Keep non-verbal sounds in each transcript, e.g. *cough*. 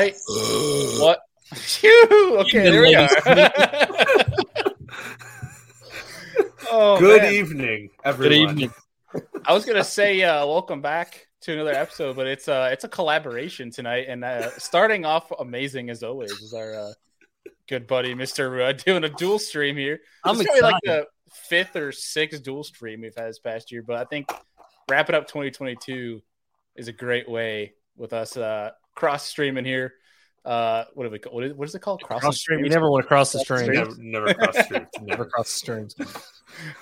right. what? *laughs* Phew, okay, there we are. *laughs* oh, Good man. evening, everyone. Good evening. I was gonna say uh, welcome back to another episode, but it's uh it's a collaboration tonight, and uh, starting off amazing as always is our uh, good buddy Mister uh, doing a dual stream here. I'm this excited. like the fifth or sixth dual stream we've had this past year, but I think wrapping up 2022 is a great way with us uh, cross streaming here. Uh, what do we call, what is, what is it called? Cross, cross stream. You never want to cross the stream. Never, never cross streams. *laughs* never cross the streams.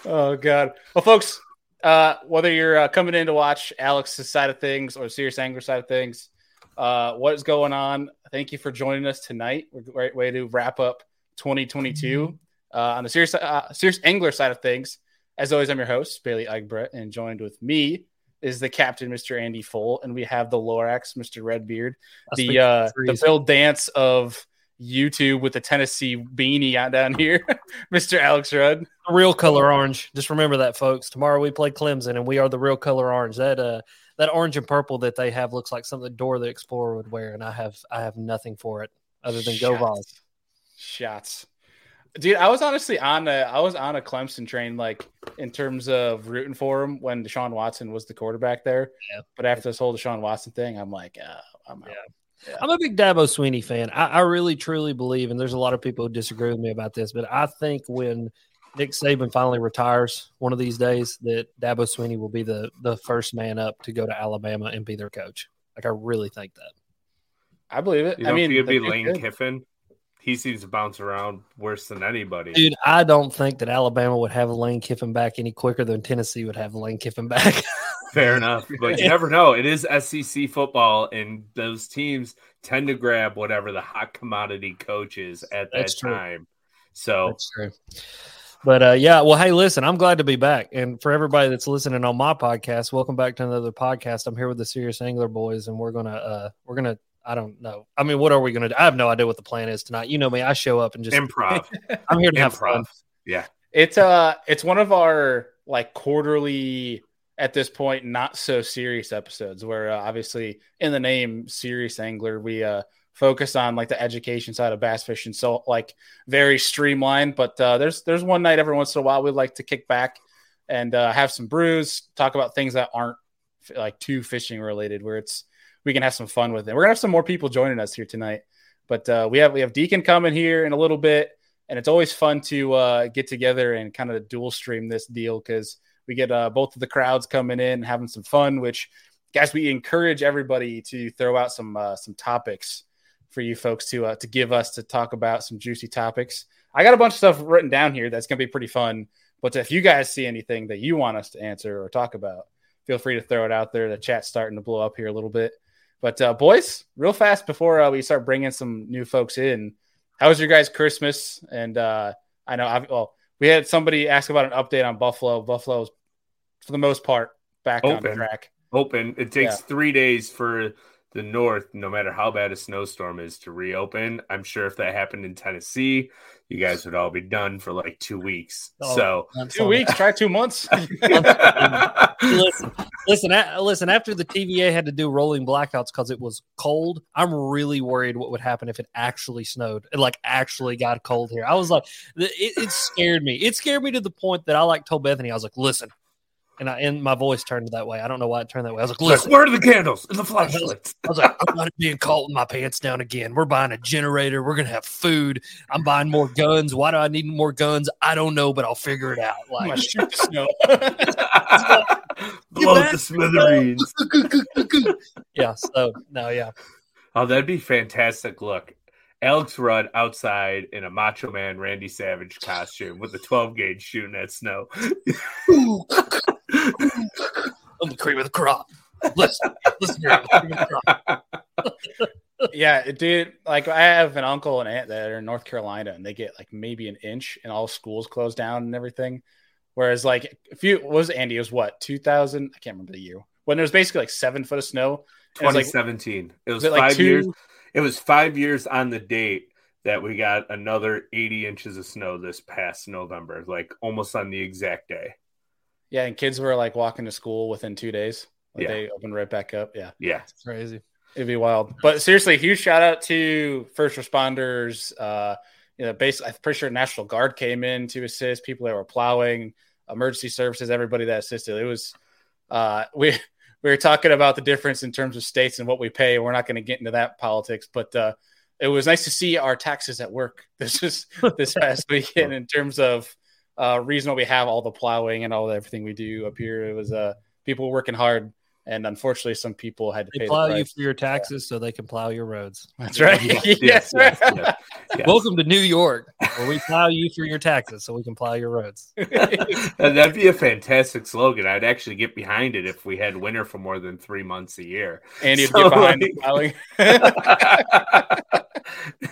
oh god. Well, folks, uh, whether you're uh, coming in to watch Alex's side of things or Serious Angler side of things, uh, what is going on? Thank you for joining us tonight. We're Great way to wrap up 2022 uh, on the Serious uh, Serious Angler side of things. As always, I'm your host Bailey Egbert, and joined with me is the captain, Mr. Andy Full, and we have the Lorax, Mr. Redbeard, the uh, the Bill Dance of YouTube with the Tennessee beanie out down here, *laughs* Mr. Alex Rudd. Real color orange. Just remember that, folks. Tomorrow we play Clemson, and we are the real color orange. That uh, that orange and purple that they have looks like something Dora the Explorer would wear, and I have I have nothing for it other than Shots. go Vols. Shots. Dude, I was honestly on a I was on a Clemson train, like in terms of rooting for him when Deshaun Watson was the quarterback there. Yeah. But after this whole Deshaun Watson thing, I'm like, uh, I'm yeah. yeah. I'm a big Dabo Swinney fan. I, I really truly believe, and there's a lot of people who disagree with me about this, but I think when Nick Saban finally retires one of these days, that Dabo Swinney will be the the first man up to go to Alabama and be their coach. Like I really think that. I believe it. You I mean, it'd be Lane Kiffin he seems to bounce around worse than anybody. Dude, I don't think that Alabama would have Lane Kiffin back any quicker than Tennessee would have Lane Kiffin back. *laughs* Fair enough, but you never know. It is SEC football, and those teams tend to grab whatever the hot commodity coach is at that time. So That's true. But uh, yeah, well, hey, listen, I'm glad to be back, and for everybody that's listening on my podcast, welcome back to another podcast. I'm here with the Serious Angler Boys, and we're gonna uh, we're gonna I don't know. I mean, what are we going to do? I have no idea what the plan is tonight. You know me. I show up and just improv. *laughs* I'm here to improv. have fun. Yeah. It's uh it's one of our like quarterly at this point not so serious episodes where uh, obviously in the name serious angler we uh focus on like the education side of bass fishing so like very streamlined but uh there's there's one night every once in a while we'd like to kick back and uh, have some brews talk about things that aren't like too fishing related where it's we can have some fun with it. We're gonna have some more people joining us here tonight, but uh, we have we have Deacon coming here in a little bit, and it's always fun to uh, get together and kind of dual stream this deal because we get uh, both of the crowds coming in having some fun. Which guys, we encourage everybody to throw out some uh, some topics for you folks to uh, to give us to talk about some juicy topics. I got a bunch of stuff written down here that's gonna be pretty fun. But if you guys see anything that you want us to answer or talk about, feel free to throw it out there. The chat's starting to blow up here a little bit. But uh, boys, real fast before uh, we start bringing some new folks in, how was your guys' Christmas? And uh, I know, I've, well, we had somebody ask about an update on Buffalo. Buffalo's, for the most part, back Open. on track. Open. It takes yeah. three days for the North, no matter how bad a snowstorm is, to reopen. I'm sure if that happened in Tennessee, you guys would all be done for like two weeks. Oh, so two weeks, try two months. *laughs* *laughs* *laughs* listen, listen, listen. After the TVA had to do rolling blackouts because it was cold, I'm really worried what would happen if it actually snowed. It like actually got cold here. I was like, it, it scared me. It scared me to the point that I like told Bethany, I was like, listen, and I and my voice turned that way. I don't know why it turned that way. I was like, Listen, where are the candles and the flashlights? I was like, I'm not being caught with my pants down again. We're buying a generator. We're gonna have food. I'm buying more guns. Why do I need more guns? I don't know, but I'll figure it out. Like shoot the snow. *laughs* *laughs* Blow the smithereens. *laughs* yeah. So no, yeah. Oh, that'd be fantastic. Look, Alex Rudd outside in a Macho Man Randy Savage costume with a 12 gauge shooting at snow. I'm the cream of the crop. Listen, listen here. *laughs* yeah, dude. Like I have an uncle and aunt that are in North Carolina, and they get like maybe an inch, and all schools closed down and everything. Whereas, like, if you was Andy, it was what 2000? I can't remember the year when there was basically like seven foot of snow. 2017. It was, like, it was five two... years. It was five years on the date that we got another 80 inches of snow this past November, like almost on the exact day. Yeah, and kids were like walking to school within two days. Like yeah. they opened right back up. Yeah. Yeah. It's crazy. It'd be wild. But seriously, huge shout out to first responders. Uh, you know, basically, I'm pretty sure National Guard came in to assist people that were plowing, emergency services, everybody that assisted. It was uh, *laughs* we we were talking about the difference in terms of states and what we pay. We're not going to get into that politics, but uh, it was nice to see our taxes at work *laughs* this is this past weekend in terms of uh, reason why we have all the plowing and all the everything we do up here. It was uh, people working hard and unfortunately, some people had to they pay. plow the you for your taxes so they can plow your roads. That's right. Yes, *laughs* yes, yes, yes, yes. Welcome to New York, where we plow you for your taxes so we can plow your roads. *laughs* That'd be a fantastic slogan. I'd actually get behind it if we had winter for more than three months a year. and you'd So, get behind like- the plowing. *laughs*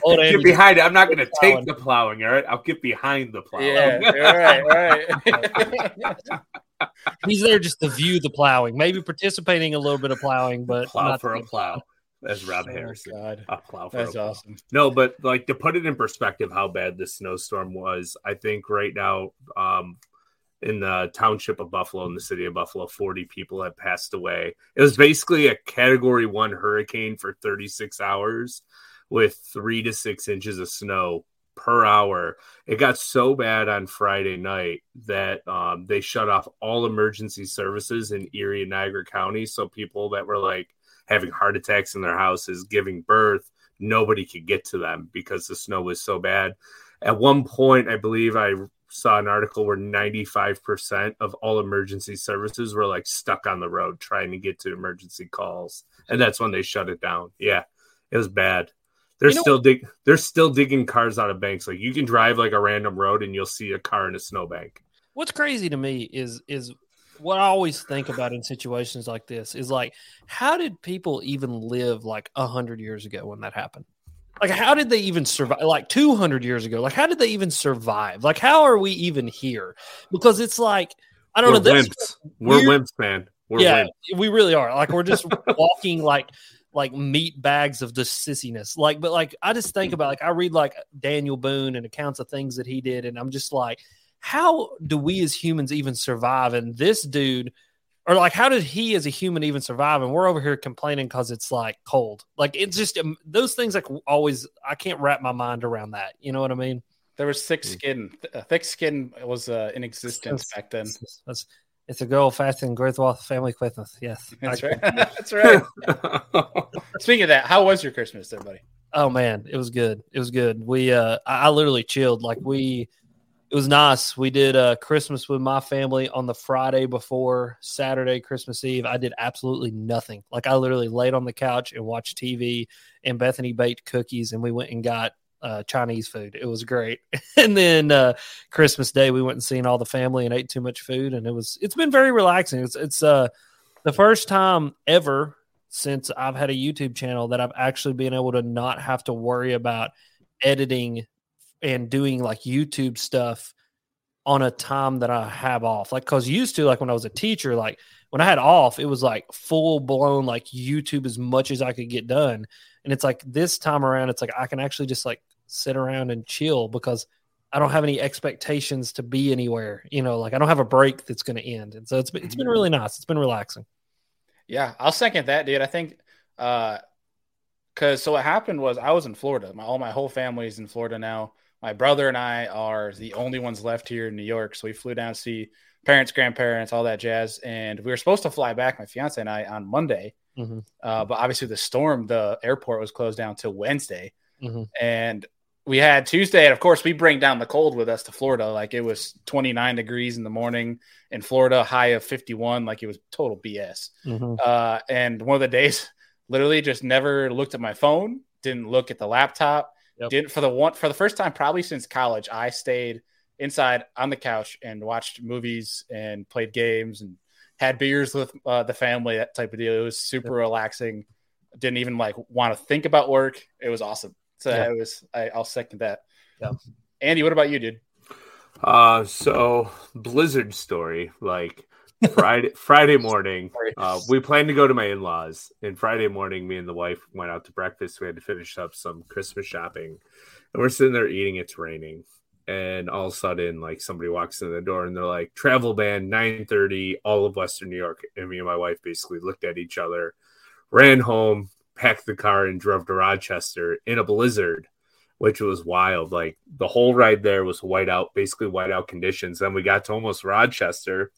Old get behind it. I'm not going to take the plowing. All right, I'll get behind the plowing. yeah, all right, all right. *laughs* He's there just to view the plowing, maybe participating a little bit of plowing, but plow not for a plow. That's Rob Oh, Harrison. God. A plow for That's a plow. awesome. No, but like to put it in perspective, how bad this snowstorm was, I think right now, um, in the township of Buffalo, in the city of Buffalo, 40 people have passed away. It was basically a category one hurricane for 36 hours with three to six inches of snow per hour. It got so bad on Friday night that um, they shut off all emergency services in Erie and Niagara County. So people that were like having heart attacks in their houses, giving birth, nobody could get to them because the snow was so bad. At one point, I believe I saw an article where 95% of all emergency services were like stuck on the road trying to get to emergency calls. And that's when they shut it down. Yeah, it was bad. They're You know- still dig they're still digging cars out of banks. Like you can drive like a random road and you'll see a car in a snowbank. what's crazy to me is is what I always think about in situations like this is like how did people even live like a hundred years ago when that happened? Like how did they even survive? Like two hundred years ago, like how did they even survive? Like how are we even here? Because it's like I don't We're know. Wimps. We're wimps, man. We're yeah, wimps. we really are. Like we're just *laughs* walking like like meat bags of just sissiness. Like, but like I just think about like I read like Daniel Boone and accounts of things that he did, and I'm just like, how do we as humans even survive? And this dude, or like, how did he as a human even survive? And we're over here complaining because it's like cold. Like it's just um, those things. Like always, I can't wrap my mind around that. You know what I mean? There was thick skin. Uh, thick skin was uh, in existence back then. It's, it's, it's a girl fasting Girthworth family Christmas. Yes, *laughs* That's I- right. *laughs* That's right. *laughs* Speaking of that, how was your Christmas, everybody? Oh man, it was good. It was good. We uh I, I literally chilled. Like we it was nice. We did uh Christmas with my family on the Friday before Saturday, Christmas Eve. I did absolutely nothing. Like I literally laid on the couch and watched TV and Bethany baked cookies and we went and got uh Chinese food. It was great. *laughs* and then uh Christmas Day we went and seen all the family and ate too much food and it was it's been very relaxing. It's it's uh the first time ever since I've had a YouTube channel that I've actually been able to not have to worry about editing and doing like YouTube stuff on a time that I have off. Like, cause used to, like when I was a teacher, like when I had off, it was like full blown, like YouTube as much as I could get done. And it's like this time around, it's like I can actually just like sit around and chill because I don't have any expectations to be anywhere, you know, like I don't have a break that's going to end. And so it's been, it's been really nice. It's been relaxing. Yeah, I'll second that, dude. I think uh cuz so what happened was I was in Florida. My all my whole family is in Florida now. My brother and I are the only ones left here in New York, so we flew down to see parents, grandparents, all that jazz, and we were supposed to fly back my fiance and I on Monday. Mhm. Uh, but obviously the storm, the airport was closed down till Wednesday. Mhm. And we had Tuesday, and of course, we bring down the cold with us to Florida. Like it was 29 degrees in the morning in Florida, high of 51. Like it was total BS. Mhm. Uh, and one of the days, *laughs* literally, just never looked at my phone, didn't look at the laptop, Yep. didn't for the one for the first time probably since college. I stayed inside on the couch and watched movies and played games and had beers with uh, the family, that type of deal. It was super relaxing. Didn't even like want to think about work. It was awesome. So Yeah. I was, I, I'll second that. Yeah. Andy, what about you, dude? Uh, so Blizzard story, like Friday *laughs* Friday morning, uh, we planned to go to my in laws, and Friday morning, me and the wife went out to breakfast. We had to finish up some Christmas shopping, and we're sitting there eating. It's raining, and all of a sudden, like somebody walks in the door, and they're like, "Travel ban, nine thirty, all of Western New York." And me and my wife basically looked at each other, ran home, packed the car and drove to Rochester in a blizzard, which was wild. Like the whole ride there was whiteout, basically whiteout conditions. Then we got to almost Rochester,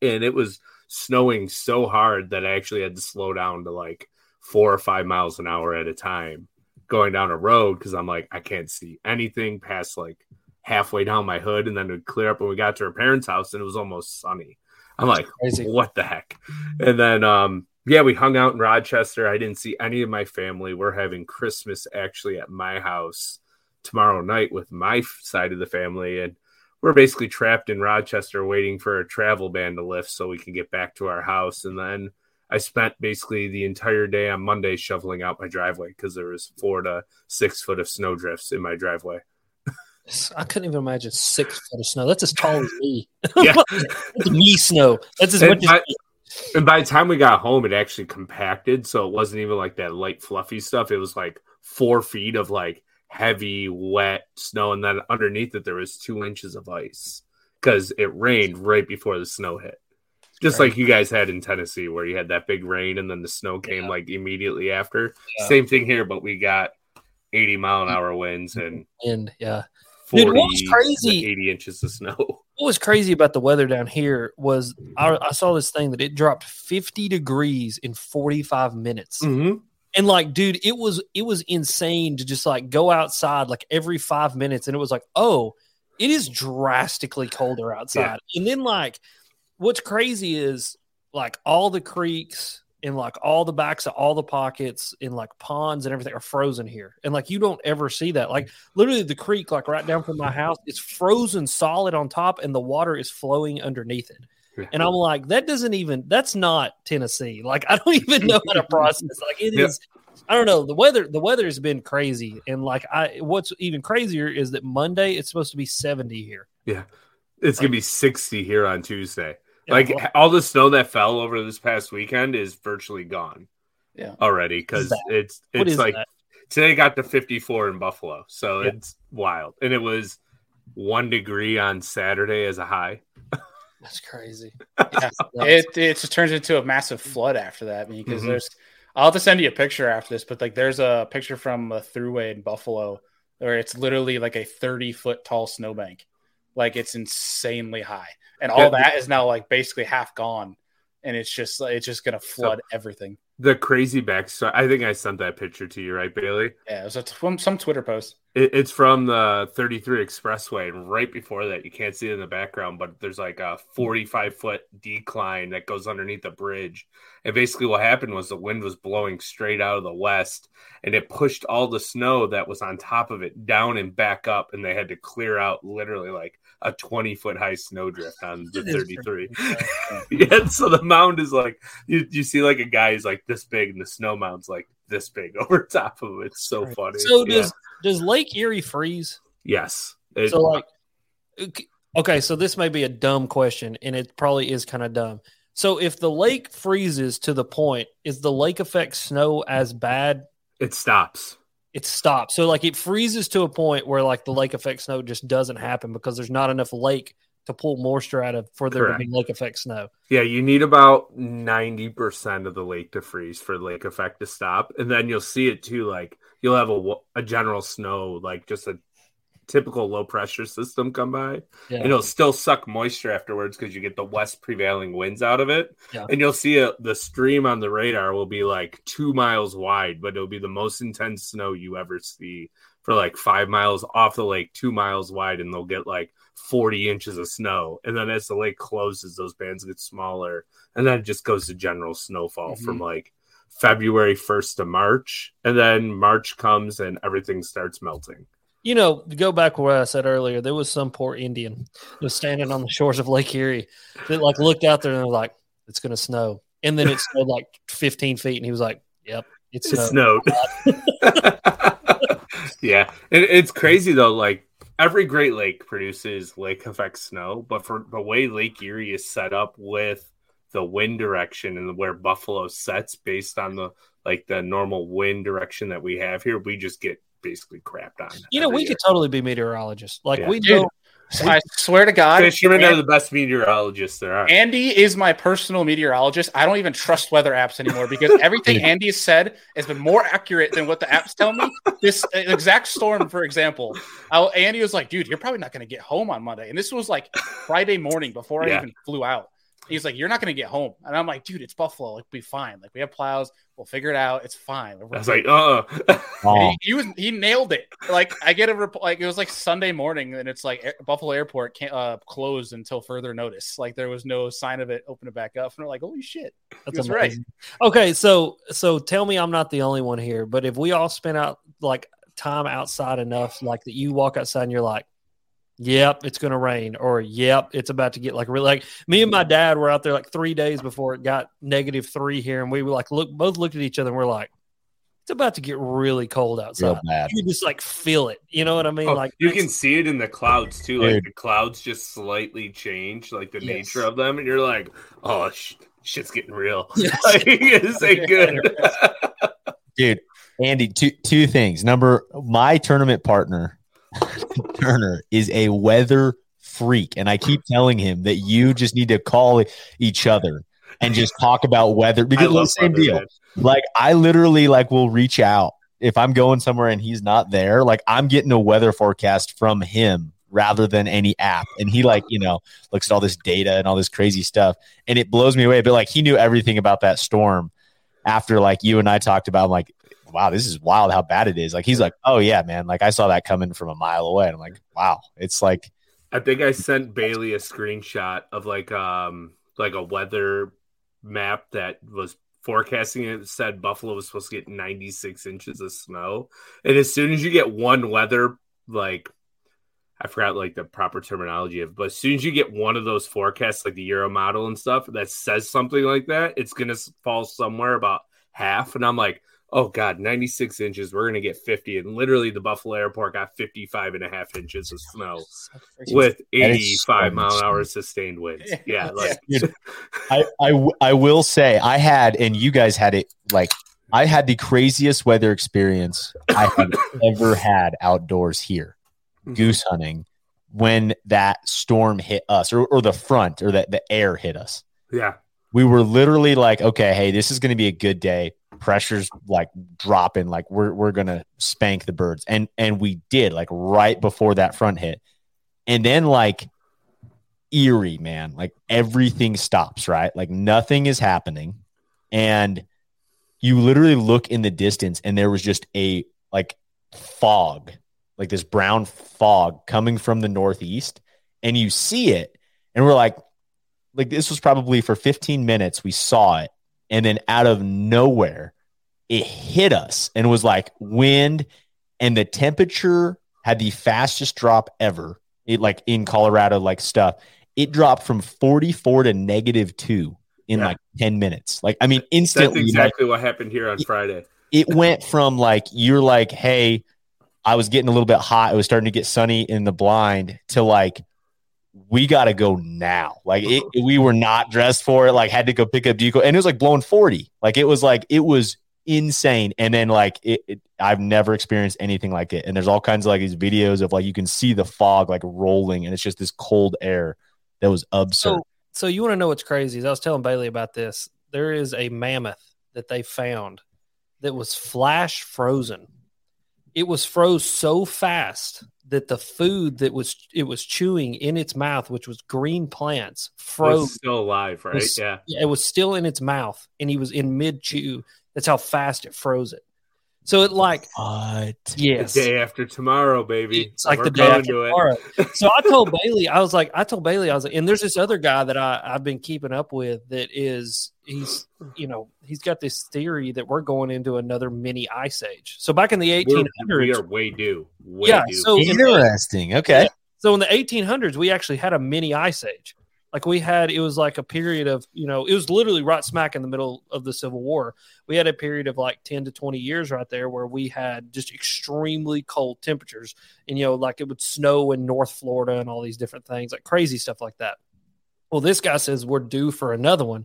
and it was snowing so hard that I actually had to slow down to like four or five miles an hour at a time going down a road because I'm like, I can't see anything past like halfway down my hood, and then it would clear up when we got to her parents' house and it was almost sunny. I'm like, what the heck? And then um yeah, we hung out in Rochester. I didn't see any of my family. We're having Christmas actually at my house tomorrow night with my side of the family and we're basically trapped in Rochester waiting for a travel ban to lift so we can get back to our house and then I spent basically the entire day on Monday shoveling out my driveway because there was four to six foot of snow drifts in my driveway. *laughs* I couldn't even imagine six foot of snow. That's as tall as me. Yeah. *laughs* Me snow. That's as And much as I- And by the time we got home, it actually compacted. So it wasn't even like that light, fluffy stuff. It was like four feet of like heavy, wet snow. And then underneath it, there was two inches of ice because it rained right before the snow hit. Just Right. like you guys had in Tennessee, where you had that big rain and then the snow came Yeah. like immediately after. Yeah. Same thing here, but we got 80 mile an hour winds and and yeah. 40 Dude, what was crazy- 80 inches of snow. *laughs* What was crazy about the weather down here was I, I saw this thing that it dropped 50 degrees in 45 minutes. Mm-hmm. And like, dude, it was it was insane to just like go outside like every five minutes, and it was like, oh, it is drastically colder outside. And then like, what's crazy is like all the creeks and like all the backs of all the pockets and like ponds and everything are frozen here. And like you don't ever see that. Like literally the creek, like right down from my *laughs* house, it's frozen solid on top, and the water is flowing underneath it. And I'm like, that doesn't even that's not Tennessee. *laughs* Like I don't even know how to process. Like it is. Yeah. I don't know. The weather the weather has been crazy. And like I what's even crazier is that Monday it's supposed to be 70 here. Yeah. It's gonna be 60 here on Tuesday. Yeah, like well, all the snow that fell over this past weekend is virtually gone. Yeah. already because it's it's like that? today got to 54 in Buffalo, so Yeah. it's wild, and it was one degree on Saturday as a high. That's crazy. *laughs* Yeah. it it just turns into a massive flood after that because Mhm. there's I'll have to send you a picture after this, but like there's a picture from a throughway in Buffalo where it's literally like a 30 foot tall snowbank. Like it's insanely high. And all that is now like basically half gone. And it's just it's just gonna flood everything. The crazy backstory. I think I sent that picture to you, right, Bailey? Yeah, it was t- from some Twitter post. It, it's from the 33 Expressway, and right before that, you can't see it in the background, but there's like a 45 foot decline that goes underneath the bridge. And basically, what happened was the wind was blowing straight out of the west, and it pushed all the snow that was on top of it down and back up, and they had to clear out literally like a 20 foot high snowdrift on the 33. freaking *laughs* yeah, so the mound is like you, you see like a guy is like this big, and the snow mound's like this big *laughs* over top of it. It's so funny. So Yeah. does does Lake Erie freeze? yes, It- So like okay, so this may be a dumb question and it probably is kind of dumb. So if the lake freezes to the point, is the lake effect snow as bad? it stops. It stops. So like it freezes to a point where like the lake effect snow just doesn't happen because there's not enough lake to pull moisture out of for there Correct. to be lake effect snow. Yeah, you need about 90% of the lake to freeze for lake effect to stop. And then you'll see it too. Like you'll have a, a general snow, like just a typical low pressure system come by. Yeah. And it'll still suck moisture afterwards because you get the west prevailing winds out of it. Yeah. And you'll see a, the stream on the radar will be like two miles wide, but it'll be the most intense snow you ever see for like five miles off the lake, two miles wide, and they'll get like 40 inches of snow. And then as the lake closes, those bands get smaller. And then it just goes to general snowfall from mm-hmm. like February 1st to March. And then March comes and everything starts melting. You know, to go back where I said earlier, there was some poor Indian who was standing on the shores of Lake Erie that like looked out there and was like, "It's going to snow," and then it *laughs* snowed like 15 feet, and he was like, "Yep, it It snowed." snowed. *laughs* yeah, it, it's crazy though. Like every Great Lake produces lake effect snow, but for the way Lake Erie is set up with the wind direction and where Buffalo sets based on the like the normal wind direction that we have here, we just get basically crapped on. You know, we year. could totally be meteorologists. Like Yeah. we Dude. know I swear to God, Fishermen An- are the best meteorologists there are. Andy is my personal meteorologist. I don't even trust weather apps anymore because everything *laughs* Andy has said has been more accurate than what the apps tell me. This exact storm, for example, I, Andy was like, "Dude, you're probably not going to get home on Monday," and this was like Friday morning before I even flew out. He's like, "You're not going to get home," and I'm like, "Dude, it's Buffalo. Like, be fine. Like, we have plows. We'll figure it out. It's fine." I was like, uh, Oh, And he, he was he nailed it. Like I get a report. Like it was like Sunday morning, and it's like Air- Buffalo Airport can't uh, closed until further notice. Like there was no sign of it open it back up, and we're like, holy shit! That's was right. Okay, so so tell me I'm not the only one here, but if we all spent out like time outside enough, like that you walk outside and you're like, Yep, it's gonna rain, or yep, it's about to get like really like me and my dad were out there like three days before it got negative three here, and we were like look both looked at each other and we're like, it's about to get really cold outside. bad. You just like feel it. You know what I mean? oh, like you can see it in the clouds too. Like Dude. the clouds just slightly change, like the Yes. nature of them, and you're like, oh, sh- shit's getting real. *laughs* Yes. like, this ain't *laughs* good. dude andy two two things number my tournament partner turner is a weather freak and i keep telling him that you just need to call each other and just talk about weather because the same weather, deal. man. like i literally like will reach out if i'm going somewhere and he's not there like i'm getting a weather forecast from him rather than any app. And he like you know looks at all this data and all this crazy stuff and it blows me away. But like he knew everything about that storm after like you and i talked about I'm like wow this is wild how bad it is like he's like oh yeah man like i saw that coming from a mile away and i'm like wow it's like I think I sent Bailey a screenshot of like um like a weather map that was forecasting it said Buffalo was supposed to get 96 inches of snow. And as soon as you get one weather like I forgot like the proper terminology of, but as soon as you get one of those forecasts, like the Euro model and stuff, that says something like that, it's gonna fall somewhere about half. And I'm like, oh god, 96 inches, we're gonna get 50. And literally, the Buffalo airport got 55 and a half inches of *laughs* snow with 85 so mile an hour sustained winds. *laughs* Yeah. Yeah, like Dude, *laughs* I, I w- I will say I had and you guys had it like I had the craziest weather experience I have ever had outdoors here. Mm-hmm. Goose hunting when that storm hit us or, or the front or that the air hit us. Yeah, we were literally like okay hey this is going to be a good day pressure's like dropping like we're we're to spank the birds. And and we did like right before that front hit. And then like eerie man. Like everything stops right? Like nothing is happening. And you literally look in the distance and there was just a like fog like this brown fog coming from the northeast. And you see it and we're like like this was probably for 15 minutes we saw it and then out of nowhere it hit us and was like wind and the temperature had the fastest drop ever it like in colorado like stuff it dropped from 44 to negative 2 in Yeah. like 10 minutes like i mean that's instantly like, exactly what happened here on Friday. it went from like you're like, hey, I was getting a little bit hot. It was starting to get sunny in the blind to like, we got to go now. Like it, *laughs* we were not dressed for it. Like had to go pick up decoy, and it was like blowing forty. Like it was like it was insane. And then like it, it I've never experienced anything like it. And there's all kinds of like these videos of like you can see the fog like rolling, and it's just this cold air that was absurd. So, so you want to know what's crazy? Is I was telling Bailey about this. There is a mammoth that they found that was flash frozen. It was froze so fast that the food that was it was chewing in its mouth, which was green plants, Was froze. still alive, right? Was- yeah. It was still in its mouth, and he was in mid chew. That's how fast it froze it. So it like what? yes, The day after tomorrow, baby. it's like We're the day after tomorrow. *laughs* So I told Bailey, I was like, I told Bailey, I was like, and there's this other guy that I, I've been keeping up with that is he's you know he's got this theory that we're going into another mini ice age. So back in the We're, 1800s, we are way due. Way yeah. due. So Interesting. Okay. so in the 1800s, we actually had a mini ice age. Like we had, it was like a period of, you know, it was literally right smack in the middle of the Civil War. We had a period of like 10 to 20 years right there where we had just extremely cold temperatures. And, you know, like it would snow in North Florida and all these different things, like crazy stuff like that. Well, this guy says we're due for another one.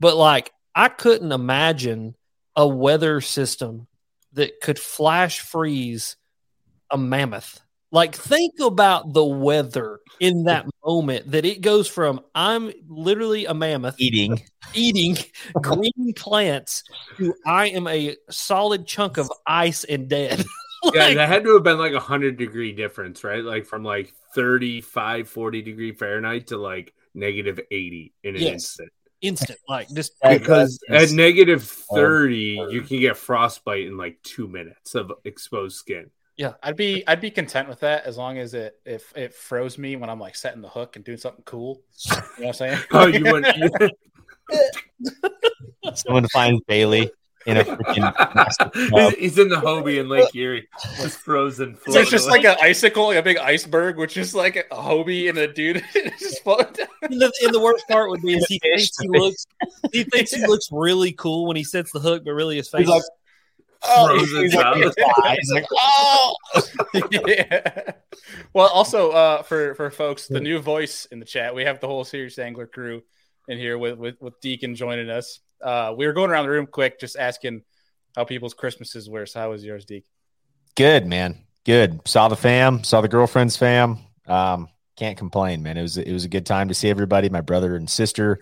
But like, I couldn't imagine a weather system that could flash freeze a mammoth Like, think about the weather in that moment that it goes from I'm literally a mammoth Eating. eating *laughs* green plants to I am a solid chunk of ice and dead. *laughs* Yeah, that had to have been like a hundred degree difference, right? Like from like 35, 40 degree Fahrenheit to like negative 80 in an Yes. instant. instant, like just *laughs* Because at is- negative Oh, 30, you can get frostbite in like two minutes of exposed skin. I'd be I'd be content with that as long as it if it froze me when I'm like setting the hook and doing something cool. You know what I'm *laughs* oh, saying? Oh, you wouldn't. *laughs* Someone finds Bailey in a freaking. *laughs* he's, he's in the Hobie in Lake Erie, just frozen. So it's just floating like an icicle, like a big iceberg, which is like a Hobie and a dude just floating down. and the, and the worst part would be is he thinks he looks he thinks he looks really cool when he sets the hook, but really his face He's like, is frozen he's like, solid. he's like, oh. *laughs* yeah. Well, also uh, for for folks, the new voice in the chat, we have the whole Serious Angler crew in here with with, with Deacon joining us. Uh, we were going around the room quick, just asking how people's Christmases were. So how was yours, Deacon? Good man. Good. Saw the fam. Saw the girlfriend's fam. Um, can't complain, man. It was it was a good time to see everybody. My brother and sister,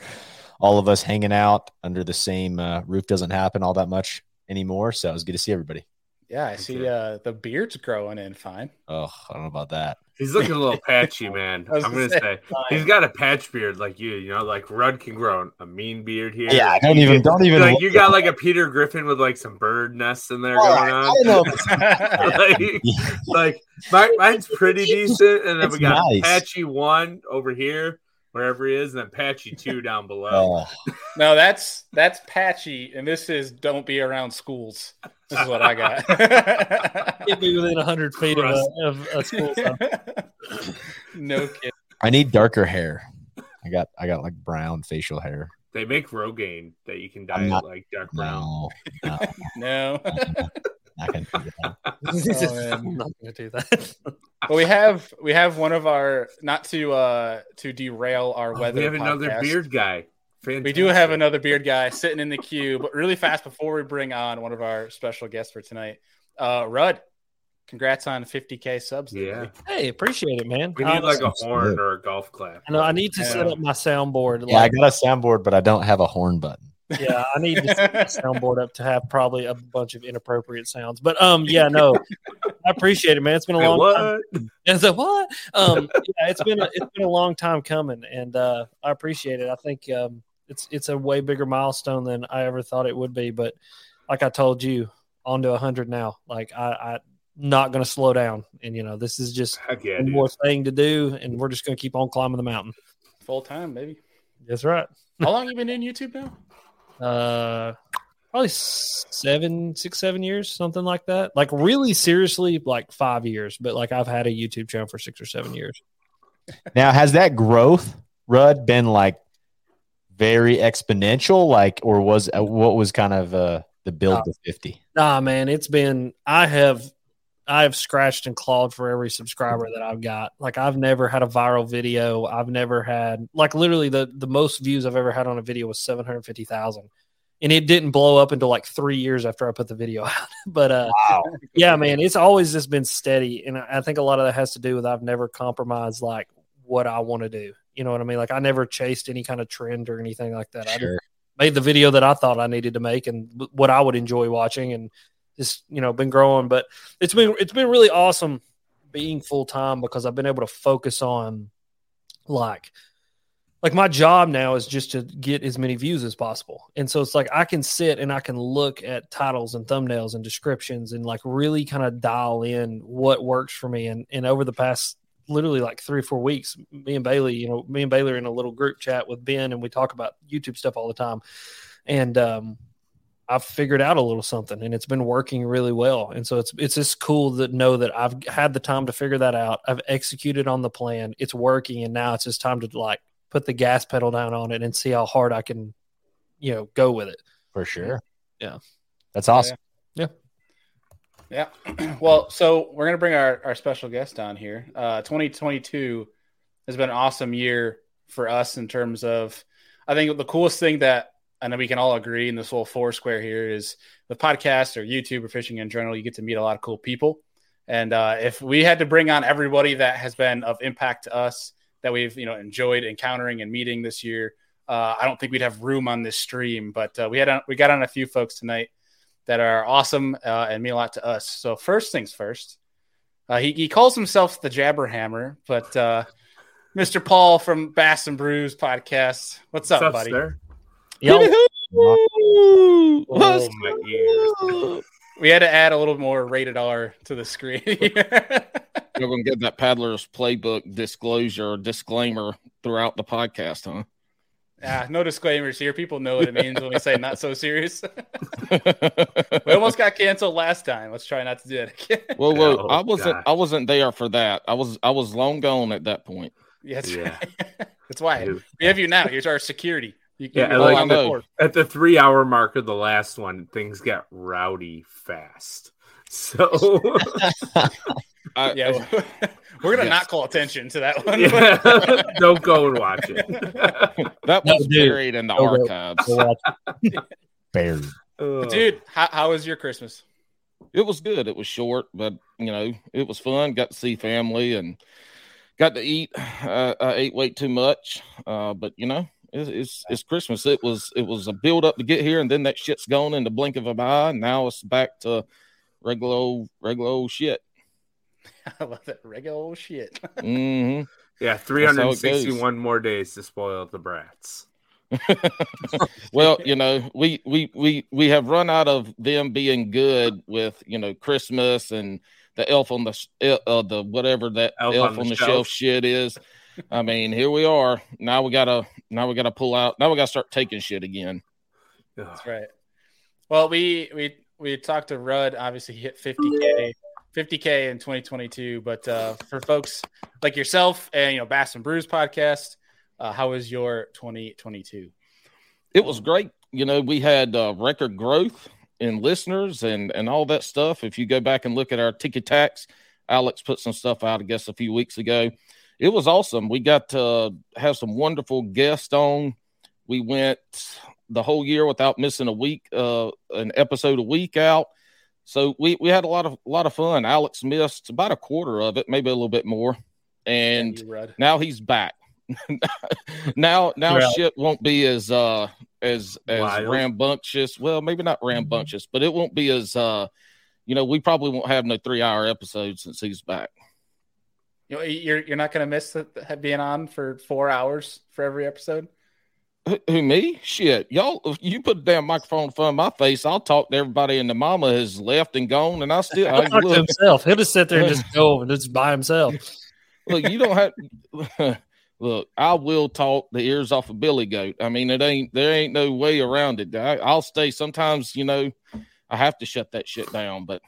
all of us hanging out under the same uh, roof doesn't happen all that much anymore. So it was good to see everybody. Yeah, I see uh, the beard's growing in fine. Oh, I don't know about that. He's looking a little *laughs* patchy, man. I was I'm gonna gonna say he's got a patch beard like you. You know, like Rudd can grow a mean beard here. Yeah, Like, don't you even get- don't even. like you got like a Peter Griffin with like some bird nests in there All going right, I on. don't know. *laughs* like, *laughs* like mine, mine's pretty decent, and then It's we got nice. Patchy one over here, wherever he is, and then Patchy two down below. Oh, no, that's that's patchy, and this is don't be around schools. This is what I got. *laughs* Get me within hundred feet of a, of a school. zone. *laughs* no kid. I need darker hair. I got I got like brown facial hair. They make Rogaine that you can dye not- like dark brown. No, no, *laughs* No. *laughs* *laughs* not gonna do that. man. I'm not going to do that. But we have we have one of our not to uh to derail our Oh, weather. we have another beard guy. Fantastic. We do have another beard guy sitting in the queue, but really fast before we bring on one of our special guests for tonight, uh, Rudd. Congrats on 50k subs. Yeah, hey, appreciate it, man. we need like a horn or a golf clap. I know I need to set up my soundboard. Yeah, I got a soundboard, but I don't have a horn button. Yeah, I need to set my *laughs* soundboard up to have probably a bunch of inappropriate sounds. But um, yeah, no, I appreciate it, man. It's been a Wait, long time. what? *laughs* And so what? Um, yeah, it's been a, it's been a long time coming, and uh, I appreciate it. I think um, it's it's a way bigger milestone than I ever thought it would be. But like I told you, on to hundred now. Like I, I not going to slow down, and you know this is just yeah, one more thing to do, and we're just going to keep on climbing the mountain. Full time, baby. That's right. How long you been doing YouTube now? Uh, probably seven, six, seven years, something like that. Like really seriously, like five years. But like I've had a YouTube channel for six or seven years. Now, has that growth, Rudd, been like very exponential? Like, or was uh, what was kind of uh, the build Uh, to fifty? Nah, man, it's been I have I have scratched and clawed for every subscriber that I've got. Like I've never had a viral video. I've never had like literally the the most views I've ever had on a video was seven hundred fifty thousand, and it didn't blow up until like three years after I put the video *laughs* out. but uh, Wow. yeah, man, it's always just been steady, and I I think a lot of that has to do with I've never compromised like what I want to do. You know what I mean? Like I never chased any kind of trend or anything like that. I just made the video that I thought I needed to make and what I would enjoy watching, and just you know been growing. But it's been it's been really awesome being full time because I've been able to focus on like like my job now is just to get as many views as possible. And so it's like I can sit and I can look at titles and thumbnails and descriptions and like really kind of dial in what works for me. And and over the past literally like three or four weeks, me and Bailey, you know, me and Bailey are in a little group chat with Ben and we talk about YouTube stuff all the time. And um I've figured out a little something and it's been working really well. And so it's it's just cool to know that I've had the time to figure that out. I've executed on the plan. It's working and now it's just time to like put the gas pedal down on it and see how hard I can, you know, go with it. For sure. Yeah. That's awesome. Yeah. Yeah. *clears throat* Well, so we're gonna bring our, our special guest on here. Uh, 2022 has been an awesome year for us in terms of. I think the coolest thing that I know we can all agree in this whole four square here is the podcast or YouTube or fishing in general, you get to meet a lot of cool people. And uh, if we had to bring on everybody that has been of impact to us, that we've you know enjoyed encountering and meeting this year, uh, I don't think we'd have room on this stream. But uh, we had on, we got on a few folks tonight that are awesome uh, and mean a lot to us. So first things first, uh, he he calls himself the Jabberhammer, but uh, Mr. Paul from Bass and Brews podcast, what's up, What's up, buddy? sir? Yo, Oh, my ears. We had to add a little more rated R to the screen. You're going to get that Paddler's Playbook disclosure disclaimer throughout the podcast, huh? yeah, no disclaimers here. People know what it means when we say not so serious. *laughs* *laughs* we almost got canceled last time. Let's try not to do that again. well, well, Oh, I wasn't. gosh. I wasn't there for that. I was. I was long gone at that point. yeah, that's Yeah. right. *laughs* That's why Dude. we have you now. Here's our security. You Yeah, like on the- the. At the three hour mark of the last one, things got rowdy fast. So I, *laughs* Yeah, *laughs* *laughs* we're gonna Yes. not call attention to that one. yeah, don't go and watch it. that was dude. buried in the No, no. archives. go. Buried. Ugh. Dude, how, how was your Christmas? It was good. It was short, but you know, it was fun. Got to see family and got to eat. *sighs* Uh, I ate way too much, uh, but you know, it's, it's it's Christmas. It was it was a build up to get here, and then that shit's gone in the blink of an eye. And now it's back to regular old regular old shit. *laughs* I love that regular old shit. hmm yeah, That's how it goes. 361 more days to spoil the brats. *laughs* well, you know, we we we we have run out of them being good with you know Christmas and the elf on the sh- uh, the whatever that Elf elf, on on, the the shelf. shelf shit is. I mean, here we are. Now we gotta now we gotta pull out. Now we gotta start taking shit again. That's right. Well, we we we talked to Rudd. Obviously, he hit 50k, 50k in 2022. But uh, for folks like yourself and you know Bass and Brews podcast, uh, how was your 2022? It was great. You know, we had uh, record growth in listeners and and all that stuff. If you go back and look at our ticket tax, Alex put some stuff out, I guess, a few weeks ago. It was awesome. We got to have some wonderful guests on. We went the whole year without missing a week, uh, an episode a week out. So we we had a lot of a lot of fun. Alex missed about a quarter of it, maybe a little bit more, and Rudd. now he's back. *laughs* now now Right. shit won't be as uh as as Wild. rambunctious. Well, maybe not rambunctious, but it won't be as uh you know, we probably won't have no three hour episodes since he's back. You know, you're you're not gonna miss the, the- being on for four hours for every episode. Who, who me? Shit, y'all! If you put a damn microphone in front of my face, I'll talk to everybody, and the mama has left and gone, and I still I, He'll *laughs* talk to himself. He'll just sit there and just go and just by himself. *laughs* look. You don't have *laughs* look. I will talk the ears off of Billy Goat. I mean, it ain't there ain't no way around it. I, I'll stay. Sometimes you know, I have to shut that shit down, but.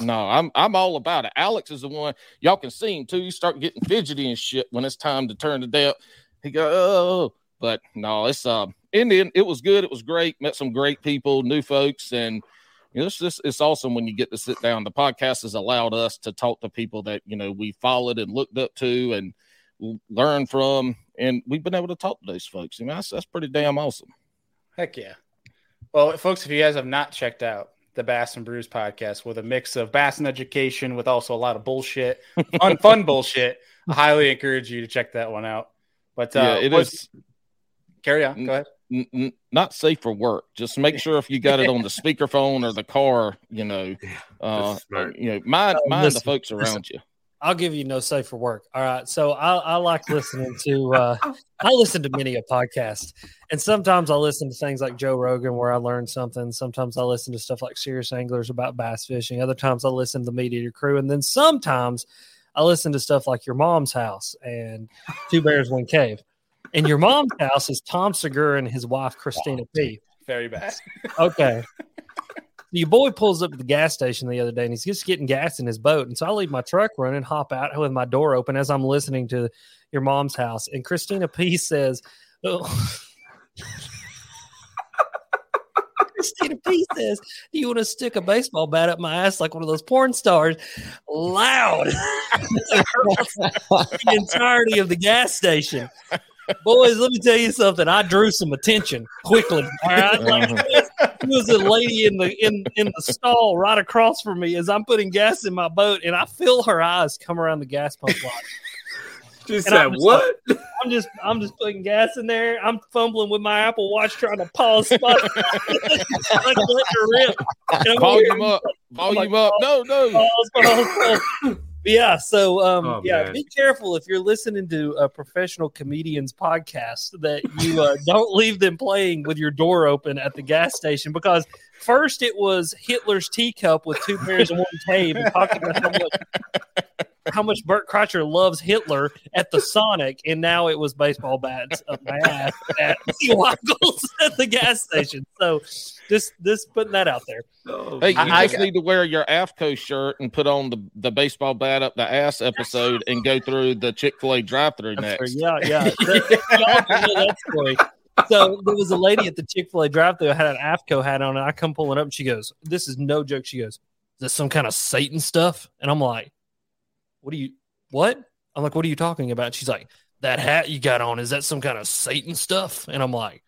No, I'm I'm all about it. Alex is the one y'all can see him too. You start getting fidgety and shit when it's time to turn the day. He go, oh, but no, it's uh in the end, it was good. It was great. Met some great people, new folks, and you know, it's just it's awesome when you get to sit down. The podcast has allowed us to talk to people that you know we followed and looked up to and learn from, and we've been able to talk to those folks. I mean, that's that's pretty damn awesome. Heck yeah. Well, folks, if you guys have not checked out the Bass and Brews podcast with a mix of bass and education with also a lot of bullshit, *laughs* fun, fun bullshit, I highly encourage you to check that one out. But uh, yeah, it what's- is Carry on. Go ahead. n- n- not safe for work. Just make sure if you got it on the *laughs* speakerphone or the car, you know, uh, you know, mind Uh, mind listen, the folks around listen. you. I'll give you no safer work. All right. So I, I like listening to *laughs* uh I listen to many a podcast. And sometimes I listen to things like Joe Rogan where I learn something. Sometimes I listen to stuff like Serious Anglers about bass fishing. Other times I listen to the Meat Eater crew. And then sometimes I listen to stuff like Your Mom's House and Two Bears One Cave. And Your Mom's House is Tom Segura and his wife Christina P. Very bad. Okay. Your boy pulls up at the gas station the other day and he's just getting gas in his boat. And so I leave my truck running, hop out with my door open as I'm listening to your mom's house. And Christina P says, oh. *laughs* Christina P says, Do you want to stick a baseball bat up my ass like one of those porn stars? Loud. *laughs* the entirety of the gas station. Boys, let me tell you something. I drew some attention quickly. All right. Like, was a lady in the in in the stall right across from me as I'm putting gas in my boat, and I feel her eyes come around the gas pump light. *laughs* She And said, I'm just "What?" I'm just I'm just putting gas in there. I'm fumbling with my Apple Watch trying to pause spot, *laughs* like let her rip. And I'm over here, Volume up, volume up. No, no. pause, pause, pause. Yeah, so um, Oh, yeah, man. be careful if you're listening to a professional comedian's podcast that you uh, *laughs* don't leave them playing with your door open at the gas station because first it was Hitler's teacup with two pairs of one tape and talking about how much how much Bert Kreischer loves Hitler at the Sonic, and now it was baseball bats up my ass at Waggles at the gas station. So just just putting that out there. Oh, Hey, you I- I just got- need to wear your AFTCO shirt and put on the, the baseball bat up the ass episode and go through the Chick fil A drive through next. Yeah, yeah. That- y'all can know that story. So there was a lady at the Chick Fil A drive-through had an AFTCO hat on, and I come pulling up, and she goes, "This is no joke." She goes, "Is this some kind of Satan stuff?" And I'm like, "What are you? What?" I'm like, "What are you talking about?" She's like, "That hat you got on is that some kind of Satan stuff?" And I'm like,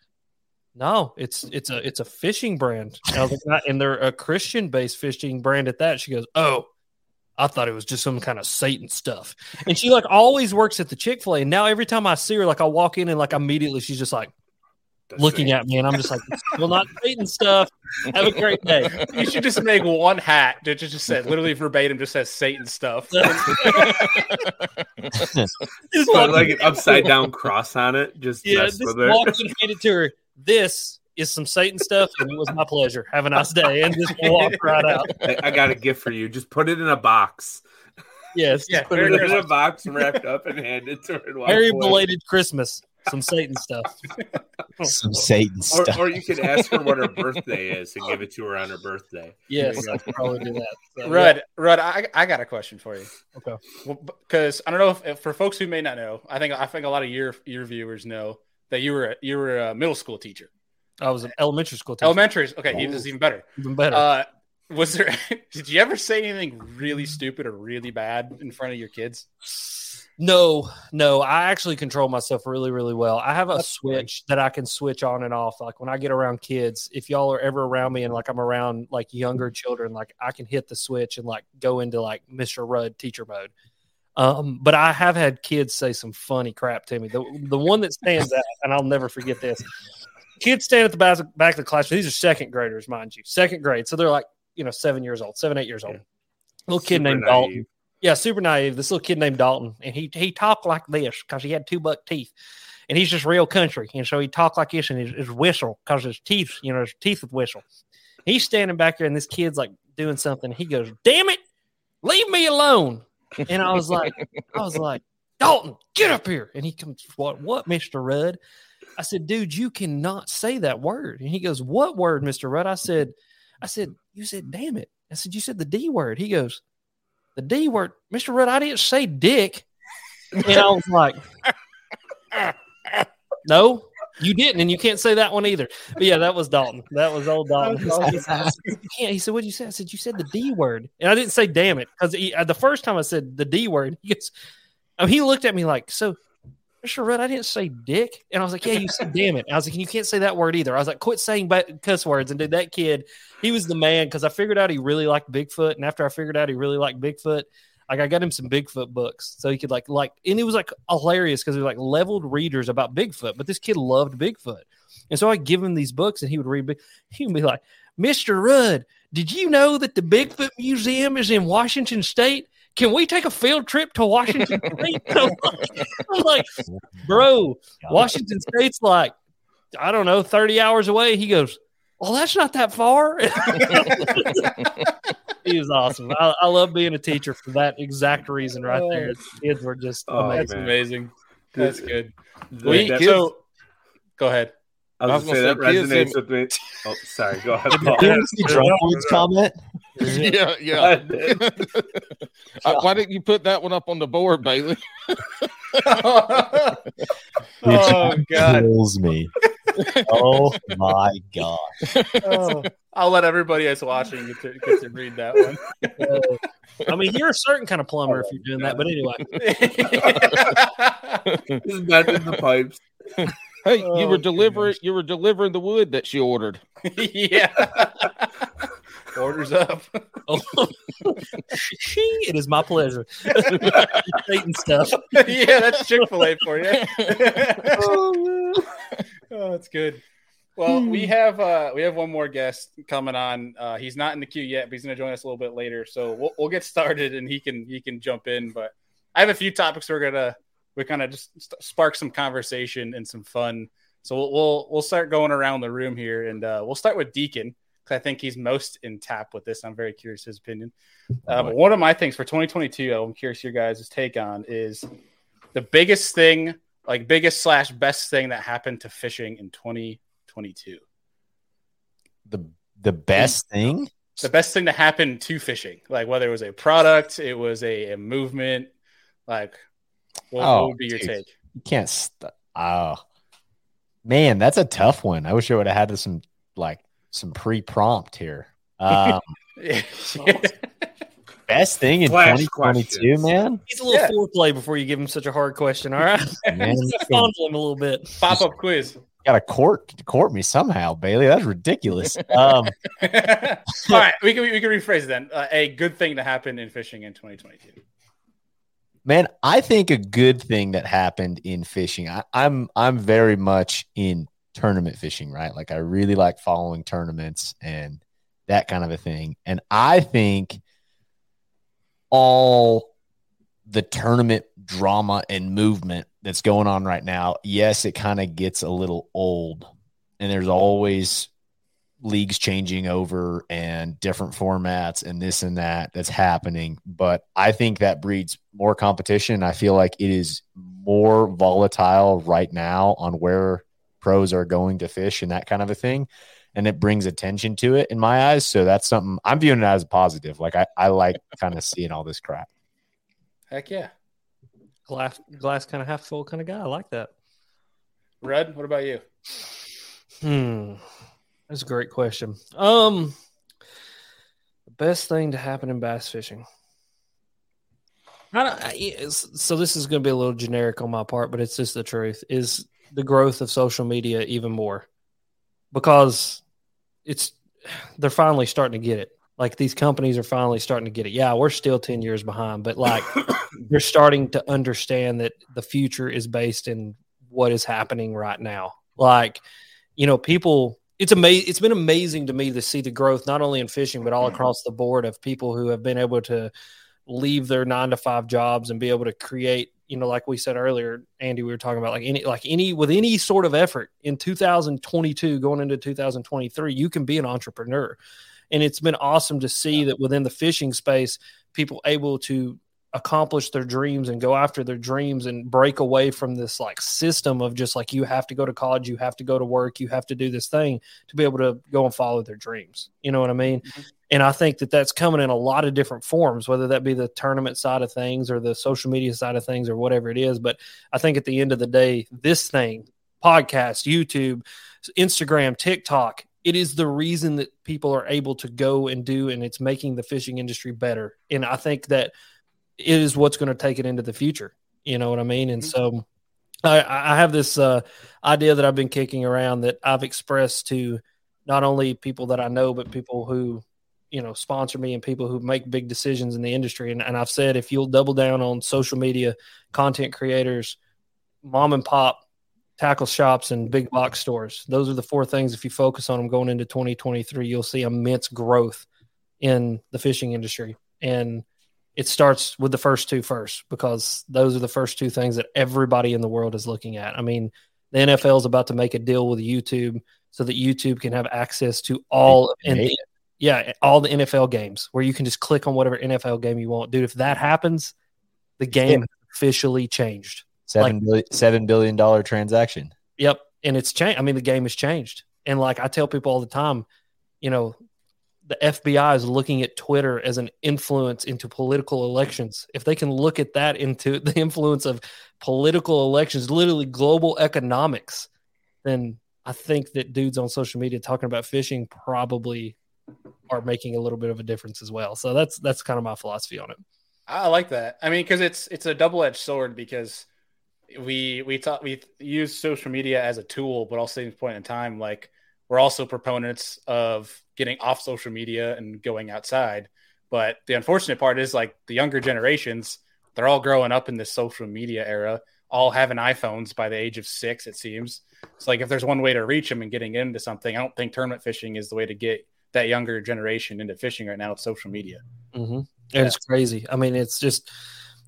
"No, it's it's a it's a fishing brand." And like, "Not- "And they're a Christian-based fishing brand at that." She goes, "Oh." I thought it was just some kind of Satan stuff. And she like always works at the Chick fil A. And now every time I see her, like I walk in and like immediately she's just like that's looking it. at me. And I'm just like, well, not Satan stuff. Have a great day. *laughs* You should just make one hat that just said literally verbatim, just says Satan stuff. *laughs* Just *laughs* Put like an upside down cross on it. Just yeah, mess just with walk and hand it to her. This is some Satan stuff. And it was my pleasure. Have a nice day. And just walk right out. I, I got a gift for you. Just put it in a box. Yes. Yeah, Put it in a box wrapped up and hand it to her. and Very away. belated Christmas. Some Satan stuff. *laughs* Some Satan Or, stuff. or you could ask her what her birthday is and give it to her on her birthday. Yes, I could probably do that. So, yeah. Rudd, Rudd, I, I got a question for you. Okay. Because I don't know if, if for folks who may not know, I think I think a lot of your your viewers know that you were a, you were a middle school teacher. I was an elementary school teacher. Elementary, okay, even this even better. Even better. Uh, was there? *laughs* did you ever say anything really stupid or really bad in front of your kids? No, no, I actually control myself really, really well. I have a That's switch that I can switch on and off. Like when I get around kids, if y'all are ever around me and like I'm around like younger children, like I can hit the switch and like go into like Mr. Rudd teacher mode. Um, but I have had kids say some funny crap to me. The the one that stands out, and I'll never forget this. Kids stand at the back, back of the classroom. These are second graders, mind you, second grade. So they're like, you know, seven years old, seven, eight years old. Little kid Super named naive. Dalton. Yeah, super naive. This little kid named Dalton, and he he talked like this because he had two buck teeth, and he's just real country, and so he talked like this, and his, his whistle because his teeth, you know, his teeth would whistle. He's standing back there, and this kid's like doing something. He goes, "Damn it, leave me alone!" And I was like, I was like, Dalton, get up here. And he comes, what, what, Mister Rudd? I said, dude, you cannot say that word. And he goes, what word, Mister Rudd? I said, I said, you said, damn it. I said, you said the D word. He goes, the D word, Mister Rudd. I didn't say dick. And I was like, no, you didn't, and you can't say that one either. But yeah, that was Dalton. That was old Dalton. He said. He said, "What did you say?" I said, "You said the D word," and I didn't say "damn it" because uh, the first time I said the D word, he goes, I mean, he looked at me like, "So, Mr. Rudd, I didn't say dick," and I was like, "Yeah, you said *laughs* damn it." I was like, "You can't say that word either." I was like, "Quit saying cuss words." And dude, that kid, he was the man because I figured out he really liked Bigfoot, and after I figured out he really liked Bigfoot, like I got him some Bigfoot books so he could like like, and it was like hilarious because it was like leveled readers about Bigfoot, but this kid loved Bigfoot, and so I give him these books, and he would read. Big- He would be like, "Mr. Rudd, did you know that the Bigfoot Museum is in Washington State?" Can we take a field trip to Washington *laughs* State? I'm *laughs* like, I'm like, bro, Washington State's like, I don't know, 30 hours away. He goes, Well, that's not that far. *laughs* he was awesome. I, I love being a teacher for that exact reason right there. Oh. Kids were just Oh, amazing. That's amazing. That's good. We, that- so, go ahead. I was, I was gonna say that gonna say kids resonates with me. Oh, sorry. Go ahead. Paul. Did you see Drunkard's comment? Yeah, yeah. *laughs* Uh, why didn't you put that one up on the board, Bailey? *laughs* oh God! Kills me. *laughs* Oh my god. Oh, I'll let everybody that's watching get to, get to read that one. I mean, you're a certain kind of plumber if you're doing that. But anyway, Just bending the pipes. Hey, Oh, you were delivering goodness. you were delivering the wood that she ordered. yeah. Orders up. *laughs* Oh. it is my pleasure. *laughs* Eating stuff. yeah, that's Chick Fil A for you. *laughs* oh, that's good. Well, we have uh, we have one more guest coming on. Uh, he's not in the queue yet, but he's going to join us a little bit later. So we'll, we'll get started, and he can he can jump in. But I have a few topics we're gonna we kind of just spark some conversation and some fun. So we'll we'll, we'll start going around the room here, and uh, we'll start with Deacon I think he's most in tap with this. I'm very curious his opinion. Uh, but one of my things for 2022, I'm curious your guys' take on is the biggest thing, like biggest slash best thing that happened to fishing in 2022. The the best thing. The best thing to happen to fishing, like whether it was a product, it was a, a movement, like what, what Oh, would be your dude. take? You can't. St- oh, man, that's a tough one. I wish I would have had some like some pre prompt here. Um, *laughs* best thing in Flash 2022, questions. man. He's a little Yeah. foreplay before you give him such a hard question. All right, *laughs* man fondle him a little bit. Pop up quiz. got to court court me somehow, Bailey. That's ridiculous. Um, *laughs* All right, we can we can rephrase it then. Uh, a good thing to happen in fishing in 2022. man, I think a good thing that happened in fishing. I, I'm I'm very much in tournament fishing, right? Like I really like following tournaments and that kind of a thing. And I think all the tournament drama and movement that's going on right now, yes, it kind of gets a little old. And there's always leagues changing over and different formats and this and that that's happening. But I think that breeds more competition. I feel like it is more volatile right now on where pros are going to fish and that kind of a thing. And it brings attention to it in my eyes. So that's something I'm viewing it as a positive. Like I, I like kind of seeing all this crap. Heck yeah, Glass, glass kind of half full kind of guy. I like that. Red. What about you? Hmm, that's a great question. Um, the best thing to happen in bass fishing. I don't, I, so this is going to be a little generic on my part, but it's just the truth. Is the growth of social media even more because it's they're finally starting to get it. Like these companies are finally starting to get it. Yeah, we're still ten years behind, but like *coughs* they're starting to understand that the future is based in what is happening right now. Like, you know, people it's amazing it's been amazing to me to see the growth not only in fishing but all mm-hmm. across the board of people who have been able to leave their 9 to 5 jobs and be able to create, you know, like we said earlier, Andy, we were talking about like any like any with any sort of effort in 2022 going into 2023, you can be an entrepreneur. And it's been awesome to see that within the fishing space, people able to accomplish their dreams and go after their dreams and break away from this like system of just like you have to go to college, you have to go to work, you have to do this thing to be able to go and follow their dreams. You know what I mean? Mm-hmm. And I think that that's coming in a lot of different forms, whether that be the tournament side of things or the social media side of things or whatever it is. But I think at the end of the day, this thing, podcast, YouTube, Instagram, TikTok, it is the reason that people are able to go and do, and it's making the fishing industry better. And I think that it is what's going to take it into the future. You know what I mean? And so I, I have this uh, idea that I've been kicking around that I've expressed to not only people that I know, but people who, you know, sponsor me and people who make big decisions in the industry. And, and I've said, if you'll double down on social media, content creators, mom and pop, tackle shops, and big box stores, those are the four things. If you focus on them going into 2023, you'll see immense growth in the fishing industry. And it starts with the first two first because those are the first two things that everybody in the world is looking at. I mean, the NFL is about to make a deal with YouTube so that YouTube can have access to all Right. Yeah, all the NFL games where you can just click on whatever NFL game you want. Dude, if that happens, the game officially changed. Seven billion seven billion dollar transaction. Yep. And it's changed. I mean, the game has changed. And like I tell people all the time, you know, the FBI is looking at Twitter as an influence into political elections. If they can look at that into *laughs* the influence of political elections, literally global economics, then I think that dudes on social media talking about fishing probably are making a little bit of a difference as well. So that's that's kind of my philosophy on it. I like that. I mean, because it's it's a double edged sword because we we talk we use social media as a tool, but also at the point in time, like we're also proponents of getting off social media and going outside. But the unfortunate part is like the younger generations, they're all growing up in this social media era, all having iPhones by the age of six, it seems. It's like if there's one way to reach them and getting into something, I don't think tournament fishing is the way to get that younger generation into fishing right now. with social media. Mm-hmm. It's crazy. I mean, it's just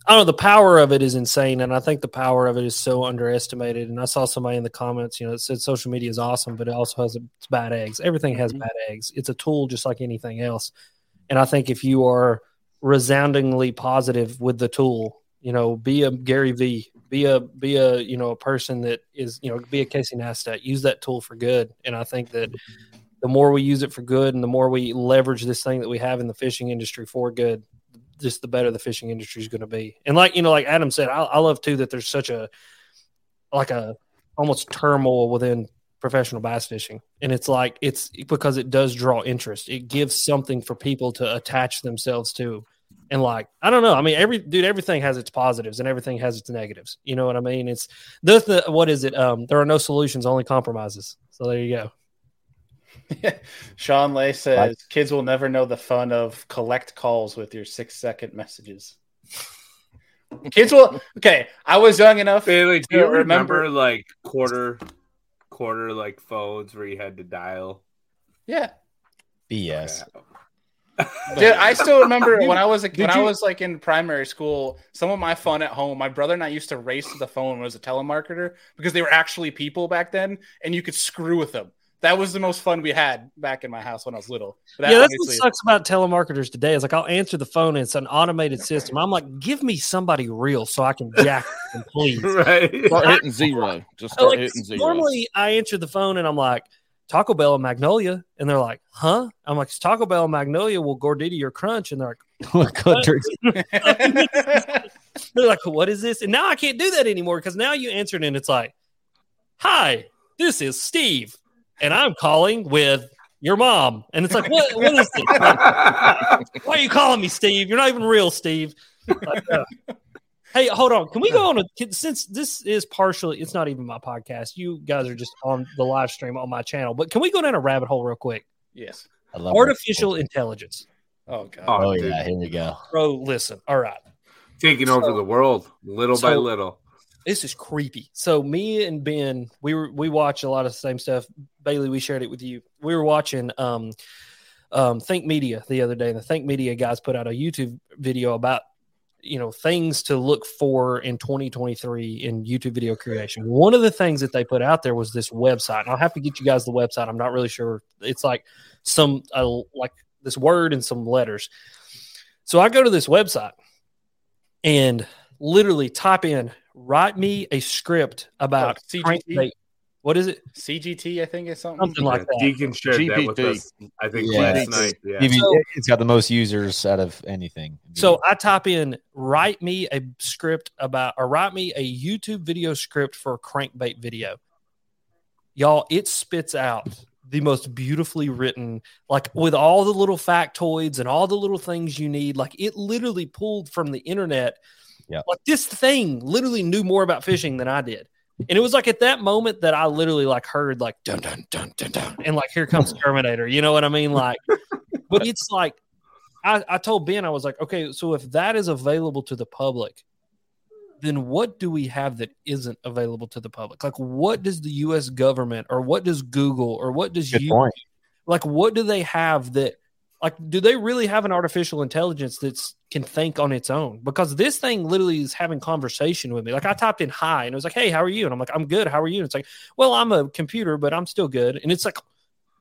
I don't know. The power of it is insane, and I think the power of it is so underestimated. And I saw somebody in the comments, you know, it said social media is awesome, but it also has its bad eggs. Everything has Mhm. bad eggs. It's a tool just like anything else. And I think if you are resoundingly positive with the tool, you know, be a Gary V, be a be a you know a person that is you know be a Casey Neistat. Use that tool for good, and I think that the more we use it for good, and the more we leverage this thing that we have in the fishing industry for good, just the better the fishing industry is going to be. And like you know, like Adam said, I, I love too that there's such a like a almost turmoil within professional bass fishing, and it's like it's because it does draw interest. It gives something for people to attach themselves to. And like I don't know, I mean, every dude, everything has its positives and everything has its negatives. You know what I mean? It's the, the what is it? Um, there are no solutions, only compromises. So there you go. Sean Lay says Right. kids will never know the fun of collect calls with your six second messages. *laughs* kids will. Okay, I was young enough. Bailey, do you remember- remember like quarter quarter like phones where you had to dial? Yeah, BS. Dude, I *laughs* still remember when I was a, did when I was like in primary school. Some of my fun at home, my brother and I used to race to the phone when I was a telemarketer because they were actually people back then, and you could screw with them. That was the most fun we had back in my house when I was little. But that yeah, that's what sucks about telemarketers today. Is like I'll answer the phone and it's an automated system. I'm like, give me somebody real so I can *laughs* jack them, please. *laughs* right. Start hitting zero. Just I start like, hitting zero. normally I answer the phone and I'm like Taco Bell and Magnolia, and they're like, "Huh?" I'm like, "It's Taco Bell and Magnolia will Gordita your Crunch," and they're like, *laughs* "They're like, what is this?" And now I can't do that anymore because now you answer it and it's like, "Hi, this is Steve, and I'm calling with." Your mom, and it's like, what? What is this? Like, why are you calling me Steve? You're not even real, Steve. Like, uh, hey, hold on. Can we go on a can- since this is partially it's not even my podcast. You guys are just on the live stream on my channel. But can we go down a rabbit hole real quick? yes. I love Artificial intelligence. Oh god. Oh, Oh yeah, here we go. Bro, listen. All right. Taking over the world little by little. This is creepy. So me and Ben, we were we watch a lot of the same stuff. Bailey, we shared it with you. We were watching um um Think Media the other day, and the Think Media guys put out a YouTube video about you know things to look for in 2023 in YouTube video creation. One of the things that they put out there was this website. And I'll have to get you guys the website. I'm not really sure. It's like some uh, like this word and some letters. So I go to this website and literally type in write me mm-hmm. a script about Oh, CGT? crankbait. What is it? CGT, I think is something. Something like Yeah, that. Deacon shared that with us. I think Yeah. last night. Yeah. So- it's got the most users out of anything. So I type in write me a script about or write me a YouTube video script for a crankbait video. Y'all, it spits out the most beautifully written, like with all the little factoids and all the little things you need. Like it literally pulled from the internet. Yeah. Like this thing literally knew more about fishing than I did. And it was like at that moment that I literally like heard like dun dun dun dun dun and like here comes Terminator. You know what I mean? Like, but it's like I, I told Ben, I was like, okay, so if that is available to the public, then what do we have that isn't available to the public? Like, what does the U.S. government or what does Google or what does Good you point. like? What do they have that? Like, do they really have an artificial intelligence that's can think on its own? Because this thing literally is having conversation with me. Like, I typed in "hi" and it was like, "Hey, how are you?" And I'm like, "I'm good. How are you?" And it's like, "Well, I'm a computer, but I'm still good." And it's like,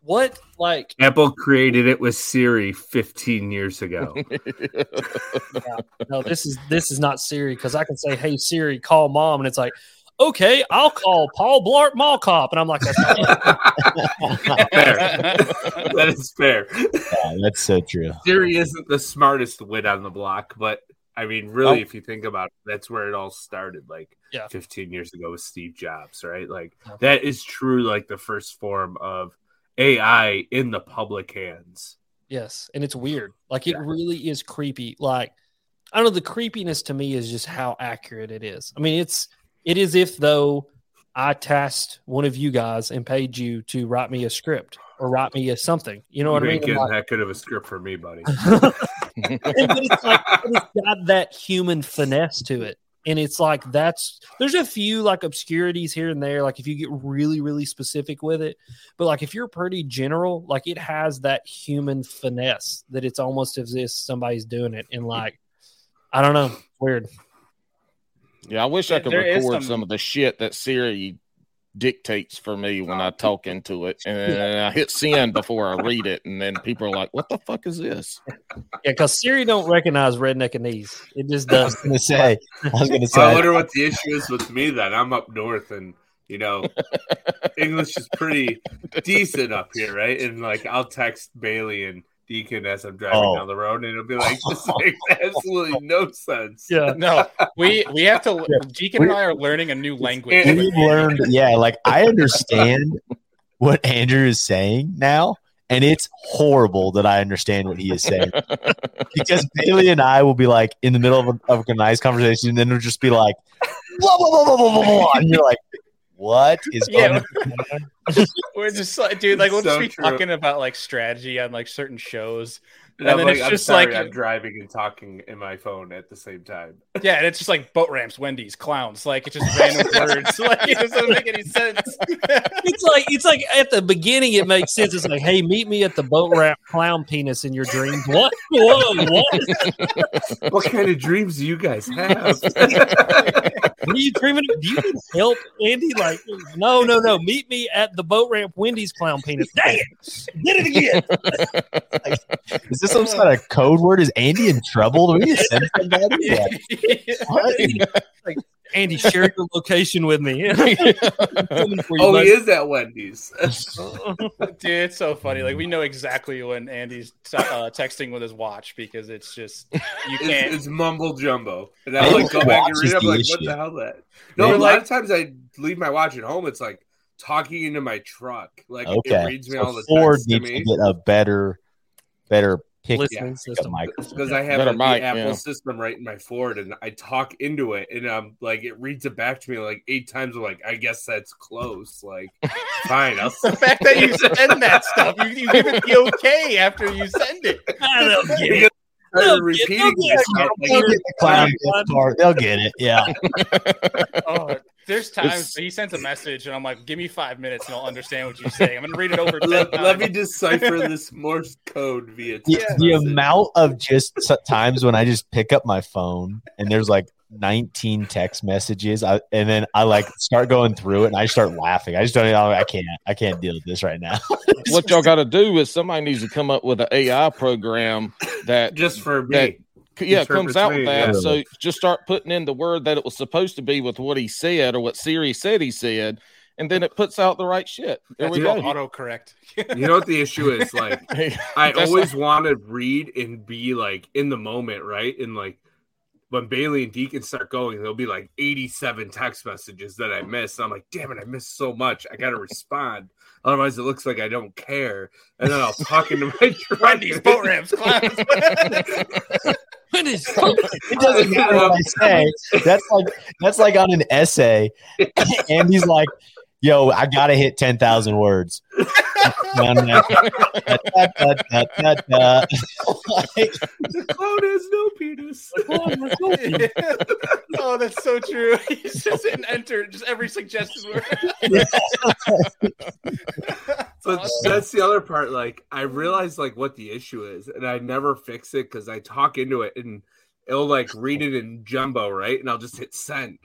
what? Like, Apple created it with Siri 15 years ago. *laughs* no, this is this is not Siri because I can say, "Hey Siri, call mom," and it's like, "Okay, I'll call Paul Blart Mall Cop," and I'm like, "That's *laughs* fair. that is fair. Yeah, that's so true. Siri isn't the smartest wit on the block, but I mean, really, Oh. if you think about it, that's where it all started. Like Yeah. 15 years ago with Steve Jobs, right? Like Yeah. that is true. Like the first form of AI in the public hands. Yes, and it's weird. Like it Yeah. really is creepy. Like I don't know, the creepiness to me is just how accurate it is. I mean, it's it is if though I tasked one of you guys and paid you to write me a script or write me a something. You know what I mean? Making Like- that good of a script for me, buddy. *laughs* but it's like it's got that human finesse to it. And it's like that's there's a few like obscurities here and there, like if you get really, really specific with it. But like if you're pretty general, like it has that human finesse that it's almost as if somebody's doing it. And like I don't know, weird. Yeah, I wish I could there is record some- some... of the shit that Siri dictates for me when I talk into it, and I hit send before I read it, and then people are like, "What the fuck is this?" Yeah, because Siri don't recognize redneck and knees. It just I was does. gonna say. I was gonna say. I wonder what the issue is with me then. I'm up north and you know *laughs* English is pretty decent up here, right? And like I'll text Bailey and Deacon as I'm driving Oh. down the road and it'll be like this *laughs* makes absolutely no sense. Yeah. No, we we have to. Deacon and I are learning a new language. We've learned, yeah. Like I understand *laughs* what Andrew is saying now, and it's horrible that I understand what he is saying *laughs* because Bailey and I will be like in the middle of a, of a nice conversation, and then it'll just be like, blah, blah, blah, blah, blah, blah, blah, and you're like, what is going Yeah. on? *laughs* We're just like, dude, like we'll So just be true. talking about like strategy on like certain shows. And, And I'm then like, it's I'm just sorry, like- I'm driving and talking in my phone at the same time. *laughs* Yeah, and it's just like boat ramps, Wendy's, clowns. Like it's just random *laughs* words. *laughs* Like it doesn't make any sense. It's like it's like at the beginning it makes sense. It's like, hey, meet me at the boat ramp clown penis in your dreams. What? Whoa, what? what kind of dreams do you guys have? What are you dreaming of? Do you need help, Andy? Like, no, no, no. Meet me at the boat ramp Wendy's clown penis. Dang it. Did it again. Is this some sort of code word? Is Andy in trouble? Do we need to send somebody? *laughs* Like, what? Andy, share your location with me. *laughs* Coming for you, oh, he is at Wendy's. *laughs* Dude, it's so funny. Like we know exactly when Andy's uh, texting with his watch because it's just you It's, can't. it's mumble jumbo. And I Maybe like go back and read it. I'm the like, what the hell that? No, Maybe a lot of times I leave my watch at home. It's like talking into my truck. Like it reads me So all the Ford text to needs to me. get a better, better pick Listening up system. Because I have Better the mic, Apple yeah. system right in my Ford, and I talk into it, and um, like it reads it back to me like eight times. I'm like, I guess that's close. Like, fine, I'll *laughs* The fact that you *laughs* send that stuff, you, you give it the okay after you send it. *laughs* I don't get it. Because They'll get- myself. they'll Like, They'll get the clown gift card. They'll get it. Yeah. Oh, there's times It's- he sends a message and I'm like, give me five minutes and I'll understand what you're *laughs* saying. I'm gonna read it over. 10 let, let me decipher *laughs* this Morse code via The, text the amount of just times when I just pick up my phone and there's like 19 text messages, I, and then I like start going through it and I start laughing. I just don't. know. I can't. I can't deal with this right now. what y'all got to do is somebody needs to come up with an AI program that *laughs* just for that- me. Yeah comes out with that. yeah. So just start putting in the word that it was supposed to be with what he said or what Siri said he said, and then it puts out the right shit. There That's we called go. autocorrect. *laughs* You know what the issue is? Like, *laughs* I That's always want to read and be like in the moment, right? And like when Bailey and Deacon start going, there'll be like 87 text messages that I miss. And I'm like, damn it, I missed so much. I got to respond. Otherwise, it looks like I don't care. And then I'll talk into my *laughs* truck. Wendy's boat ramps, *laughs* It doesn't matter what I say. That's like that's like on an essay, *laughs* and he's like, "Yo, I gotta hit ten thousand words." *laughs* The clown has no penis. *laughs* oh, that's so true. *laughs* He's just hitting enter just every suggested word. But that's the other part. Like, I realize like what the issue is, and I never fix it because I talk into it and it'll like read it in jumbo, right? And I'll just hit send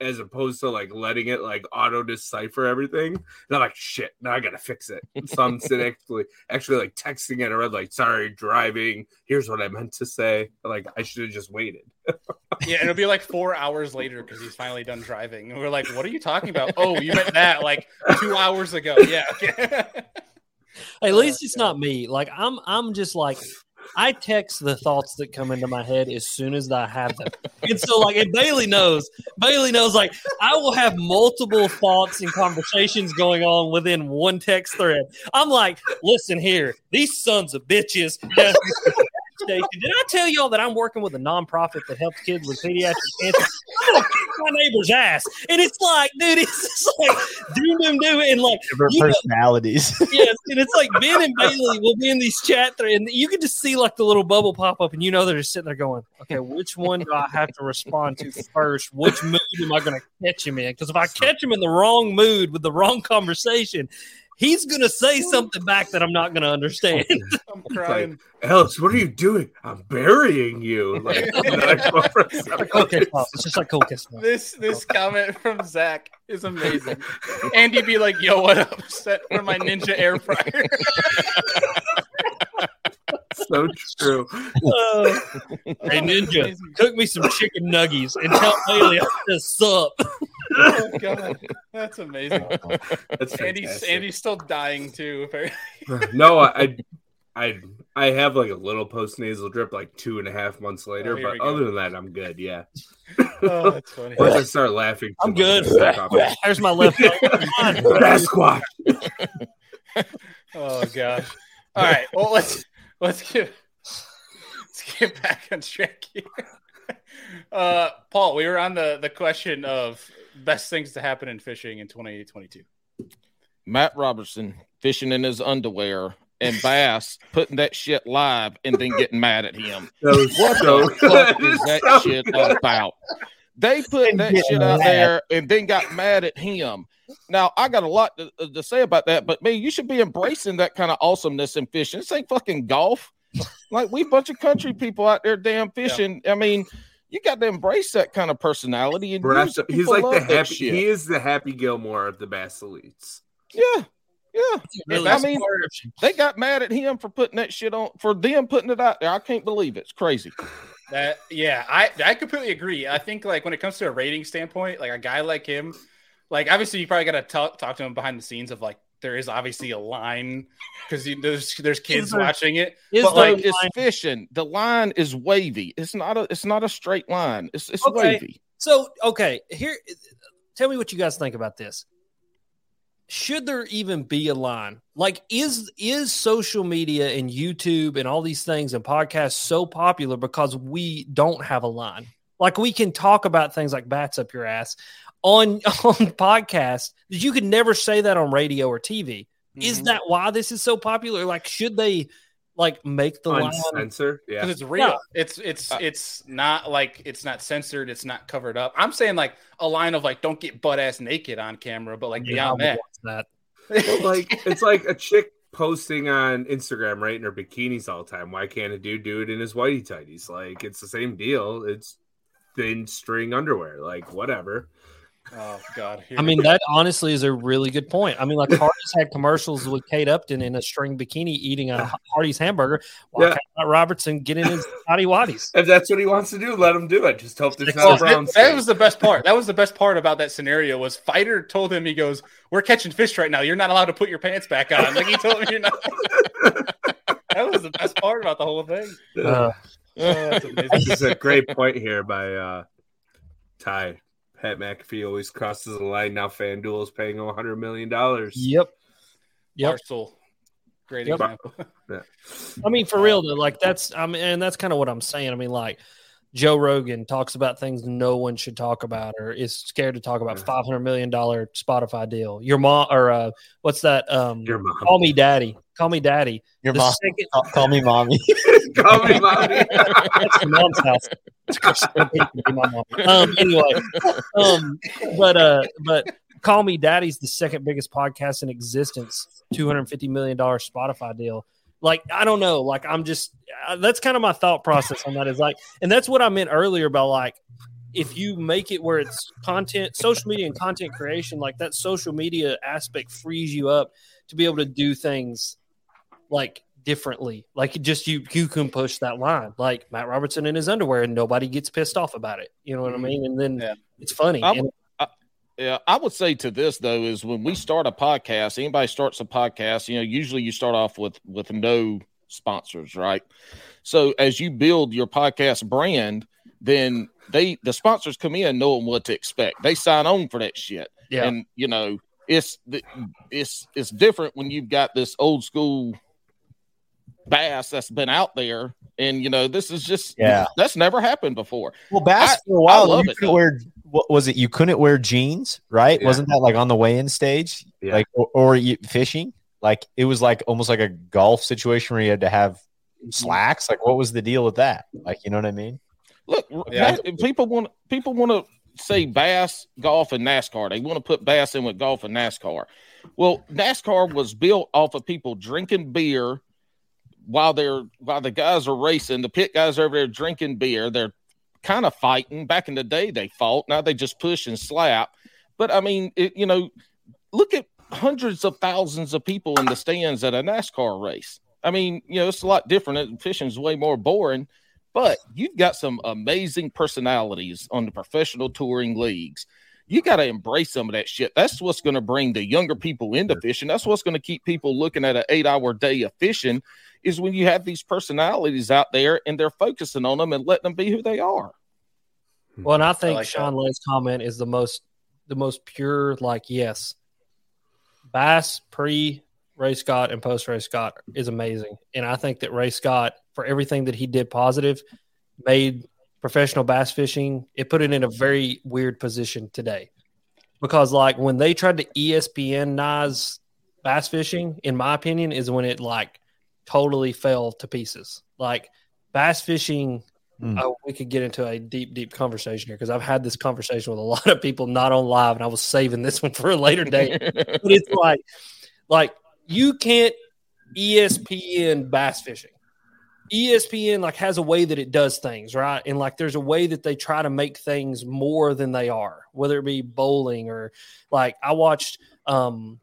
as opposed to like letting it like auto decipher everything. And I'm like, shit, now I gotta fix it. So I'm *laughs* sitting actually actually like texting at a red light, sorry, driving. Here's what I meant to say. Like I should have just waited. *laughs* Yeah, it'll be like four hours later because he's finally done driving. And we're like, what are you talking about? Oh, you meant that like two hours ago. Yeah. *laughs* At uh, least it's not me. Like I'm I'm just like I text the thoughts that come into my head as soon as I have them. And so like and Bailey knows, Bailey knows like I will have multiple thoughts and conversations going on within one text thread. I'm like, listen here, these sons of bitches. Down here at the station. Did I tell y'all that I'm working with a nonprofit that helps kids with pediatric cancer? I'm gonna kick my neighbor's ass. And it's like, dude, it's just like doom doom doom and like Different you know- personalities. yeah, and it's like Ben and Bailey will be in these chat threads, and you can just see like the little bubble pop up, and you know they're just sitting there going, "Okay, which one do I have to respond to first? Which mood am I going to catch him in? Because if I catch him in the wrong mood with the wrong conversation, he's going to say something back that I'm not going to understand." *laughs* I'm crying. Alex, what are you doing? I'm burying you. *laughs* Like, okay, it's just like cool kiss. Paul. This this comment from Zach is amazing. *laughs* Andy be like, "Yo, what up?" Set for my Ninja air fryer. so true. Uh, hey Ninja, cook me some chicken nuggies and tell Bailey I said sup. oh god, that's amazing. That's Andy's. Andy's still dying too. no, I, I, I have like a little post nasal drip like two and a half months later, Oh, but other than that, I'm good. Yeah. Oh, that's *laughs* funny. Once I start laughing, I'm good. I start coughing. *laughs* There's my left. *laughs* Sasquatch. Oh gosh. All right. Well, let's let's get let's get back on track here. Uh, Paul, we were on the the question of best things to happen in fishing in 2022. Matt Robertson fishing in his underwear and Bass putting that shit live and then getting mad at him. *laughs* What so the fuck *laughs* is that So shit good. about? They put that shit out mad. there and then got mad at him. Now I got a lot to, uh, to say about that, but man, you should be embracing that kind of awesomeness in fishing. This ain't fucking golf. Like we bunch of country people out there damn fishing. I mean, you got to embrace that kind of personality. And usually he's like the happy. He is the Happy Gilmore of the Bass Elites. Yeah, yeah. Really? I mean, they got mad at him for putting that shit on for them putting it out there. I can't believe it. It's crazy. *sighs* That yeah, I I completely agree. I think like when it comes to a rating standpoint, like a guy like him, like obviously you probably got to talk talk to him behind the scenes of like there is obviously a line because there's there's kids Is there- watching it. Is but there like it's fishing. The line is wavy. It's not a it's not a straight line. It's it's Okay. wavy. so okay, here tell me what you guys think about this. Should there even be a line? Like is is social media and YouTube and all these things and podcasts so popular because we don't have a line? Like we can talk about things like bats up your ass on *laughs* on podcasts that you could never say that on radio or TV. Is Mhm. that why this is so popular? Like should they like make the line Uncensored. Yeah. because it's real. Yeah. It's it's Uh, it's not like it's not censored. It's not covered up. I'm saying like a line of like don't get butt ass naked on camera, but like Yeah, I beyond watch that. But, that, *laughs* like it's like a chick posting on Instagram, right, in her bikinis all the time. Why can't a dude do it in his whitey tighties? Like it's the same deal. It's thin string underwear. Like whatever. Oh god. here I mean, that honestly is a really good point. I mean, like *laughs* Hardee's had commercials with Kate Upton in a string bikini eating a Hardee's hamburger. Why Yeah. can't Robertson get in his Hottie Waddies? If that's what he wants to do, let him do it. Just hope there's not brown that, that was the best part. That was the best part about that scenario was fighter told him he goes, "We're catching fish right now. You're not allowed to put your pants back on." Like he told me, you're not. *laughs* that was the best part about the whole thing. Uh, Oh, that's amazing. This is a great point here by uh, Ty. Pat McAfee always crosses the line. Now FanDuel is paying him $100 million. yep. Yep. Barstool, great Yep. example. *laughs* I mean, for real though, like that's I mean, and that's kind of what I'm saying. I mean, like Joe Rogan talks about things no one should talk about, or is scared to talk about. Five hundred million dollar Spotify deal. Your mom, or uh, what's that? Um, Your mom. call me daddy. Call me daddy. Your The mom, second- call, call me mommy. *laughs* Call me mommy. That's your mom's house. My mom. um, anyway, um, but uh, but call me daddy's the second biggest podcast in existence. Two hundred fifty million dollar Spotify deal. Like I don't know. Like I'm just uh, that's kind of my thought process on that. Is like, and that's what I meant earlier about like if you make it where it's content, social media and content creation, like that social media aspect frees you up to be able to do things like differently. Like just you you can push that line, like Matt Robertson in his underwear, and nobody gets pissed off about it. You know what I mm-hmm. mean? And then Yeah. it's funny. And- Yeah, I would say to this though is when we start a podcast, anybody starts a podcast, you know, usually you start off with with no sponsors, right? So as you build your podcast brand, then they the sponsors come in knowing what to expect. They sign on for that shit. yeah, And you know, it's it's it's different when you've got this old school bass that's been out there and you know this is just Yeah. that's never happened before Well, Bass I- for a while I love you it, couldn't though. wear what was it? You couldn't wear jeans, right? Yeah. Wasn't that like on the weigh-in stage? Yeah. Like or, or you, fishing? Like it was like almost like a golf situation where you had to have mm-hmm. slacks. Like what was the deal with that? Like you know what I mean? Look, Yeah. na- people want people want to say bass, golf, and NASCAR. They want to put bass in with golf and NASCAR. Well, NASCAR was built off of people drinking beer while they're while the guys are racing. The pit guys are over there drinking beer. They're kind of fighting. Back in the day, they fought. Now they just push and slap. But I mean, it, you know, look at hundreds of thousands of people in the stands at a NASCAR race. I mean, you know, it's a lot different. Fishing's way more boring, but you've got some amazing personalities on the professional touring leagues. You got to embrace some of that shit. That's what's going to bring the younger people into fishing. That's what's going to keep people looking at an eight hour day of fishing is when you have these personalities out there and they're focusing on them and letting them be who they are. Hmm. Well, and I think like Sean Lay's comment is the most the most pure. Like, yes, Bass pre Ray Scott and post Ray Scott is amazing, and I think that Ray Scott for everything that he did positive made professional bass fishing. It put it in a very weird position today because, like, when they tried to E ESPNize bass fishing, in my opinion, is when it like totally fell to pieces. Like bass fishing. Hmm. Oh, we could get into a deep, deep conversation here because I've had this conversation with a *laughs* lot of people not on live, and I was saving this one *laughs* for a later date. *laughs* but it's like, like you can't ESPN bass fishing. ESPN like has a way that it does things, right? And like there's a way that they try to make things more than they are, whether it be bowling or like I watched um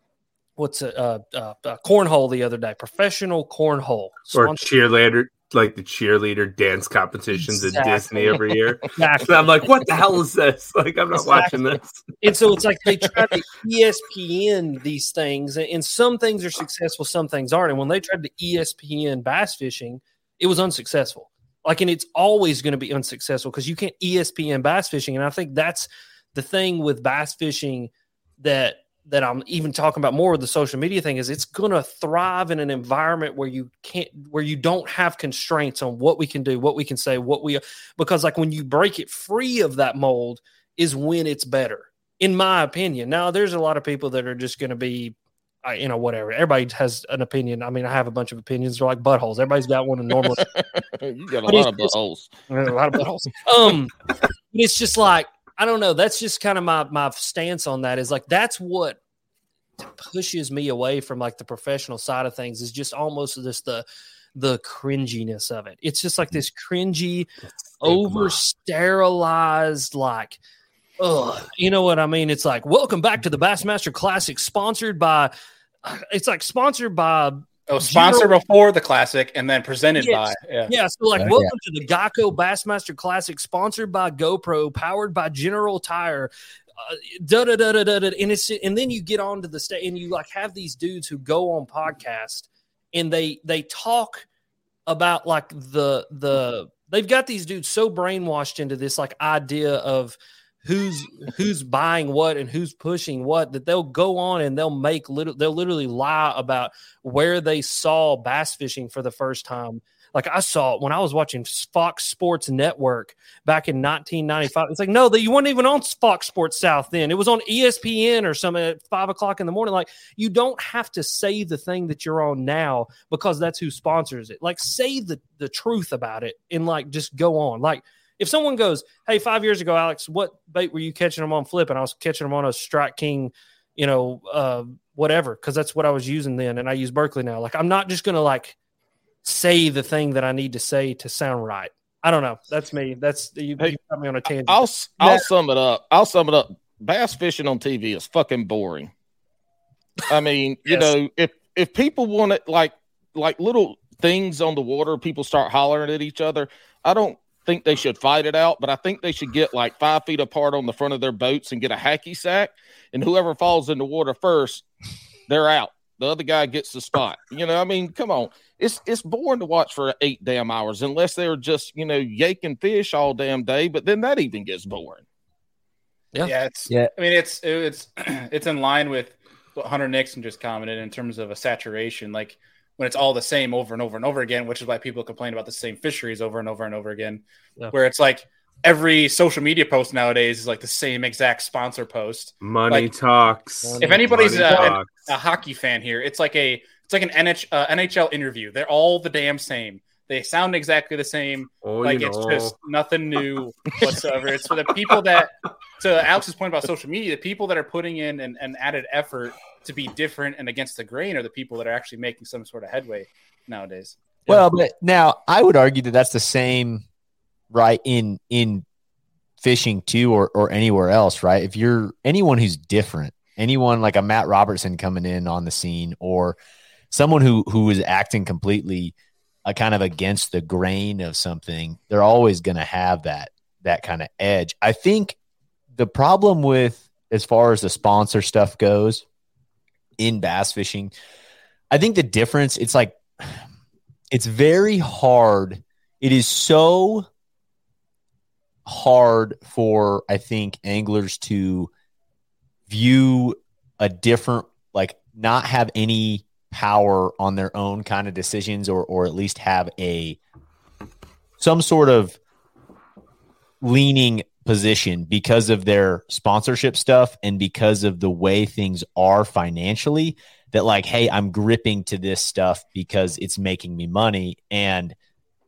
what's a, uh, uh, uh cornhole the other day, professional cornhole. Or cheerleader, like the cheerleader dance competitions Exactly. at Disney every year. *laughs* Exactly. I'm like, what the hell is this? *laughs* Like, I'm not watching this. And so it's like they try to ESPN these things, and some things are successful, some things aren't. And when they tried to ESPN bass fishing, it was unsuccessful. Like, and it's always going to be unsuccessful because you can't ESPN bass fishing. And I think that's the thing with bass fishing that that I'm even talking about more with the social media thing is it's going to thrive in an environment where you can't where you don't have constraints on what we can do, what we can say, what we because like when you break it free of that mold is when it's better in my opinion. Now, there's a lot of people that are just going to be, uh, you know, whatever. Everybody has an opinion. I mean, I have a bunch of opinions. They're like buttholes. Everybody's got one. And normally, *laughs* you got a But lot of buttholes. a lot of buttholes. *laughs* Um, *laughs* it's just like I don't know. That's just kind of my my stance on that. Is like that's what pushes me away from like the professional side of things. Is just almost just the the cringiness of it. It's just like this cringy, over sterilized, like, ugh, you know what I mean? It's like, welcome back to the Bassmaster Classic, sponsored by. *clears throat* It's like sponsored by Oh, sponsored before the classic and then presented Yes. by. Yeah. yeah, so like Yeah. welcome to the Geico Bassmaster Classic, sponsored by GoPro, powered by General Tire. Uh, da da da da da da, and it's and then you get onto the stage and you like have these dudes who go on podcast and they they talk about like the the they've got these dudes so brainwashed into this like idea of who's who's buying what and who's pushing what that they'll go on and they'll make little they'll literally lie about where they saw bass fishing for the first time. Like I saw it when I was watching Fox Sports Network back in 1995. It's like no, that you weren't even on Fox Sports South then. It was on ESPN or something at five o'clock in the morning. Like you don't have to say the thing that you're on now because that's who sponsors it. Like say the the truth about it and like just go on. Like if someone goes, "Hey, five years ago, Alex, what bait were you catching them on flip?" and I was catching them on a Strike King, you know, uh, whatever, because that's what I was using then, and I use Berkley now. Like I'm not just gonna like say the thing that I need to say to sound right. I don't know. That's me. That's you, Hey, you got me on a tangent. I'll s- I'll sum it up. I'll sum it up. Bass fishing on TV is fucking boring. I mean, *laughs* you know, if if people want it like like little things on the water, people start hollering at each other. I don't think they should fight it out, but I think they should get like five feet apart on the front of their boats and get a hacky sack, and whoever falls in the water first, they're out. The other guy gets the spot. You know, I mean, come on. It's it's boring to watch for eight damn hours unless they're just, you know, yaking fish all damn day, but then that even gets boring. Yeah. Yeah, it's Yeah. I mean, it's it's *clears throat* it's in line with what Hunter Nixon just commented in terms of a saturation, like when it's all the same over and over and over again, which is why people complain about the same fisheries over and over and over again. Yeah. Where it's like every social media post nowadays is like the same exact sponsor post. Money Like, talks. If anybody's Money uh, talks. a hockey fan here, it's like a it's like an NH, uh, NHL interview. They're all the damn same. They sound exactly the same. oh, like it's know. just nothing new whatsoever. it's for the people that to Alex's point about social media, the people that are putting in an, an added effort to be different and against the grain are the people that are actually making some sort of headway nowadays. Well, but now I would argue that that's the same, right? In in fishing too, or or anywhere else, right? If you're anyone who's different, anyone like a Matt Robertson coming in on the scene, or someone who who is acting completely uh, kind of against the grain of something, they're always going to have that that kind of edge. I think the problem with as far as the sponsor stuff goes in bass fishing, I think the difference it's like it's very hard. It is so hard for I think anglers to view a different like not have any power on their own kind of decisions or or at least have a some sort of leaning position because of their sponsorship stuff and because of the way things are financially that like hey i'm gripping to this stuff because it's making me money. And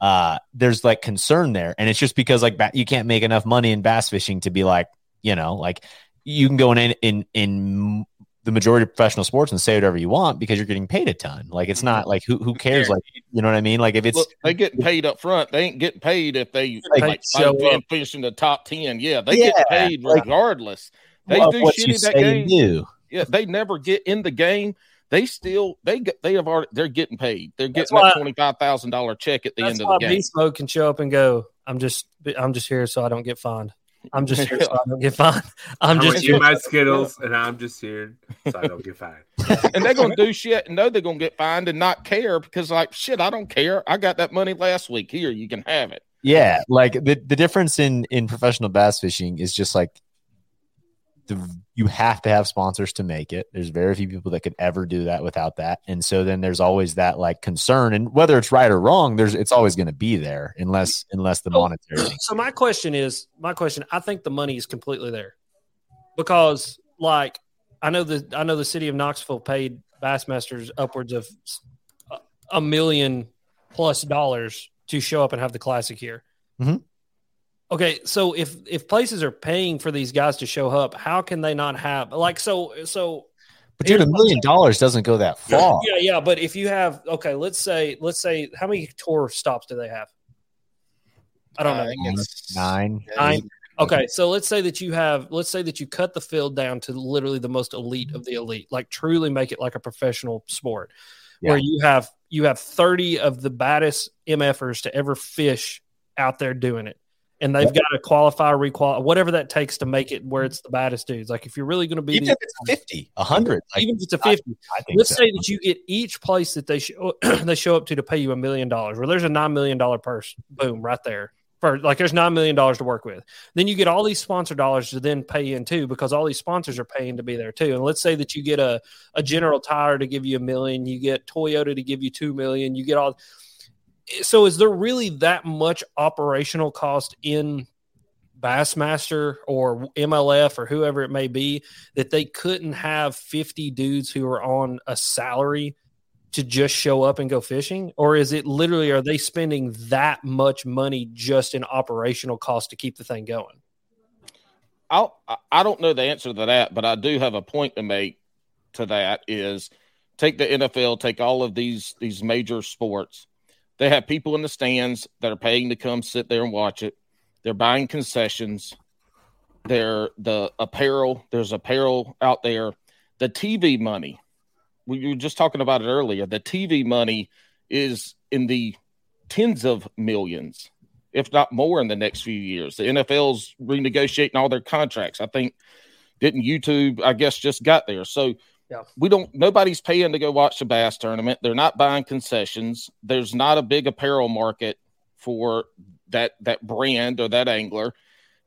uh there's like concern there. And it's just because like ba- you can't make enough money in bass fishing to be like you know like you can go in in in the majority of professional sports and say whatever you want because you're getting paid a ton like it's not mm-hmm. like who who cares like you know what i mean like if it's Look, they getting paid up front. They ain't getting paid if they Like, like, show five up. fish in the top ten. Yeah, they Yeah, get paid like, regardless. They do what shit you in that game. you do Yeah, they never get in the game. They still they they have already they're getting paid. They're getting why- that twenty five thousand dollar check at the end of the game. Beast Mode can show up and go. I'm just, I'm just here so I don't get fined. I'm just here so I don't get fined. *laughs* I'm I'm just just here. eat my Skittles, and I'm just here so I don't get fined. *laughs* and they're gonna do shit and know they're gonna get fined and not care because like shit, I don't care. I got that money last week. Here, you can have it. Yeah, like the the difference in in professional bass fishing is just like the you have to have sponsors to make it. There's very few people that could ever do that without that, and so then there's always that like concern, and whether it's right or wrong, there's it's always going to be there unless unless the Oh. monetary. So my question is, my question. I think the money is completely there because, like, I know the I know the city of Knoxville paid Bassmasters upwards of a- million plus dollars to show up and have the classic here. Mhm. Okay, so if if places are paying for these guys to show up, how can they not have like so so? But dude, a million dollars doesn't go that far. Yeah, yeah, but if you have okay, let's say let's say how many tour stops do they have? I don't uh, know. I think Nine, Nine. eight. Okay, so let's say that you have, let's say that you cut the field down to literally the most elite of the elite, like truly make it like a professional sport, where you have you have thirty of the baddest MFers to ever fish out there doing it, and they've got to qualify, requalify, whatever that takes to make it where it's the baddest dudes. Like if you're really going to be, Even the, if it's fifty, a hundred, like, even if it's a fifty, I think let's so. say that you get each place that they show *clears throat* they show up to to pay you a million dollars, where there's a nine million dollar purse, boom, right there. For like, there's nine million dollars to work with. Then you get all these sponsor dollars to then pay in too, because all these sponsors are paying to be there too. And let's say that you get a a General Tire to give you a million, you get Toyota to give you two million, you get all. So is there really that much operational cost in Bassmaster or MLF or whoever it may be that they couldn't have 50 dudes who are on a salary to just show up and go fishing? Or is it literally, are they spending that much money just in operational cost to keep the thing going? I- I don't know the answer to that, but I do have a point to make to that is take the NFL, take all of these these major sports. They have people in the stands that are paying to come sit there and watch it. They're buying concessions. They're the apparel. There's apparel out there. The TV money. We were just talking about it earlier. The TV money is in the tens of millions if not more, in the next few years. The NFL's renegotiating all their contracts. I think didn't YouTube, I guess, just got there. So Yeah. we don't nobody's paying to go watch the bass tournament. They're not buying concessions. There's not a big apparel market for that that brand or that angler.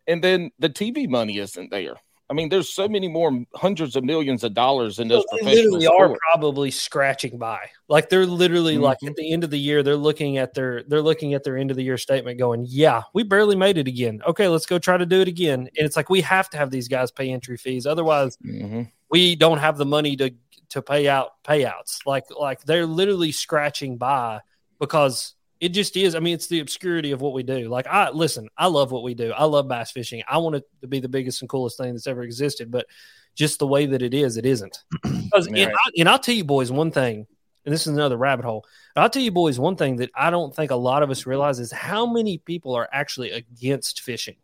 And then the TV money isn't there. I mean, there's so many more hundreds of millions of dollars in those Well, they literally are probably scratching by. Like they're literally like Mhm. at the end of the year, they're looking at their they're looking at their end of the year statement, going, "Yeah, we barely made it again. Okay, let's go try to do it again." And it's like we have to have these guys pay entry fees, otherwise Mhm. We don't have the money to to pay out payouts. Like like they're literally scratching by because it just is. I mean, it's the obscurity of what we do. Like I listen, I love what we do. I love bass fishing. I want it to be the biggest and coolest thing that's ever existed, but just the way that it is, it isn't. *clears throat* Because and, Right. I, and I'll tell you boys one thing, and this is another rabbit hole. I'll tell you boys one thing that I don't think a lot of us realize is how many people are actually against fishing.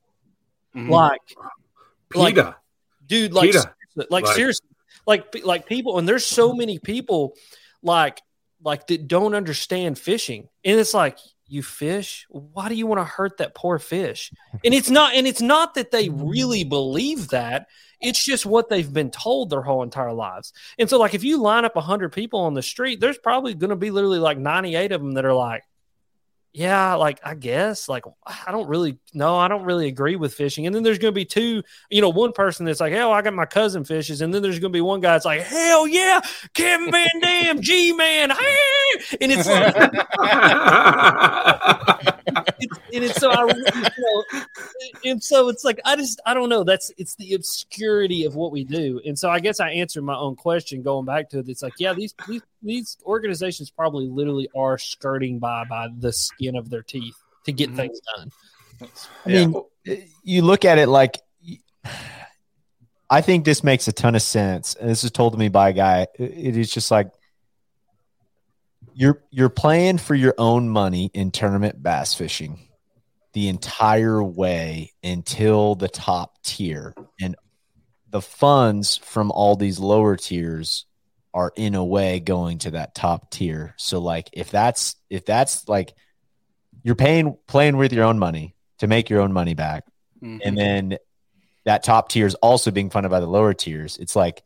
Mhm. Like like- dude like PETA. Like, Like- seriously like like people and there's so many people like like that don't understand fishing and it's like you fish? Why do you want to hurt that poor fish? And it's not and it's not that they really believe that it's just what they've been told their whole entire lives and so like if you line up 100 people on the street there's probably going to be literally like 98 of them that are like yeah, like I guess, like I don't really no, I don't really agree with fishing. And then there's going to be two, you know, one person that's like, hell, I got my cousin fishes, and then there's going to be one guy that's like, hell yeah, Kevin Van Dam, G man, and it's like, *laughs* *laughs* it's, *laughs* and it's so I, you know, and so it's like I just I don't know. That's it's the obscurity of what we do, and so I guess I answered my own question going back to it. It's like yeah, these these these organizations probably literally are skirting by by the skin of their teeth to get Mhm. things done. I mean, you look at it like I think this makes a ton of sense. And this is told to me by a guy. It is just like you're you're playing for your own money in tournament bass fishing the entire way until the top tier. And the funds from all these lower tiers are in a way going to that top tier. So like if that's if that's like you're paying playing with your own money to make your own money back Mhm. and then that top tier is also being funded by the lower tiers. It's like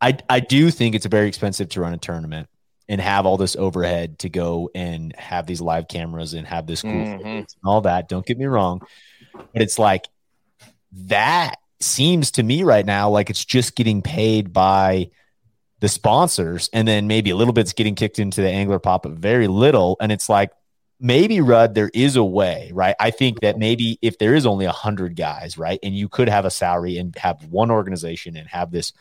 I I do think it's very expensive to run a tournament and have all this overhead to go and have these live cameras and have this cool Mhm. and all that. Don't get me wrong, but it's like that seems to me right now like it's just getting paid by the sponsors and then maybe a little bit's getting kicked into the angler pop but very little and it's like maybe Rudd, there is a way, right? I think that maybe if there is only a hundred guys, right, and you could have a salary and have one organization and have this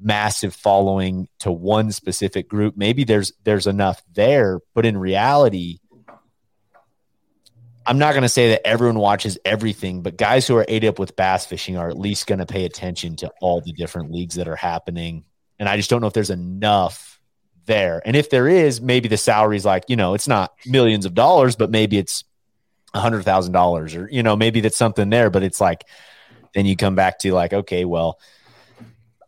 massive following to one specific group, maybe there's there's enough there. But in reality, I'm not going to say that everyone watches everything, but guys who are ate up with bass fishing are at least going to pay attention to all the different leagues that are happening. And I just don't know if there's enough there. And if there is, maybe the salary's like, you know, it's not millions of dollars, but maybe it's a hundred thousand dollars or, you know, maybe that's something there, but it's like, then you come back to like, okay, well,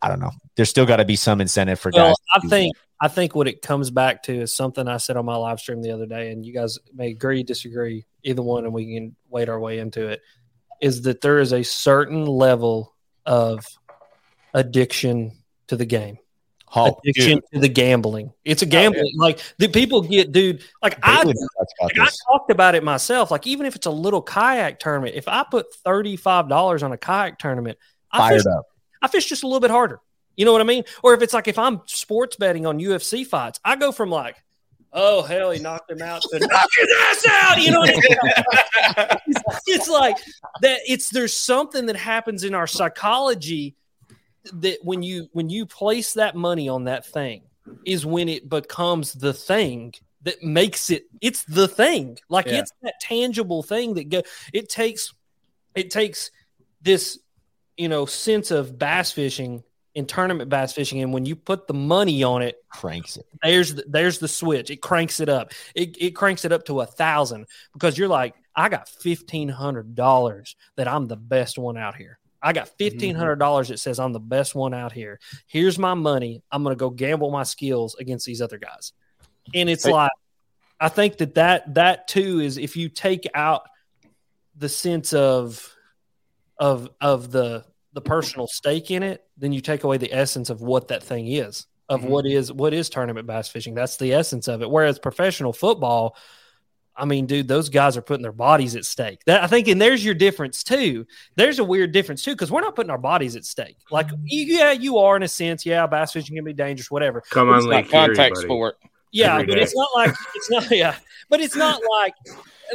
I don't know. There's still got to be some incentive for Well, guys. I think I think what it comes back to is something I said on my live stream the other day, and you guys may agree, disagree, either one, and we can wade our way into it. Is that there is a certain level of addiction to the game, that. Oh, addiction dude, to the gambling. It's a oh, gambling. Like the people get, dude. Like I, like, I talked about it myself. Like even if it's a little kayak tournament, if I put thirty five dollars on a kayak tournament, I fish fired up. I fish just a little bit harder. You know what I mean? Or if it's like if I'm sports betting on UFC fights, I go from like, oh hell, he knocked him out to *laughs* knock his ass out. You know what I mean? it's, *laughs* it's like that. It's there's something that happens in our psychology that when you when you place that money on that thing is when it becomes the thing that makes it it's the thing like Yeah. it's that tangible thing that go it takes it takes this you know sense of bass fishing and tournament bass fishing and when you put the money on it Cranks it. there's the, there's the switch. It cranks it up. It, it cranks it up to a thousand because you're like i got fifteen hundred dollars that i'm the best one out here. I got mm-hmm. fifteen hundred dollars that says i'm the best one out here. Here's my money. I'm gonna go gamble my skills against these other guys. And it's Hey. like i think that that that too is if you take out the sense of of of the the personal stake in it then you take away the essence of what that thing is of Mhm. what is what is tournament bass fishing that's the essence of it whereas professional football I mean, dude, those guys are putting their bodies at stake. That I think, and there's your difference too. There's a weird difference too because we're not putting our bodies at stake. Like, yeah, you are in a sense. Yeah, bass fishing can be dangerous, whatever. Come on, it's not Lake Erie, Contact sport. Yeah, Every but day. it's not like it's not. *laughs* Yeah, but it's not like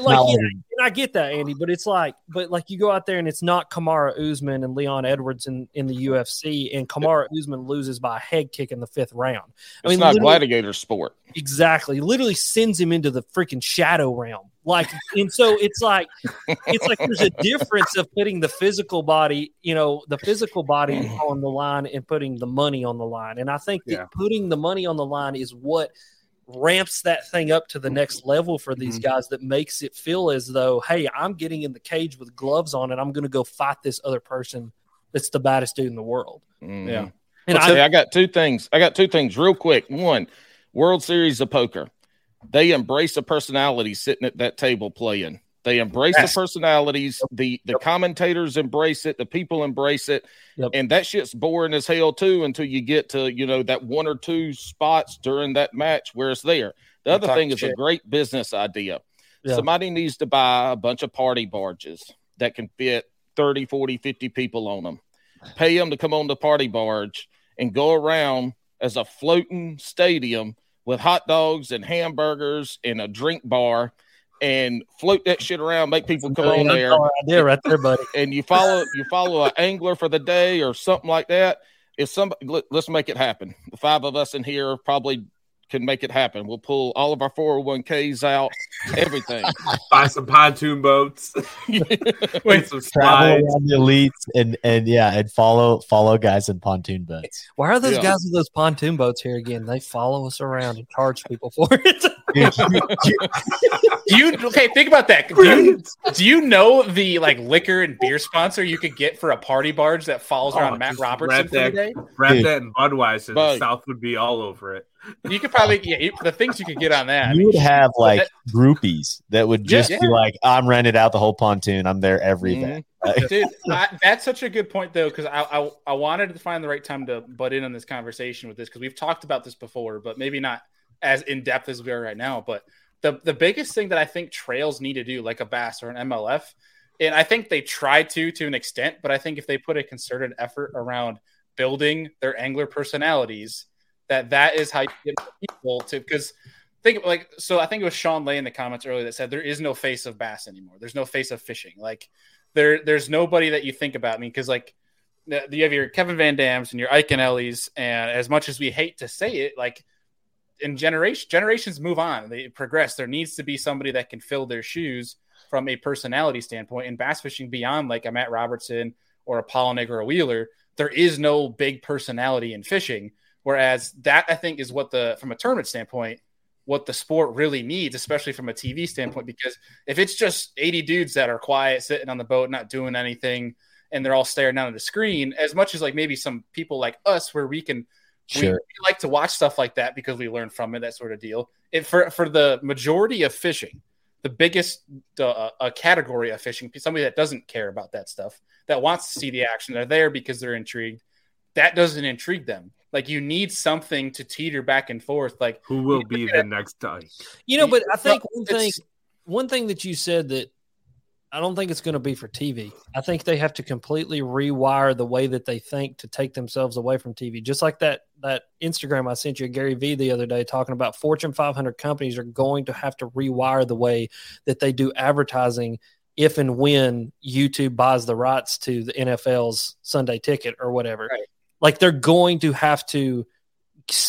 like yeah, and I get that, Andy. But it's like, but like you go out there and it's not Kamaru Usman and Leon Edwards in, in the UFC, and Kamaru Usman loses by a head kick in the fifth round. I It's mean, not gladiator sport. exactly, literally sends him into the freaking shadow realm. Like, and so it's like, it's like there's a difference of putting the physical body, you know, the physical body on the line and putting the money on the line. And I think that Yeah. putting the money on the line is what ramps that thing up to the next level for these guys that makes it feel as though, hey, I'm getting in the cage with gloves on and I'm going to go fight this other person that's the baddest dude in the world. Mhm. Yeah. And Well, I, see, I got two things. I got two things real quick. One, World Series of Poker. They embrace a personality sitting at that table playing. They embrace Yes. the personalities. The the commentators embrace it. The people embrace it. Yep. And that shit's boring as hell too until you get to, you know, that one or two spots during that match where it's there. The other thing is a great business idea. Somebody needs to buy a bunch of party barges that can fit 30, 40, 50 people on them. Pay them to come on the party barge and go around as a floating stadium with hot dogs and hamburgers and a drink bar and float that shit around, make people come on there idea right there, buddy. and you follow you follow an angler for the day or something like that. If some let, let's make it happen. The five of us in here probably can make it happen. We'll pull all of our 401ks out, everything. *laughs* Buy some pontoon boats. *laughs* Wait, some travel slides. around the elites and and yeah and follow follow guys in pontoon boats. Why are those Yeah. guys with those pontoon boats here again? They follow us around and charge people for it. You- you- Do you okay? Think about that. Do you, do you know the like liquor and beer sponsor you could get for a party barge that follows Oh, around Matt Robertson wrap for the that- day? Wrap that in Budweiser. Bud. The South would be all over it. You could probably yeah. The things you could get on that. I you mean, would have like that- groupies that would just Yeah. be like, "I'm rented out the whole pontoon. I'm there every Mhm. *laughs* dude I, that's such a good point though because I, I i wanted to find the right time to butt in on this conversation with this because we've talked about this before but maybe not as in depth as we are right now but the the biggest thing that i think trails need to do like a bass or an mlf and i think they try to to an extent but i think if they put a concerted effort around building their angler personalities that that is how you get people to because think like so i think it was sean lay in the comments earlier that said there is no face of bass anymore there's no face of fishing like there there's nobody that you think about. I mean, because like you have your Kevin Van Dams and your Iaconellis, and as much as we hate to say it, like in generation generations move on, they progress. There needs to be somebody that can fill their shoes from a personality standpoint. And bass fishing beyond like a Matt Robertson or a Palaniuk or a Wheeler, there is no big personality in fishing. Whereas that I think is what the from a tournament standpoint, what the sport really needs, especially from a TV standpoint, because if it's just 80 dudes that are quiet, sitting on the boat, not doing anything, and they're all staring down at the screen, as much as like maybe some people like us, where we can we, we like to watch stuff like that because we learn from it, that sort of deal. It for for the majority of fishing, the biggest uh, a category of fishing, somebody that doesn't care about that stuff, that wants to see the action, they're there because they're intrigued. That doesn't intrigue them. Like you need something to teeter back and forth. Like Who will be the next Ike? You know, but I think Well, one thing one thing that you said that I don't think it's going to be for TV. I think they have to completely rewire the way that they think to take themselves away from TV. Just like that that Instagram I sent you, Gary Vee, the other day, talking about Fortune 500 companies are going to have to rewire the way that they do advertising if and when YouTube buys the rights to the NFL's Sunday Ticket or whatever. Right. Like they're going to have to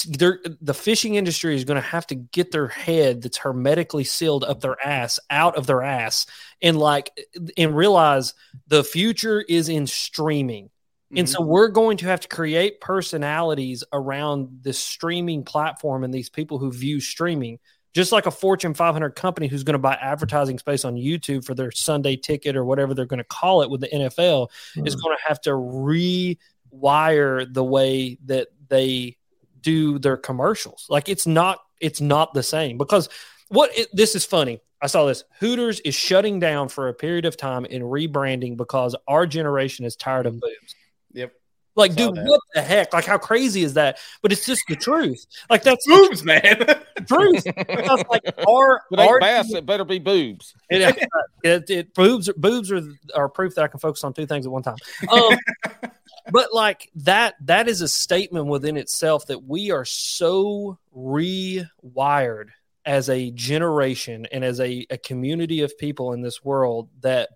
they're, the fishing industry is going to have to get their head that's hermetically sealed up their ass out of their ass and like and realize the future is in streaming. And so mm-hmm. we're going to have to create personalities around this streaming platform and these people who view streaming just like a fortune 500 company who's going to buy advertising space on youtube for their sunday ticket or whatever they're going to call it with the nfl is mm-hmm. going to have to rewire the way that they do their commercials. Like it's not it's not the same because what it, this is funny. I saw this. Hooters is shutting down for a period of time and rebranding because our generation is tired of boobs. Yep. Like, dude, that. what the heck? Like, how crazy is that? But it's just the truth. Like, that's the *laughs* Boobs, man. truth. Because, like, our, *laughs* it our bass, it better be boobs. *laughs* it, it, it boobs boobs are are proof that I can focus on two things at one time. Um, but like that that is a statement within itself that we are so rewired as a generation and as a, a community of people in this world that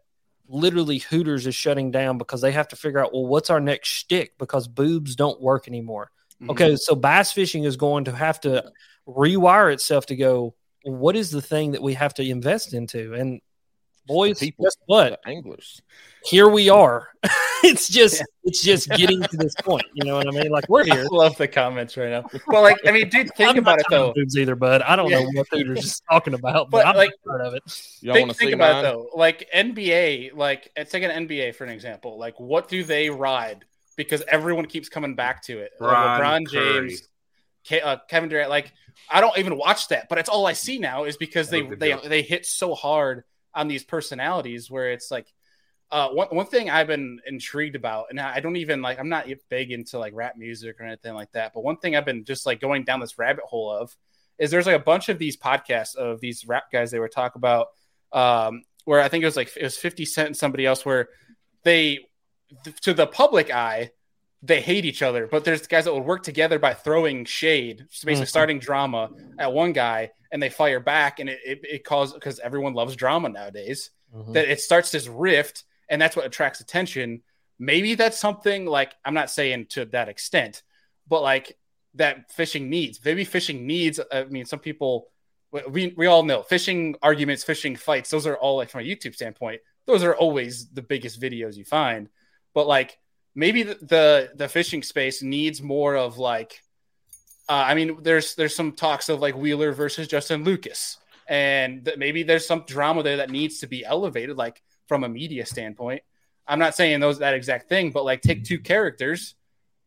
literally Hooters is shutting down because they have to figure out well what's our next shtick because boobs don't work anymore. Mm-hmm. Okay, so bass fishing is going to have to rewire itself to go. What is the thing that we have to invest into? And boys, people. guess what? The anglers. Here we are. *laughs* it's just it's just getting to this point. You know what I mean? Like we're here. *laughs* I here. love the comments right now. Well, like, I mean, dude, think I'm about not it though. boobs either, bud. I don't Yeah. know what Hooters *laughs* just talking about, but, But, I'm like- part of it. Y'all Think, think about mine? it though. Like NBA, like let's take an NBA for an example. Like, what do they ride? Because everyone keeps coming back to it. Like, Ron LeBron Curry. James, Ke- uh, Kevin Durant. Like, I don't even watch that, but it's all I see now is because they they they hit so hard on these personalities where it's like. Uh, one, one thing I've been intrigued about, and I don't even like, I'm not big into like rap music or anything like that, but one thing I've been just like going down this rabbit hole of is there's like a bunch of these podcasts of these rap guys they were talk about um, where I think it was like it was 50 Cent and somebody else where they to the public eye they hate each other, but there's guys that would work together by throwing shade, basically Mhm. starting drama at one guy, and they fire back, and it it, it causes because everyone loves drama nowadays that it starts this rift, and that's what attracts attention. Maybe that's something like I'm not saying to that extent, but like that fishing needs. Maybe fishing needs. I mean, some people we we all know fishing arguments, fishing fights. Those are all like from a YouTube standpoint. Those are always the biggest videos you find. But like maybe the the, the fishing space needs more of like. Uh, I mean, there's there's some talks of like Wheeler versus Justin Lucas, and that maybe there's some drama there that needs to be elevated, like from a media standpoint. I'm not saying those that exact thing, but like take two characters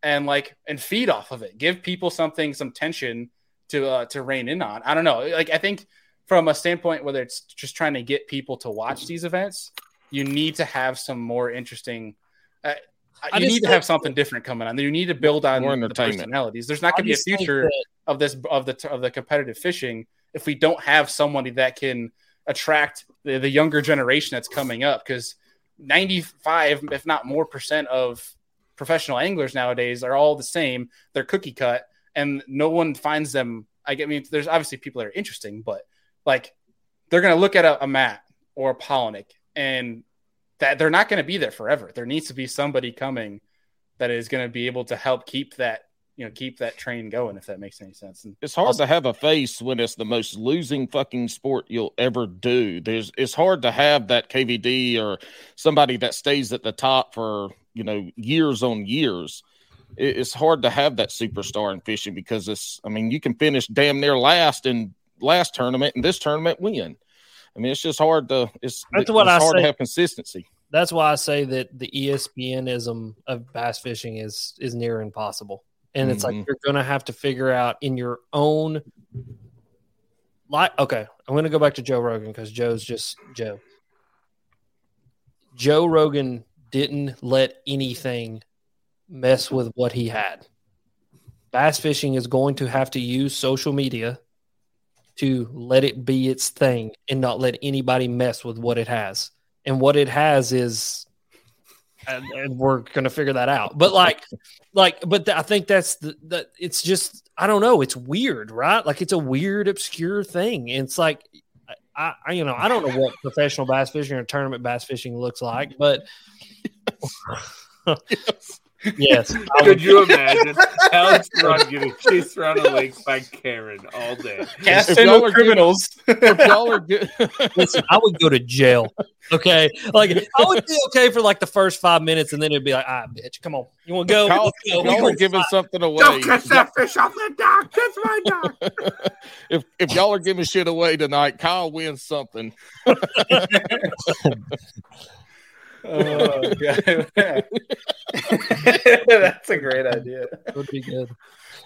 and like and feed off of it. Give people something, some tension to uh, to rein in on. I don't know. Like I think from a standpoint whether it's just trying to get people to watch these events, you need to have some more interesting. Uh, I you need to have something different coming on. You need to build on More the personalities. There's not going to be a future that- of this of the of the competitive fishing if we don't have somebody that can attract the, the younger generation that's coming up because 95 if not more percent of professional anglers nowadays are all the same they're cookie cut and no one finds them i get- I mean there's obviously people that are interesting but like they're going to look at a, a Matt or a Palaniuk and that they're not going to be there forever there needs to be somebody coming that is going to be able to help keep that you know keep that train going if that makes any sense and It's hard to have a face when it's the most losing fucking sport you'll ever do. There's it's hard to have that KVD or somebody that stays at the top for, you know, years on years. It's hard to have that superstar in fishing because it's I mean, you can finish damn near last in last tournament and this tournament win. I mean, it's just hard to it's That's it's what I hard say. to have consistency. That's why I say that the ESPNism of bass fishing is is near impossible. And it's like Mhm. you're gonna have to figure out in your own like okay, I'm gonna go back to Joe Rogan because Joe's just Joe. Joe Rogan didn't let anything mess with what he had. Bass fishing is going to have to use social media to let it be its thing and not let anybody mess with what it has. And what it has is and, and we're gonna figure that out. But like, like, but th- I think that's the that it's just I don't know. It's weird, right? Like it's a weird, obscure thing. And it's like I, I you know I don't know what professional bass fishing or tournament bass fishing looks like, but *laughs* yes, I *laughs* Could would- you imagine Alex Run getting chased around a lake by Karen all day? cast If y'all with are criminals if y'all are good *laughs* listen, I would go to jail. Okay, like I would be okay for like the first five minutes, and then it'd be like, ah, bitch, come on, you want to go? Kyle, Let's go. We y'all go are giving something away. Don't catch that fish off the dock. That's my dock. *laughs* if if y'all are giving shit away tonight, Kyle wins something. Oh, God. *laughs* that's a great idea would be good.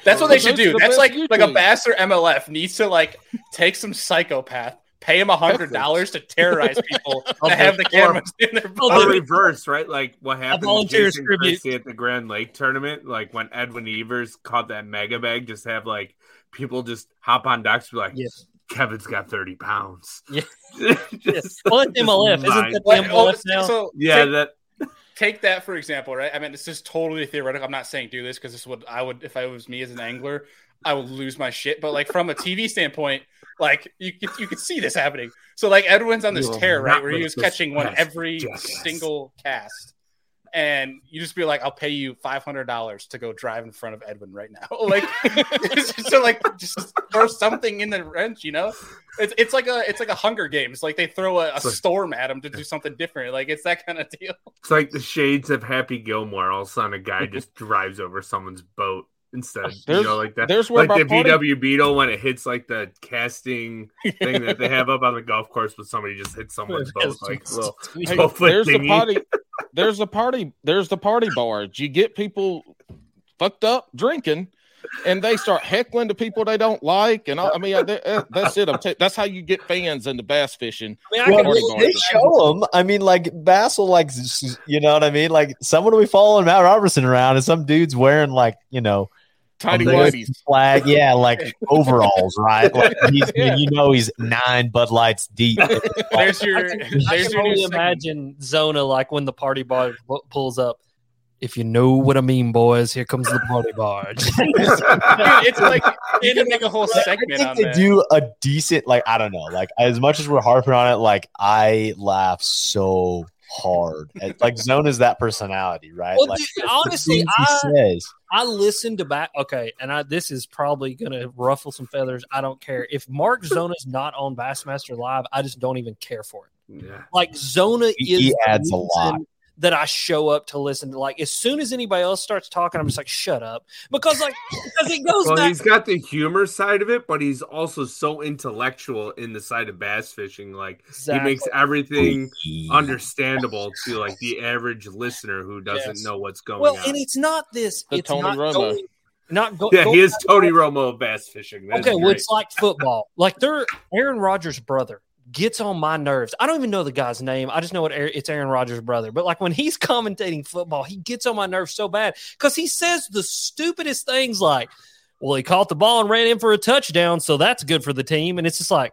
that's what they should do that's best like like a YouTube. bass or mlf needs to like take some psychopath pay him a hundred dollars to terrorize people I'll *laughs* that have the do- cameras in their I'll Or reverse, right? Like what happened to volunteer Jason. Christie at the Grand Lake tournament, like when Edwin Evers caught that mega bag, just have like people just hop on docks, be like, Yeah. Kevin's got 30 pounds. *laughs* Yeah. Just- Well, it's just MLF, isn't that What- the oh, MLF now? so Yeah, take, that take that for example, right? I mean, this is totally theoretical. I'm not saying do this because this would I would if I was me as an angler, I would lose my shit. But like from a TV standpoint, like you could you could see this happening. So like Edwin's on this You tear, right, where he was catching one every jackass. single cast. And you just be like, I'll pay you five hundred dollars to go drive in front of Edwin right now. *laughs* Like, so like, just throw something in the wrench, you know? It's it's like a it's like a Hunger Games. Like they throw a, a storm at him to do something different. Like it's that kind of deal. it's like the shades of Happy Gilmore. All of a sudden, a guy just *laughs* drives over someone's boat instead. You There's- know, like that. there's where like the party- VW Beetle when it hits like the casting *laughs* thing that they have up on the golf course, but somebody just hits someone's boat. Like, little, Hey, Hopefully there's the thingy. Party. There's a party. There's the party barge. You get people fucked up drinking, and they start heckling to people they don't like. And I, I mean, I, that- that's it. I'm t- that's how you get fans into bass fishing. I mean, I Well, they, they show them. I mean, like Bass will like, s- s- you know what I mean? Like someone will be following Matt Robertson around, and some dude's wearing like, you know, Tiny American flag, yeah, like *laughs* overalls, right? Like *laughs* he's, Yeah. you know, he's nine Bud Lights deep. *laughs* There's your I can, I there's can your only imagine Zona like when the party barge pu- pulls up. If you know what I mean, boys, here comes the party barge. It's like you can make a whole I segment think on they that. do a decent, like I don't know, like as much as we're harping on it, like I laugh so hard. At- Like Zona's that personality, right? Well, like dude, honestly, he I- says. I listened to back. Okay, and I this is probably going to ruffle some feathers. I don't care if Mark *laughs* Zona's not on Bassmaster Live. I just don't even care for it. yeah. Like Zona He- is he adds a lot. Reason That I show up to listen to. Like as soon as anybody else starts talking, I'm just like, shut up, because like because it goes Well, back. he's got the humor side of it, but he's also so intellectual in the side of bass fishing. Like he makes everything oh, understandable to like the average listener who doesn't Yes. know what's going Well, on. and it's not this. The it's Tony not Romo. going. Not go, yeah, go- he is Tony Romo of bass fishing. That's Okay, well, it's like football. Like they're Aaron Rodgers' brother gets on my nerves. I don't even know the guy's name. I just know what it's Aaron Rodgers' brother. But like when he's *laughs* commentating football, he gets on my nerves so bad because he says the stupidest things like, "Well, he caught the ball and ran in for a touchdown, so that's good for the team." And it's just like,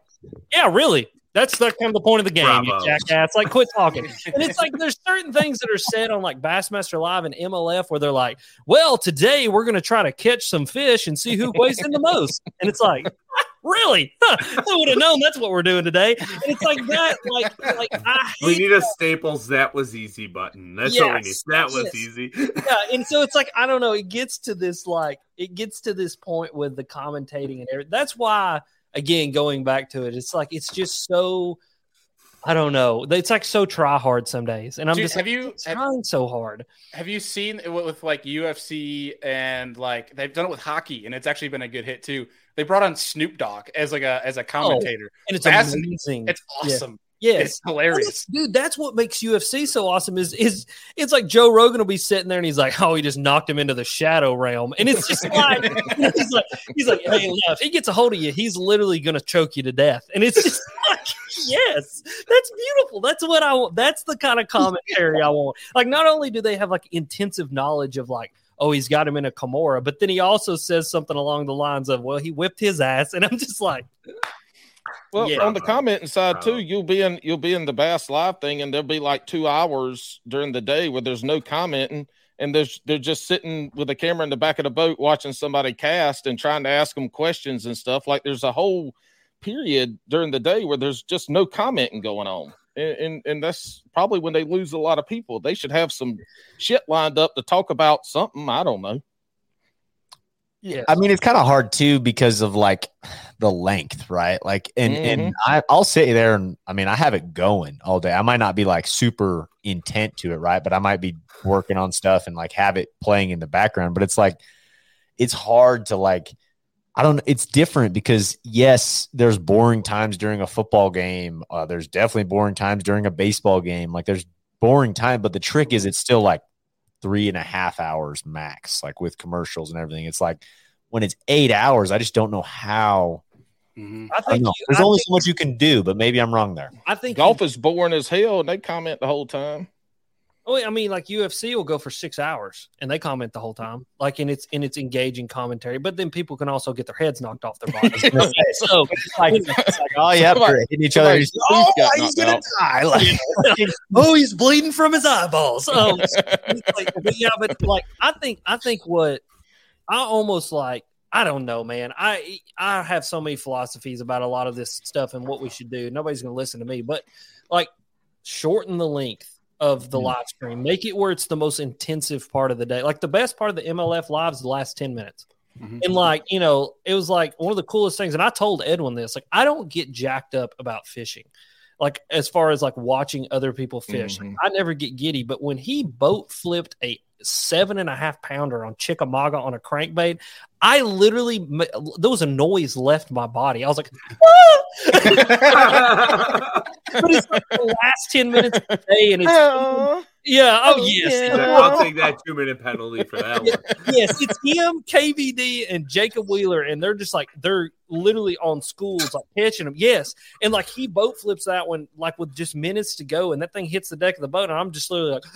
yeah, really. That's the kind of the point of the game, you jackass. Like, quit talking. *laughs* And it's like there's certain things that are said on like Bassmaster Live and MLF where they're like, "Well, today we're going to try to catch some fish and see who weighs in the most." And it's like, *laughs* really? Huh, I would have known that's what we're doing today. And it's like that. Like, like I we hate need a Staples that was easy button. That's what we need. That was yes. easy. yeah, and so it's like I don't know. It gets to this like it gets to this point with the commentating and everything. That's why, again, going back to it, it's like it's just so. I don't know. It's like so try hard some days, and I'm Dude, just have like, you- "It's have- trying so hard. Have you seen it with like UFC and like they've done it with hockey and it's actually been a good hit too. They brought on Snoop Dogg as like a as a oh, commentator. And it's Fascinating. amazing. It's Yeah. awesome. yes, It's hilarious. dude. That's what makes UFC so awesome. Is is it's like Joe Rogan will be sitting there and he's like, oh, he just knocked him into the shadow realm, and it's just *laughs* like he's like he's like, hey, if he gets a hold of you, he's literally gonna choke you to death, and it's just *laughs* like, yes, that's beautiful. That's what I want. That's the kind of commentary I want. Like, not only do they have like intensive knowledge of like. Oh, he's got him in a Kimura, but then he also says something along the lines of, "Well, he whipped his ass," and I'm just like, Well, Yeah. on the commenting side too, you'll be in you'll be in the Bass Live thing, and there'll be like two hours during the day where there's no commenting, and there's they're just sitting with a camera in the back of the boat watching somebody cast and trying to ask them questions and stuff. Like there's a whole period during the day where there's just no commenting going on, and and, and that's probably when they lose a lot of people. They should have some shit lined up to talk about something. I don't know. "Yeah." I mean, it's kind of hard too because of like the length, right? Like, and and Mhm. I, I'll sit there and I mean, I have it going all day. I might not be like super intent to it, right? But I might be working on stuff and like have it playing in the background. But it's like, it's hard to like, I don't. It's different because yes, there's boring times during a football game. Uh, there's definitely boring times during a baseball game. Like, there's boring time, but the trick is it's still like three and a half hours max, like with commercials and everything. It's like when it's eight hours, I just don't know how Mhm. I I think know. you- There's I only think- so much you can do, but maybe I'm wrong there. I think Golf is boring as hell, and they comment the whole time. Oh, I mean, like UFC will go for six hours and they comment the whole time, like in its in its engaging commentary. But then people can also get their heads knocked off their bodies. *laughs* *laughs* so, like, It's like, oh yeah, hitting each other. Oh, he's gonna out. die. Like, *laughs* oh, he's bleeding from his eyeballs. Um, like, but yeah, but like, I think I think what I almost like. I don't know, man. I I have so many philosophies about a lot of this stuff and what we should do. Nobody's going to listen to me, but like, shorten the length of the Mm. live stream. Make it where it's the most intensive part of the day. Like the best part of the MLF live is the last ten minutes. Mhm. And like, you know, it was like one of the coolest things. And I told Edwin this, like, I don't get jacked up about fishing. Like as far as like watching other people fish, Like, Mhm. I never get giddy. But when he boat flipped a seven and a half pounder on Chickamauga on a crankbait, I literally there was a noise left my body. I was like, "Ah!" *laughs* *laughs* but it's like the last ten minutes of the day, and it's yeah, oh, oh yes, I'll take that two minute penalty for that one. yes, it's him, KVD, and Jacob Wheeler, and they're just like they're literally on schools, like catching them. Yes, and like he boat flips that one like with just minutes to go, and that thing hits the deck of the boat, and I'm just literally like, *gasps*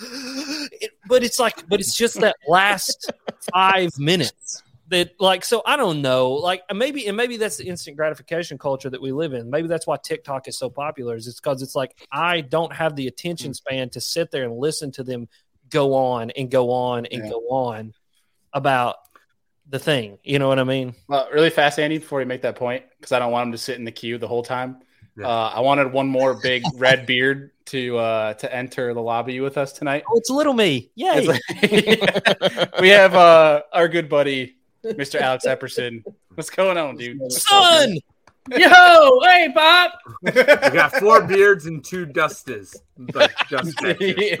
it, but it's like, but it's just that last *laughs* five minutes that like so I don't know like maybe and maybe that's the instant gratification culture that we live in. Maybe that's why TikTok is so popular. Is it's because it's like I don't have the attention span to sit there and listen to them go on and go on and Yeah. go on about the thing. You know what I mean? Well, really fast, Andy, before you make that point, because I don't want him to sit in the queue the whole time. Yeah. Uh, I wanted one more big *laughs* red beard to uh, to enter the lobby with us tonight. Oh, it's little me. Yay! It's like- *laughs* *laughs* we have uh, our good buddy, Mr. Alex Epperson. What's going on, dude? Son, *laughs* Yo, hey, Bob. We got four beards and two dustas. Like dust patches. *laughs*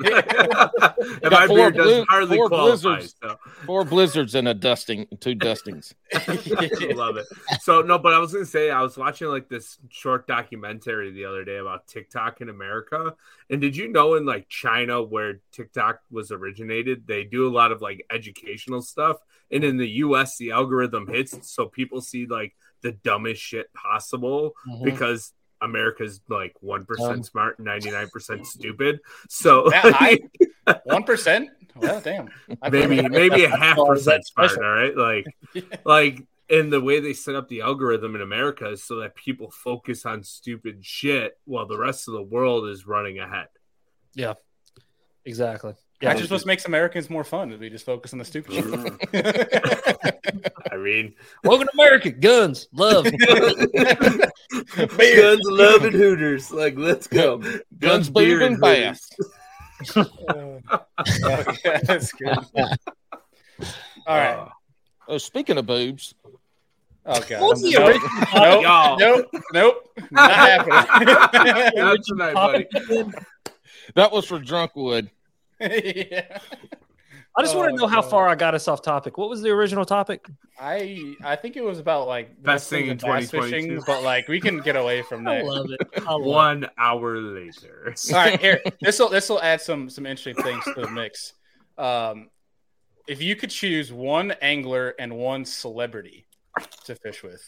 *laughs* and my got four beard does blue- hardly four qualify. blizzards. So. Four blizzards and a dusting, two dustings. I love it. So no, but I was gonna say I was watching like this short documentary the other day about TikTok in America. And did you know in like China where TikTok was originated, they do a lot of like educational stuff. And in the US the algorithm hits so people see like the dumbest shit possible Mhm. because America's like one Dumb. smart ninety nine percent stupid. So That high? *laughs* One percent? Well, damn. I've maybe maybe a half is that percent smart, all right? Like *laughs* like and the way they set up the algorithm in America is so that people focus on stupid shit while the rest of the world is running ahead. Yeah, exactly. That's just what makes Americans more fun. Is we just focus on the stupid shit. Mm-hmm. *laughs* I mean, welcome to America. Guns, love. *laughs* guns, love, and Hooters. Like, let's go. Guns, beer, beer, and bass. *laughs* Oh, okay, that's good. All right. Ah. Oh, speaking of boobs, Oh god. What's the Nope. Nope. Y'all. Nope. Nope. Not happening. Tonight, buddy. that was for Drunkwood. Yeah. *laughs* I just want Oh, to know how God. far I got us off topic. What was the original topic? I I think it was about like Best thing in and bass 2022. fishing, but like we can get away from *laughs* I love it. I love it. One hour later. *laughs* All right, here. This will this will add some some interesting things to the mix. Um, if you could choose one angler and one celebrity to fish with,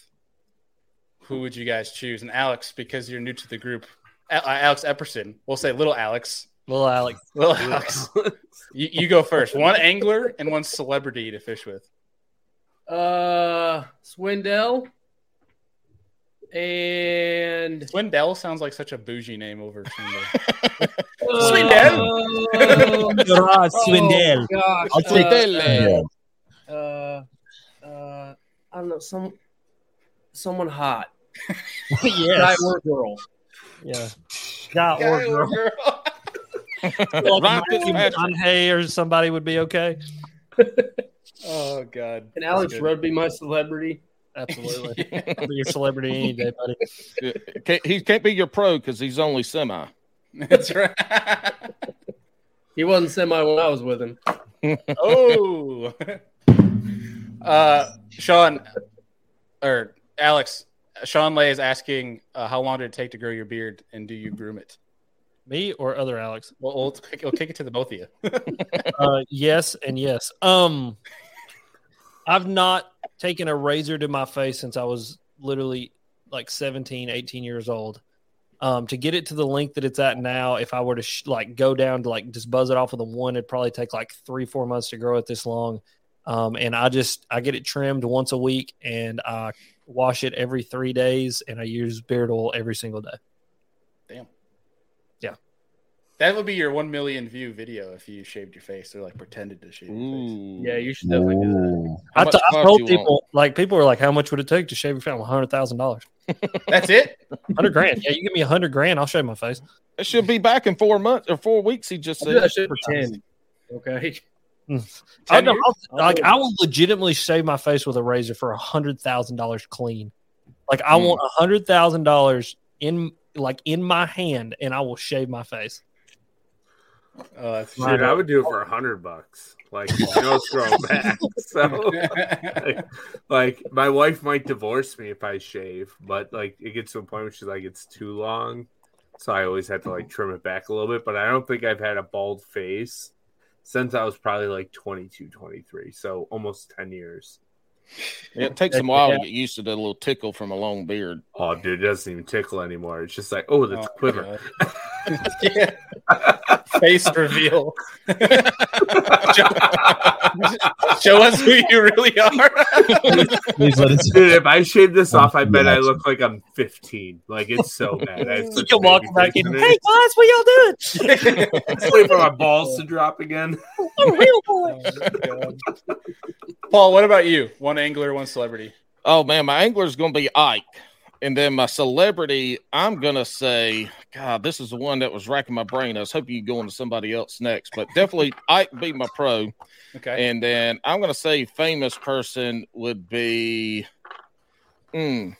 who would you guys choose? And Alex, because you're new to the group, A- uh, Alex Epperson. We'll say little Alex. Little *laughs* Alex. Little *laughs* Alex. You, you go first. One angler and one celebrity to fish with. Uh, Swindell. And Swindell sounds like such a bougie name over Swindell. *laughs* Swindell. Gerard Oh. I'll take uh, that. Uh, uh, I don't know. Some someone hot. Guy yes. or girl. Yeah. Guy or girl. Like Ryan Matthew Fitzpatrick. McConaughey or somebody would be okay. *laughs* Oh God. And Alex That's good. Rudd be my celebrity. Absolutely. *laughs* I'll be your celebrity any day, buddy. *laughs* Can't- he can't be your pro because he's only semi. That's right. He wasn't semi when I was with him. oh. Uh, Sean or Alex, Sean Lay is asking uh, how long did it take to grow your beard and do you groom it? Me or other Alex? Well, we'll, we'll kick it to the both of you. *laughs* Uh, yes and yes. Um, I've not taken a razor to my face since I was literally like 17, 18 years old. Um, to get it to the length that it's at now, if I were to sh- like go down to like just buzz it off with a one, it'd probably take like three, four months to grow it this long. Um, and I just I get it trimmed once a week, and I wash it every three days, and I use beard oil every single day. Damn. Yeah. That would be your one million view video if you shaved your face or like pretended to shave your face. Yeah, you should definitely do that. Ooh. How I much t- I fluff told you people like people were like, "How much would it take to shave your face?" Hundred thousand dollars, That's it. *laughs* hundred grand. Yeah, you give me a hundred grand, I'll shave my face. It should be back in four months or four weeks. He just said. that shit for ten. Okay. *laughs* *laughs* I, know. I'll- like I will legitimately shave my face with a razor for a hundred thousand dollars clean. Like I Hmm. want a hundred thousand dollars in like in my hand, and I will shave my face. Oh, that's Dude, I would do it for a hundred bucks. Like, you know, it's growing back. So, like, like, my wife might divorce me if I shave, but like, it gets to a point where she's like, it's too long. So I always have to like trim it back a little bit. But I don't think I've had a bald face since I was probably like 22, 23. So almost 10 years. Yeah, it takes them a while to get used to the little tickle from a long beard. Oh, dude, it doesn't even tickle anymore. It's just like, oh, that's Oh, quiver. Yeah. *laughs* *laughs* Face reveal. show, *laughs* show us who you really are. Please let us. Dude, if I shave this off, I bet I look like I'm 15. Like it's so bad. You can walk back in. in Hey it. guys, what y'all doing? Just wait for my balls to drop again. I'm real boy. Oh, Paul, what about you? One angler, one celebrity. Oh man, my angler is going to be Ike, and then my celebrity, I'm going to say, God, this is the one that was racking my brain. I was hoping you'd go into somebody else next, but definitely *laughs* Ike be my pro, Okay. and then I'm going to say famous person would be, hmm,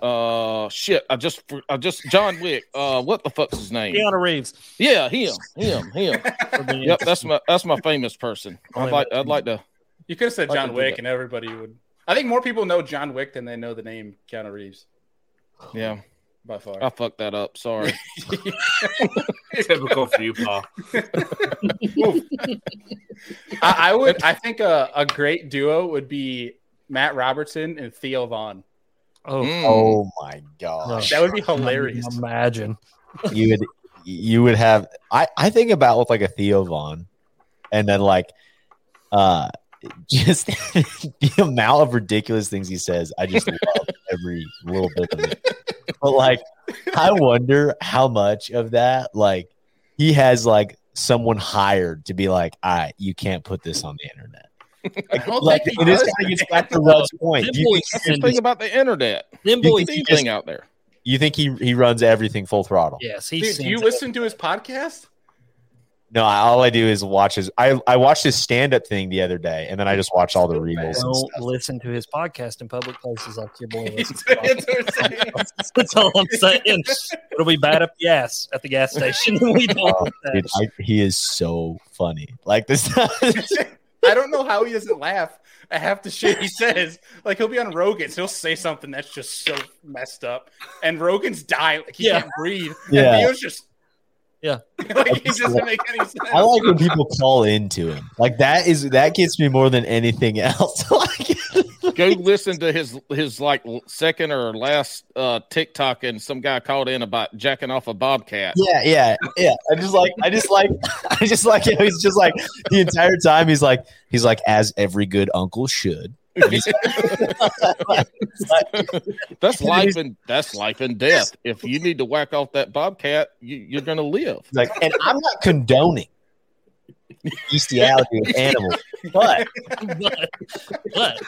uh, shit. I just, I just John Wick. Uh, what the fuck's his name? Keanu Reeves. Yeah, him, him, him. *laughs* Yep, that's my that's my famous person. I'd like, I'd like to. You could have said John Wick, and everybody would. I think more people know John Wick than they know the name Keanu Reeves Yeah, by far. I fucked that up. Sorry. *laughs* Typical for you, Paul. I, I would. I think a, a great duo would be Matt Robertson and Theo Von. Oh, Mm. Oh my gosh. That would be hilarious. Imagine. you would you would have I, I think about with like a Theo Von and then like uh just *laughs* the amount of ridiculous things he says, I just love every little bit of it. But like I wonder how much of that like he has like someone hired to be like, all right, you can't put this on the internet. *laughs* I don't Like think he it is does. kind of gets back to Rudd's point. Them Do you think, That's the send thing about the internet. them You boys. he Anything out there. you think he he runs everything full throttle? Yes, he. Dude, do you it. listen to his podcast? No, all I do is watch his. I I watched his stand up thing the other day, and then I just watch all the reels. Don't stuff. listen to his podcast in public places like your boy. *laughs* That's listens to what I'm saying. That's all I'm saying. It'll be bad up the ass at the gas station. we don't Oh. Dude, I, he is so funny. Like this. *laughs* I don't know how he doesn't laugh at half the shit he says. Like he'll be on Rogan's, he'll say something that's just so messed up, and Rogan's dying, like he Yeah. can't breathe. Yeah. And Theo's just Yeah. *laughs* like he doesn't make any sense. *laughs* I like when people call into him. Like that is that gets me more than anything else. *laughs* like, Go listen to his his like second or last uh TikTok, and some guy called in about jacking off a bobcat. yeah, yeah, yeah. I just like, I just like, I just like. You know, he's just like the entire time. He's like, he's like, as every good uncle should. *laughs* That's life and that's life and death. If you need to whack off that bobcat, you, you're gonna live. like, and I'm not condoning bestiality with *laughs* animals, but but, but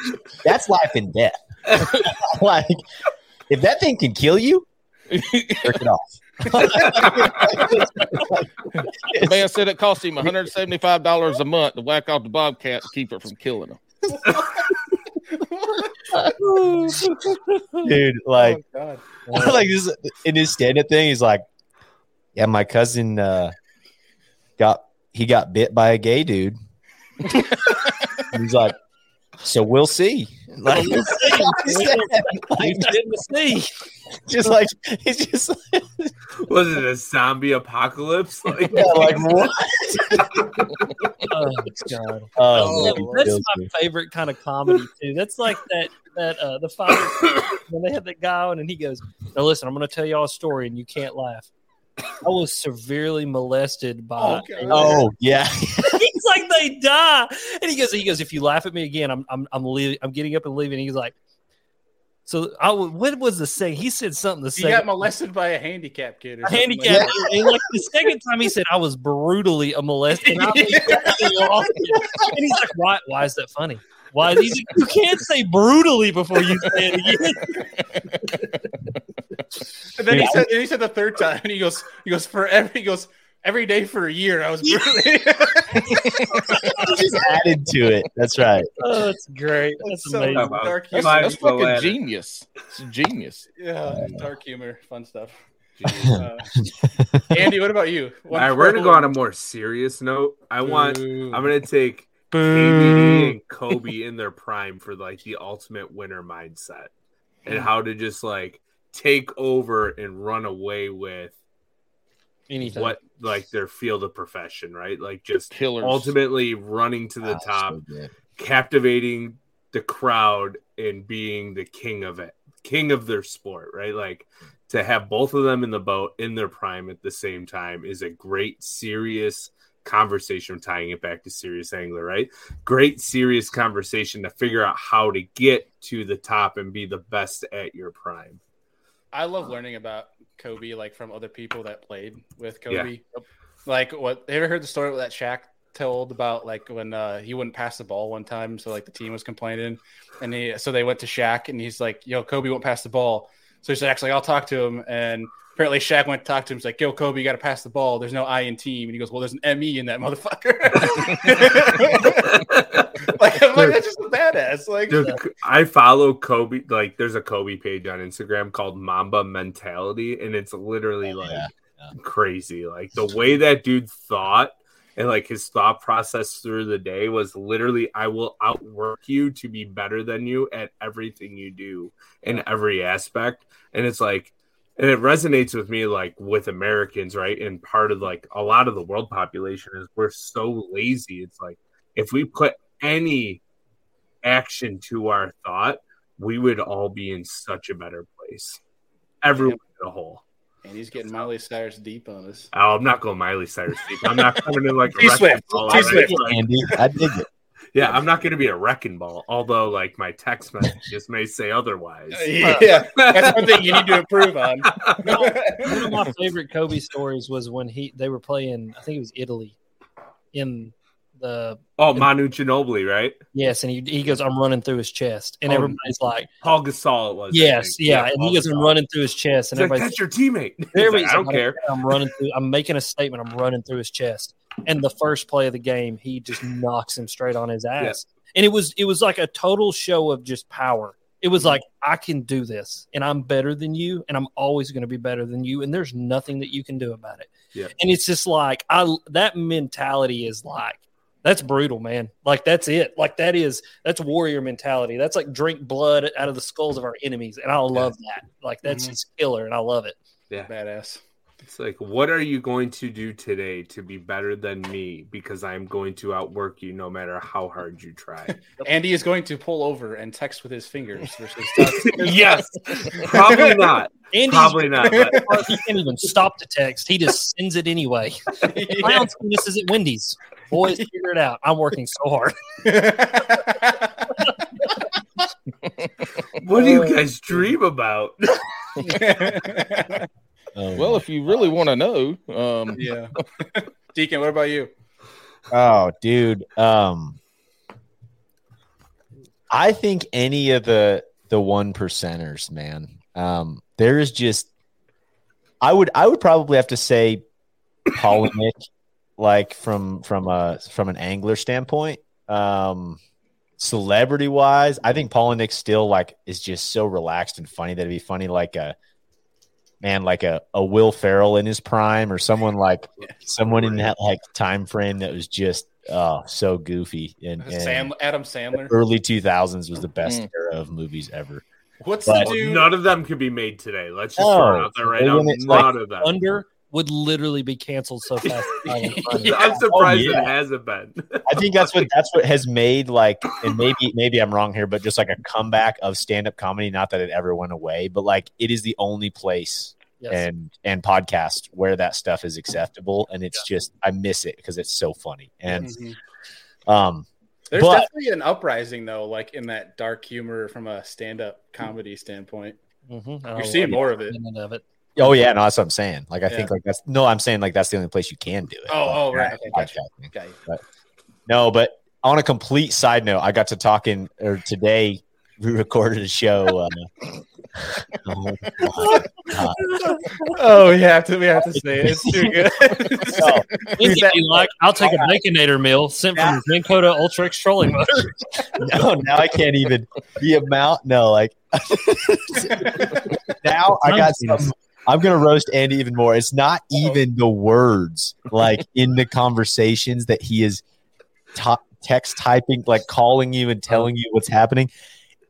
that's life and death. *laughs* like, if that thing can kill you, jerk it off. the Man said it cost him 175 dollars a month to whack off the bobcat to keep it from killing him. Dude, like, *laughs* oh, like this *laughs* in his stand-up thing, he's like, "Yeah, my cousin uh, got he got bit by a gay dude." *laughs* he's like, So we'll see. Like, We'll see. *laughs* like, We didn't see. just like it's just like, Was it a zombie apocalypse? Like, yeah, like *laughs* what? Oh, God. Oh, Oh, man, that's feels my good. favorite kind of comedy too. That's like that that uh the father *coughs* when they had that guy on and he goes, "Now listen, I'm going to tell y'all a story and you can't laugh." I was severely molested by. Oh, God. oh yeah. *laughs* He's like they die, and he goes, he goes, if you laugh at me again, I'm I'm I'm leaving. I'm getting up and leaving. He's like, so I w- what was the saying? He said something the He second got molested by a handicap kid. Or a something like handicap. And like the second time he said I was brutally a molested, and, I was laughing. and he's like, why? Why is that funny? Why? He's like, you can't say brutally before you say it again. And then he said, and he said the third time, and he goes, he goes for every, he goes every day for a year. I was brutally. *laughs* just added to it. That's right. Oh, that's great. That's That's so amazing. dark That's, humor. that's Five fucking letter. genius. It's genius. Yeah, dark humor, fun stuff. Uh, *laughs* Andy, what about you? All right, we're gonna go on a more serious note. I want. I'm gonna take KVD and Kobe in their prime for like the ultimate winner mindset and how to just like take over and run away with Anything. what like their field of profession, right? Like just Killers. ultimately running to the ah, Wow, top, so captivating the crowd and being the king of it, king of their sport, right? Like to have both of them in the boat in their prime at the same time is a great serious conversation tying it back to serious angler right great serious conversation to figure out how to get to the top and be the best at your prime I love uh, learning about Kobe, like from other people that played with Kobe. Like, what? Have you ever heard the story that Shaq told about, like when uh, he wouldn't pass the ball one time, so like the team was complaining, and he so they went to Shaq, and he's like, "Yo, Kobe won't pass the ball." So he's actually, "I'll talk to him," and apparently Shaq went to talk to him. He's like, "Yo, Kobe, you got to pass the ball. There's no I in team," and he goes, "Well, there's an ME in that motherfucker." *laughs* like, I'm like, that's just a badass. Like, Dude, I follow Kobe. Like, there's a Kobe page on Instagram called Mamba Mentality, and it's literally like yeah, crazy. Like the way that dude thought and like his thought process through the day was literally, I will outwork you to be better than you at everything you do in every aspect. And it's like, and it resonates with me like with Americans, right? And part of like a lot of the world population is we're so lazy. It's like if we put any action to our thought, we would all be in such a better place. Everyone as a whole. and he's getting Miley Cyrus deep on us. Oh, I'm not going Miley Cyrus deep. I'm not coming in like a T wrecking Swift. ball, T right? Swift. Like, Andy, I dig it. Yeah, I'm not going to be a wrecking ball. Although, like my text messages may say otherwise. Uh, yeah, *laughs* that's one thing you need to improve on. *laughs* One of my *laughs* favorite Kobe stories was when he they were playing. I think it was Italy in the oh, Manu Ginobili, right? yes, and he, he goes, "I'm running through his chest," and Oh, everybody's like, Paul Gasol. It was. "Yes, think. yeah," and Paul he goes, "I'm running through his chest," and He's like, everybody's that's your teammate. He's like, I don't like, care. I'm running through. I'm making a statement. I'm running through his chest. And the first play of the game, he just knocks him straight on his ass. And it was it was like a total show of just power. It Mm-hmm. was like I can do this, and I'm better than you, and I'm always going to be better than you, and there's nothing that you can do about it. Yeah. And it's just like I that mentality is like that's brutal, man. Like that's it. Like that is that's warrior mentality. That's like drink blood out of the skulls of our enemies, and I love that. Like that's Mm-hmm. Mhm. just killer, and I love it. Yeah, badass. It's like, what are you going to do today to be better than me? Because I'm going to outwork you no matter how hard you try. *laughs* Andy is going to pull over and text with his fingers versus *laughs* yes, probably not. Andy's Probably not. *laughs* But he can't even stop the text. He just sends it anyway. Clown's penis is at Wendy's. Boys, figure it out. I'm working so hard. what do you guys dream about? Oh, Well, if you really want to know, um, yeah. *laughs* Deacon, what about you? Oh, dude. Um, I think any of the the one percenters, man. Um, there is just, I would I would probably have to say, Palaniuk, *laughs* like from from a from an angler standpoint. Um, celebrity wise, I think Palaniuk still like is just so relaxed and funny that it'd be funny like a man like a, a Will Ferrell in his prime or someone like *laughs* someone in that like time frame that was just oh so goofy and, and Sam, Adam Sandler. early 2000s was the best Mm. era of movies ever. What's But- the dude? None of them could be made today. Let's just No. throw it out there right They now. wouldn't- None of them. Under would literally be canceled so fast. it's *laughs* not even funny. *laughs* I'm surprised Oh, yeah. it hasn't been. I think that's what *laughs* that's what has made like, and maybe maybe I'm wrong here, but just like a comeback of stand up comedy. Not that it ever went away, but like it is the only place Yes. and and podcast where that stuff is acceptable, and it's just I miss it because it's so funny. And Mhm. um, There's But- definitely an uprising though, like in that dark humor from a stand-up comedy standpoint. Mhm. You're Oh, seeing more of it. of it. Oh yeah, no, that's what I'm saying. Like I Yeah. think like that's no, I'm saying like that's the only place you can do it. Oh, oh, right. Okay, gotcha. podcasting. Okay. No, but on a complete side note, I got to talking or today we recorded a show. Uh, *laughs* oh, God. Oh, we have to. We have to say it. It's too good. *laughs* No, *laughs* If you like, I'll take a baconator meal sent from the Dakota Ultrex trolling motor. no, now I can't even the amount. No, like now I got some. I'm gonna roast Andy even more. It's not even the words like *laughs* in the conversations that he is to- text typing, like calling you and telling you what's happening.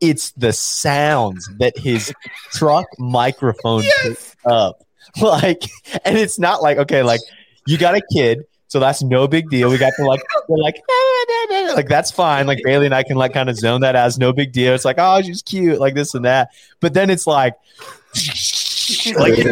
It's the sounds that his *laughs* truck microphone picks up. *laughs* Like, and it's not like okay, like you got a kid, so that's no big deal. We got to like, we're like, like that's fine. Like Bailey and I can like kind of zone that as no big deal. It's like, oh, she's cute, like this and that. But then it's like, like, *laughs*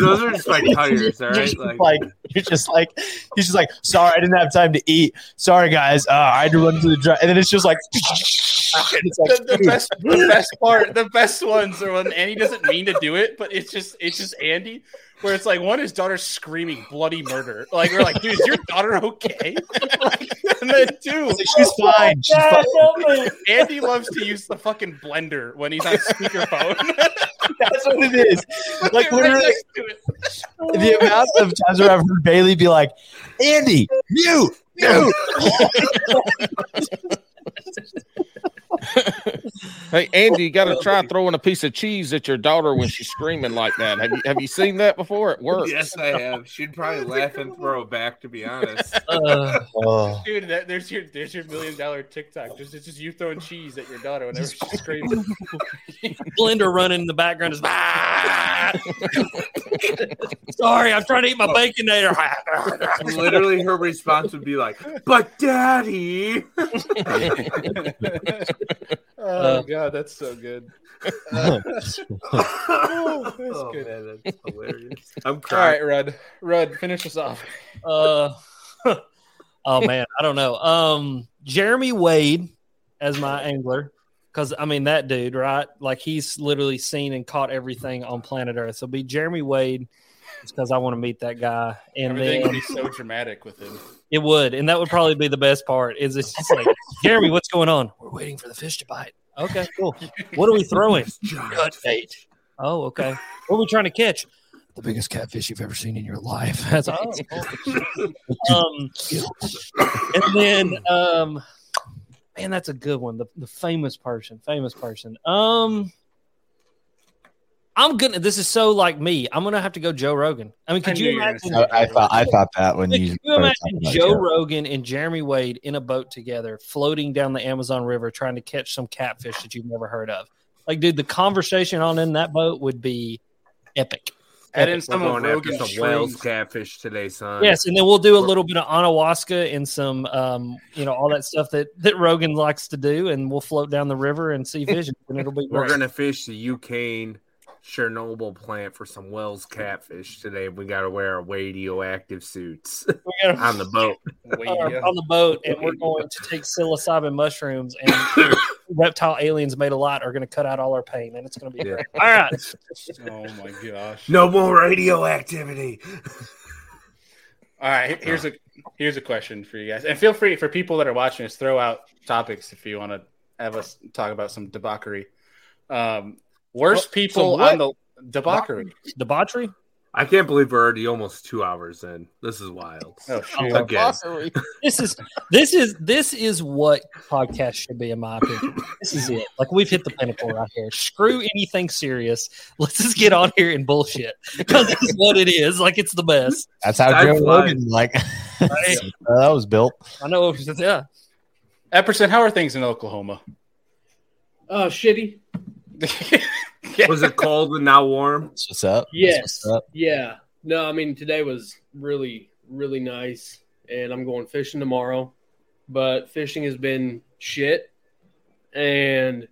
Those are just my tires, all you're just Like, like you're just like he's just like sorry I didn't have time to eat. Sorry guys. Uh, I had to run to the drive and then it's just like, *laughs* it's like the, the best, the best part, the best ones are when Andy doesn't mean to do it, but it's just, it's just Andy. Where it's like one, his daughter screaming bloody murder. Like we're like, dude, is your daughter okay? *laughs* Like, and then two, she's fine she's fine. Andy loves to use the fucking blender when he's on speakerphone. *laughs* that's what it is like literally the amount of times where I've heard Bailey be like Andy mute mute *laughs* Hey, Andy, you got to try throwing a piece of cheese at your daughter when she's screaming like that. Have you have you seen that before? It works. yes, I have. She'd probably laugh and throw it back, to be honest. *laughs* Uh, oh Dude, that, there's your there's your million dollar TikTok. Just it's just you throwing cheese at your daughter whenever she's *laughs* screaming. *laughs* blender running in the background is "Ah!" sorry i'm trying to eat my baconator Literally, her response would be like, "But, Daddy." Oh god, that's so good. Uh, oh, good. man, that's hilarious. I'm crying. right, Rudd. Rudd, finish us off. uh *laughs* oh man i don't know um jeremy wade as my angler because i mean that dude right like he's literally seen and caught everything on planet earth so be jeremy wade it's because i want to meet that guy and Everything then would be so dramatic with him. It would, and that would probably be the best part. Is it's just like, Jeremy, what's going on? We're waiting for the fish to bite. Okay, cool. What are we throwing? *laughs* Gut bait. Oh, okay. What are we trying to catch? The biggest catfish you've ever seen in your life. *laughs* That's oh, *laughs* um, and then um, man, that's a good one. The the famous person, famous person. Um. I'm gonna. This is so like me. I'm gonna have to go Joe Rogan. I mean, I could knew you you were gonna imagine? I, I thought I thought that when Could you you imagine Joe Joe. Rogan and Jeremy Wade in a boat together, floating down the Amazon River, trying to catch some catfish that you've never heard of? Like, dude, the conversation on in that boat would be epic. Add in We're some of going after Rogan's some Wels catfish today, son. Yes, and then we'll do a little bit of ayahuasca and some, um, you know, all that stuff that that Rogan likes to do, and we'll float down the river and see *laughs* visions, and it'll be We're great. gonna fish the Ukraine Chernobyl plant for some Wels catfish today. We gotta wear our radioactive suits *laughs* We're gonna- on the boat. *laughs* Wait, on, on the boat, and we're going to take psilocybin mushrooms, and *coughs* reptile aliens made a lot are going to cut out all our pain, and it's going to be Yeah. great. All right. *laughs* Oh my gosh. No more radioactivity. All right, here's a here's a question for you guys, and feel free for people that are watching us throw out topics if you want to have us talk about some debauchery. Um, worst What- people some what? on the debauchery. Debauchery? I can't believe we're already almost two hours in. This is wild. Oh shoot! Again. *laughs* This is this is this is what podcast should be, in my opinion. This is it. Like we've hit the pinnacle right here. Screw anything serious. Let's just get on here and bullshit *laughs* because this is what it is. Like it's the best. That's how Time Joe flies. Rogan like. *laughs* Uh, that was built. I know. Yeah. Epperson, how are things in Oklahoma? Oh, shitty. Yeah. Was it cold and now warm? That's what's up. Yes. what's up. Yeah. No, I mean today was really, really nice, and I'm going fishing tomorrow. But fishing has been shit, and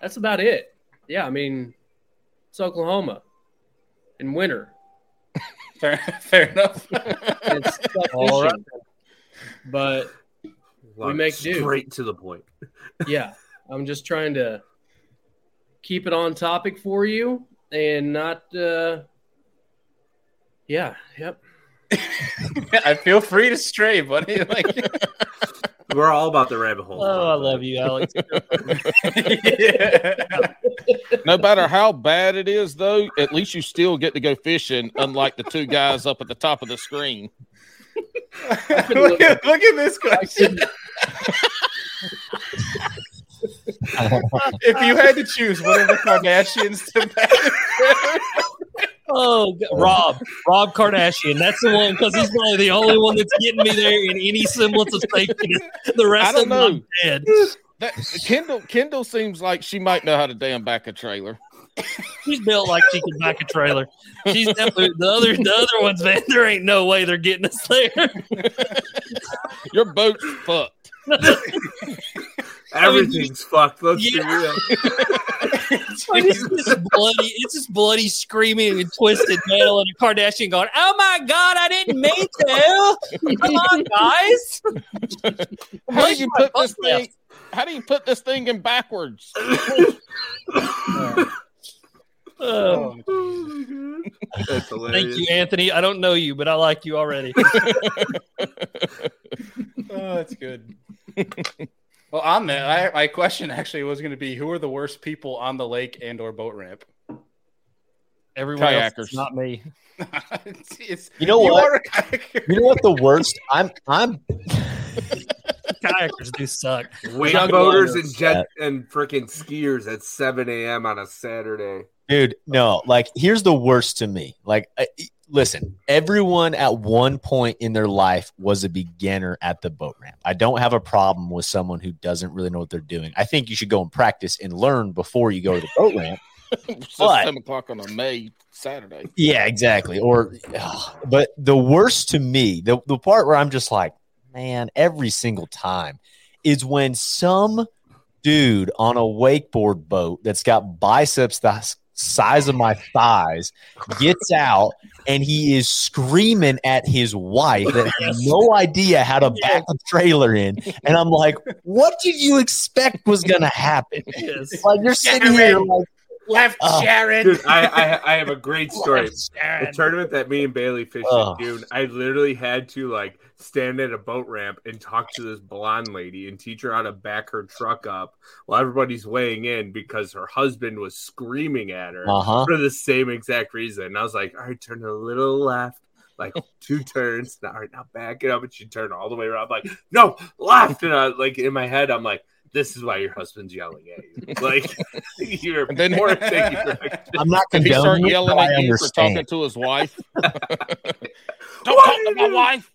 that's about it. Yeah, I mean it's Oklahoma in winter. *laughs* fair, fair enough. It's tough *laughs* All fishing. But We make do. straight to the point. yeah, I'm just trying to keep it on topic for you and not. uh Yeah. Yep. *laughs* I feel free to stray, buddy. *laughs* Like, We're all about the rabbit hole. Oh, I love you, Alex. yeah. *laughs* No matter how bad it is, though, at least you still get to go fishing, unlike the two guys up at the top of the screen. look, at, look at this question. *laughs* if you had to choose one of the Kardashians to marry, Oh, God. Rob, Rob Kardashian. That's the one because he's probably the only one that's getting me there in any semblance of safety. The rest I don't of them, I'm know. dead. That Kendall Kendall seems like she might know how to damn back a trailer. She's built like she can back a trailer. She's definitely the other the other ones, man. There ain't no way they're getting us there. Your boat's fucked. *laughs* Everything's fucked. Let's Yeah. be real. *laughs* it's just *laughs* bloody. It's just bloody screaming and twisted metal, and a Kardashian going, "Oh my god, I didn't mean to! Come on, guys!" How do you put this left. thing? How do you put this thing in backwards? *laughs* Oh. oh, That's hilarious. thank you, Anthony. I don't know you, but I like you already. oh, that's good. Well, on that, I, my question actually was going to be: Who are the worst people on the lake and or boat ramp? Everyone else Kayakers. not me. it's, *laughs* it's, You know what? are a kayaker. You know what the worst? I'm I'm *laughs* Kayakers do suck. Wakeboaters Chuck and jet and freaking skiers at 7 a.m. on a Saturday. dude. No, like here's the worst to me. Like, I, listen, everyone at one point in their life was a beginner at the boat ramp. I don't have a problem with someone who doesn't really know what they're doing. I think you should go and practice and learn before you go to the boat ramp. *laughs* But- seven o'clock on a May Saturday. Yeah, exactly. Or, ugh. but the worst to me, the, the part where I'm just like, man, every single time is when some dude on a wakeboard boat that's got biceps the s- size of my thighs gets out and he is screaming at his wife that has no idea how to back the trailer in. And I'm like, what did you expect was going to happen? Yes. Like, you're sitting here like, Left Oh. Sharon. Dude, I, I I have a great story. The tournament that me and Bailey fished Oh. in June, I literally had to like stand at a boat ramp and talk to this blonde lady and teach her how to back her truck up while everybody's weighing in because her husband was screaming at her uh huh. for the same exact reason. And I was like, all right, turn a little left, like *laughs* two turns. Now, all right, now back it up. And she turned all the way around. I'm like, no, left. And I like in my head, I'm like, this is why your husband's yelling at you. *laughs* Like, *laughs* you're And then- more taking direction. I'm not If he start condoning yelling at you for talking to his wife, don't talk to my wife.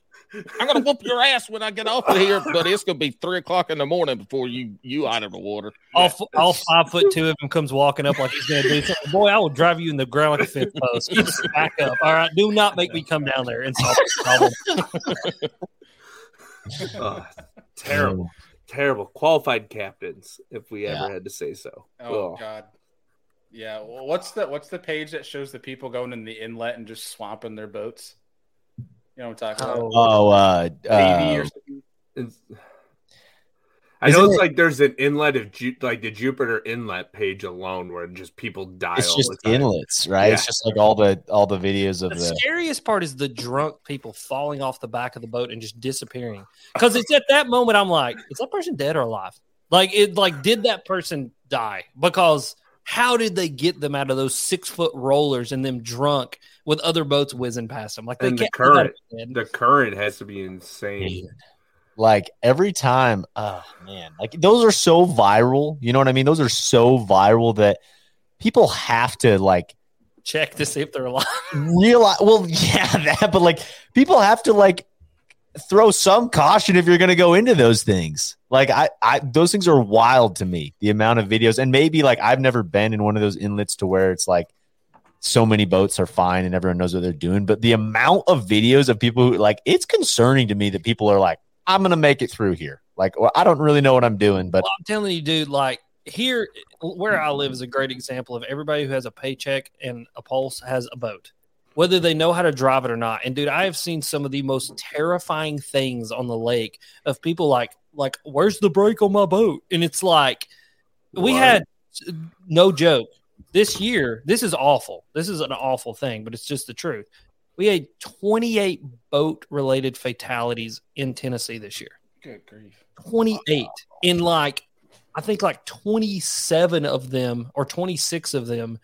I'm gonna whoop your ass when I get off of here, but it's gonna be three o'clock in the morning before you you out of the water. All, f- all five foot two of him comes walking up like he's going to do something. Boy, I will drive you in the ground like a fifth post. Just back up. All right. Do not make me come down there and solve this problem. *laughs* Oh, terrible, terrible. Qualified captains, if we ever had to say so. Oh Ugh. God. Yeah. Well, what's the what's the page that shows the people going in the inlet and just swamping their boats? You know what I'm talking about? Oh, uh, Navy uh or something. It's- I Isn't know it's it- like there's an inlet of Ju- like the Jupiter inlet page alone where just people die. it's just inlets, right? It's just like all the all the videos of The the. scariest part is the drunk people falling off the back of the boat and just disappearing. Because it's at that moment I'm like, is that person dead or alive? Like it like did that person die? Because how did they get them out of those six foot rollers and them drunk with other boats whizzing past them? Like they And the current. The current has to be insane. Like every time, oh man, like those are so viral. You know what I mean? Those are so viral that people have to like check to see if they're alive. realize. Well, *laughs* yeah, that, but like people have to like throw some caution if you're going to go into those things. Like I, I, those things are wild to me. The amount of videos, and maybe like I've never been in one of those inlets to where it's like so many boats are fine and everyone knows what they're doing. But the amount of videos of people who like it's concerning to me that people are like, I'm going to make it through here. Like, well, I don't really know what I'm doing, but Well, I'm telling you, dude, like here where I live is a great example of everybody who has a paycheck and a pulse has a boat, whether they know how to drive it or not. And dude, I have seen some of the most terrifying things on the lake of people like, like, where's the brake on my boat? And it's like, we What? had no joke this year. This is awful. This is an awful thing, but it's just the truth. We had 28 boat related fatalities in Tennessee this year. Good grief. 28 in like i think like 27 of them or 26 of them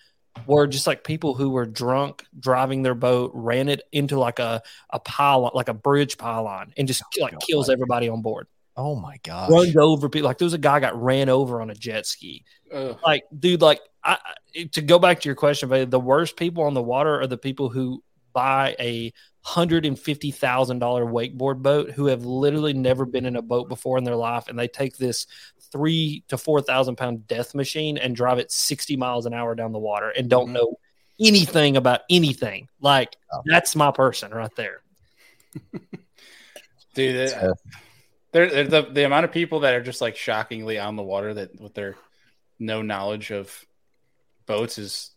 were just like people who were drunk driving their boat ran it into like a a pylon like a bridge pylon and just oh, like kills everybody on board oh my God! runs over people like there was a guy got ran over on a jet ski Ugh. like dude like I, I- to go back to your question but the worst people on the water are the people who buy a hundred and fifty thousand dollar wakeboard boat who have literally never been in a boat before in their life and they take this three to four thousand pound death machine and drive it 60 miles an hour down the water and don't Mhm. know anything about anything like Oh. that's my person right there *laughs* Dude, it- So- there, there- the the amount of people that are just like shockingly on the water that with their no knowledge of boats is.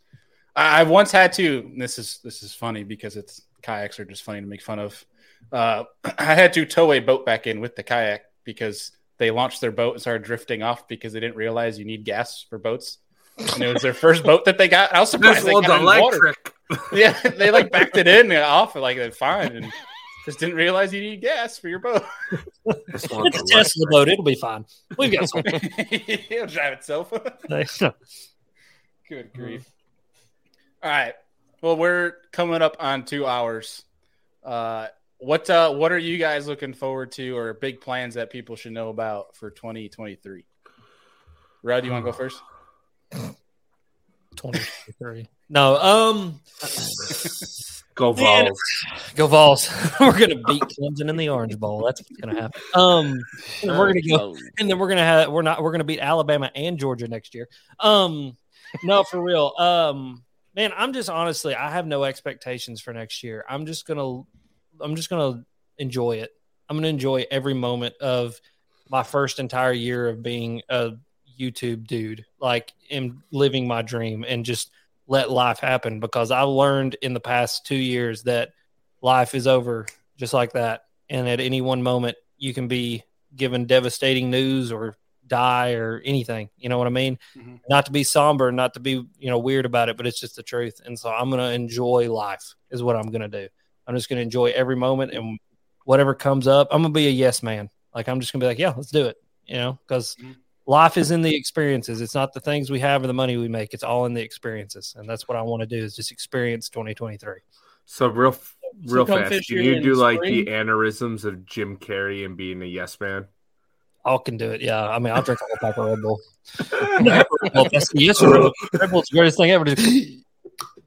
I, I once had to. This is this is funny because it's kayaks are just funny to make fun of. Uh, *clears throat* I had to tow a boat back in with the kayak because they launched their boat and started drifting off because they didn't realize you need gas for boats. And it was their first boat that they got. I was *laughs* surprised This they one's got in water. *laughs* Yeah, they like backed it in and *laughs* off like they're fine and just didn't realize you need gas for your boat. It's a tesla boat it'll be fine we've got some It'll drive itself. Good grief. All right. Well, we're coming up on two hours. Uh, what uh, what are you guys looking forward to, or big plans that people should know about for 2023? Rod, you want to go first? 23 no um *laughs* Go Man. Vols. Go Vols. *laughs* we're gonna beat Clemson in the Orange Bowl. That's what's gonna happen. Um, and we're gonna go, and then we're gonna have we're not we're gonna beat Alabama and Georgia next year. Um, no, for real. Um, man, I'm just honestly, I have no expectations for next year. I'm just gonna, I'm just gonna enjoy it. I'm gonna enjoy every moment of my first entire year of being a YouTube dude, like in living my dream and just let life happen because I learned in the past two years that life is over just like that. And at any one moment, you can be given devastating news or die or anything. You know what I mean? Mhm. Not to be somber, not to be, you know, weird about it, but it's just the truth. And so I'm going to enjoy life, is what I'm going to do. I'm just going to enjoy every moment and whatever comes up. I'm going to be a yes man. Like, I'm just going to be like, yeah, let's do it, you know, because Mhm. life is in the experiences. It's not the things we have or the money we make. It's all in the experiences. And that's what I want to do is just experience 2023. So real, real come fast. fish Can you do like spring? the aneurysms of Jim Carrey and being a yes man? I can do it. Yeah. I mean, I'll drink a whole pack of Red Bull. *laughs* well, that's the yes. Red Bull. Red Bull's the greatest thing ever.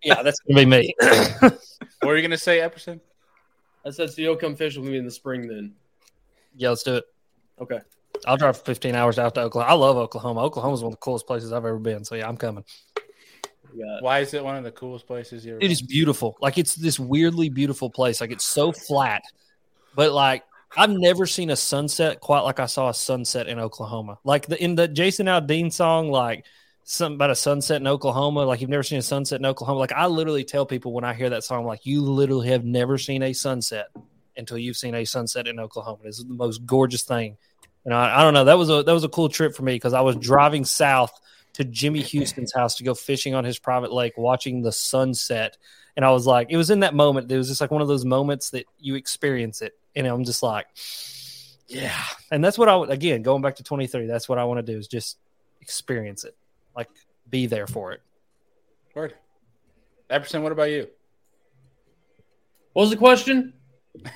Yeah, that's going to be me. What are you gonna say, Epperson? I said, so you'll come fish with me in the spring then. yeah, let's do it. Okay. I'll drive 15 hours out to Oklahoma. I love Oklahoma. Oklahoma's one of the coolest places I've ever been. So, yeah, I'm coming. We got Why is it one of the coolest places you ever? It is beautiful. Like it's this weirdly beautiful place. Like it's so flat, but like I've never seen a sunset quite like I saw a sunset in Oklahoma. Like the in the Jason Aldean song, like something about a sunset in Oklahoma. Like you've never seen a sunset in Oklahoma. Like I literally tell people when I hear that song, like you literally have never seen a sunset until you've seen a sunset in Oklahoma. It's the most gorgeous thing. And I, I don't know. That was a that was a cool trip for me because I was driving south to Jimmy Houston's house to go fishing on his private lake, watching the sunset. And I was like, it was in that moment. It was just like one of those moments that you experience it. And I'm just like, yeah. And that's what I would, again, going back to 23, that's what I want to do is just experience it, like be there for it. Word. Epperson, what about you? What was the question? *laughs*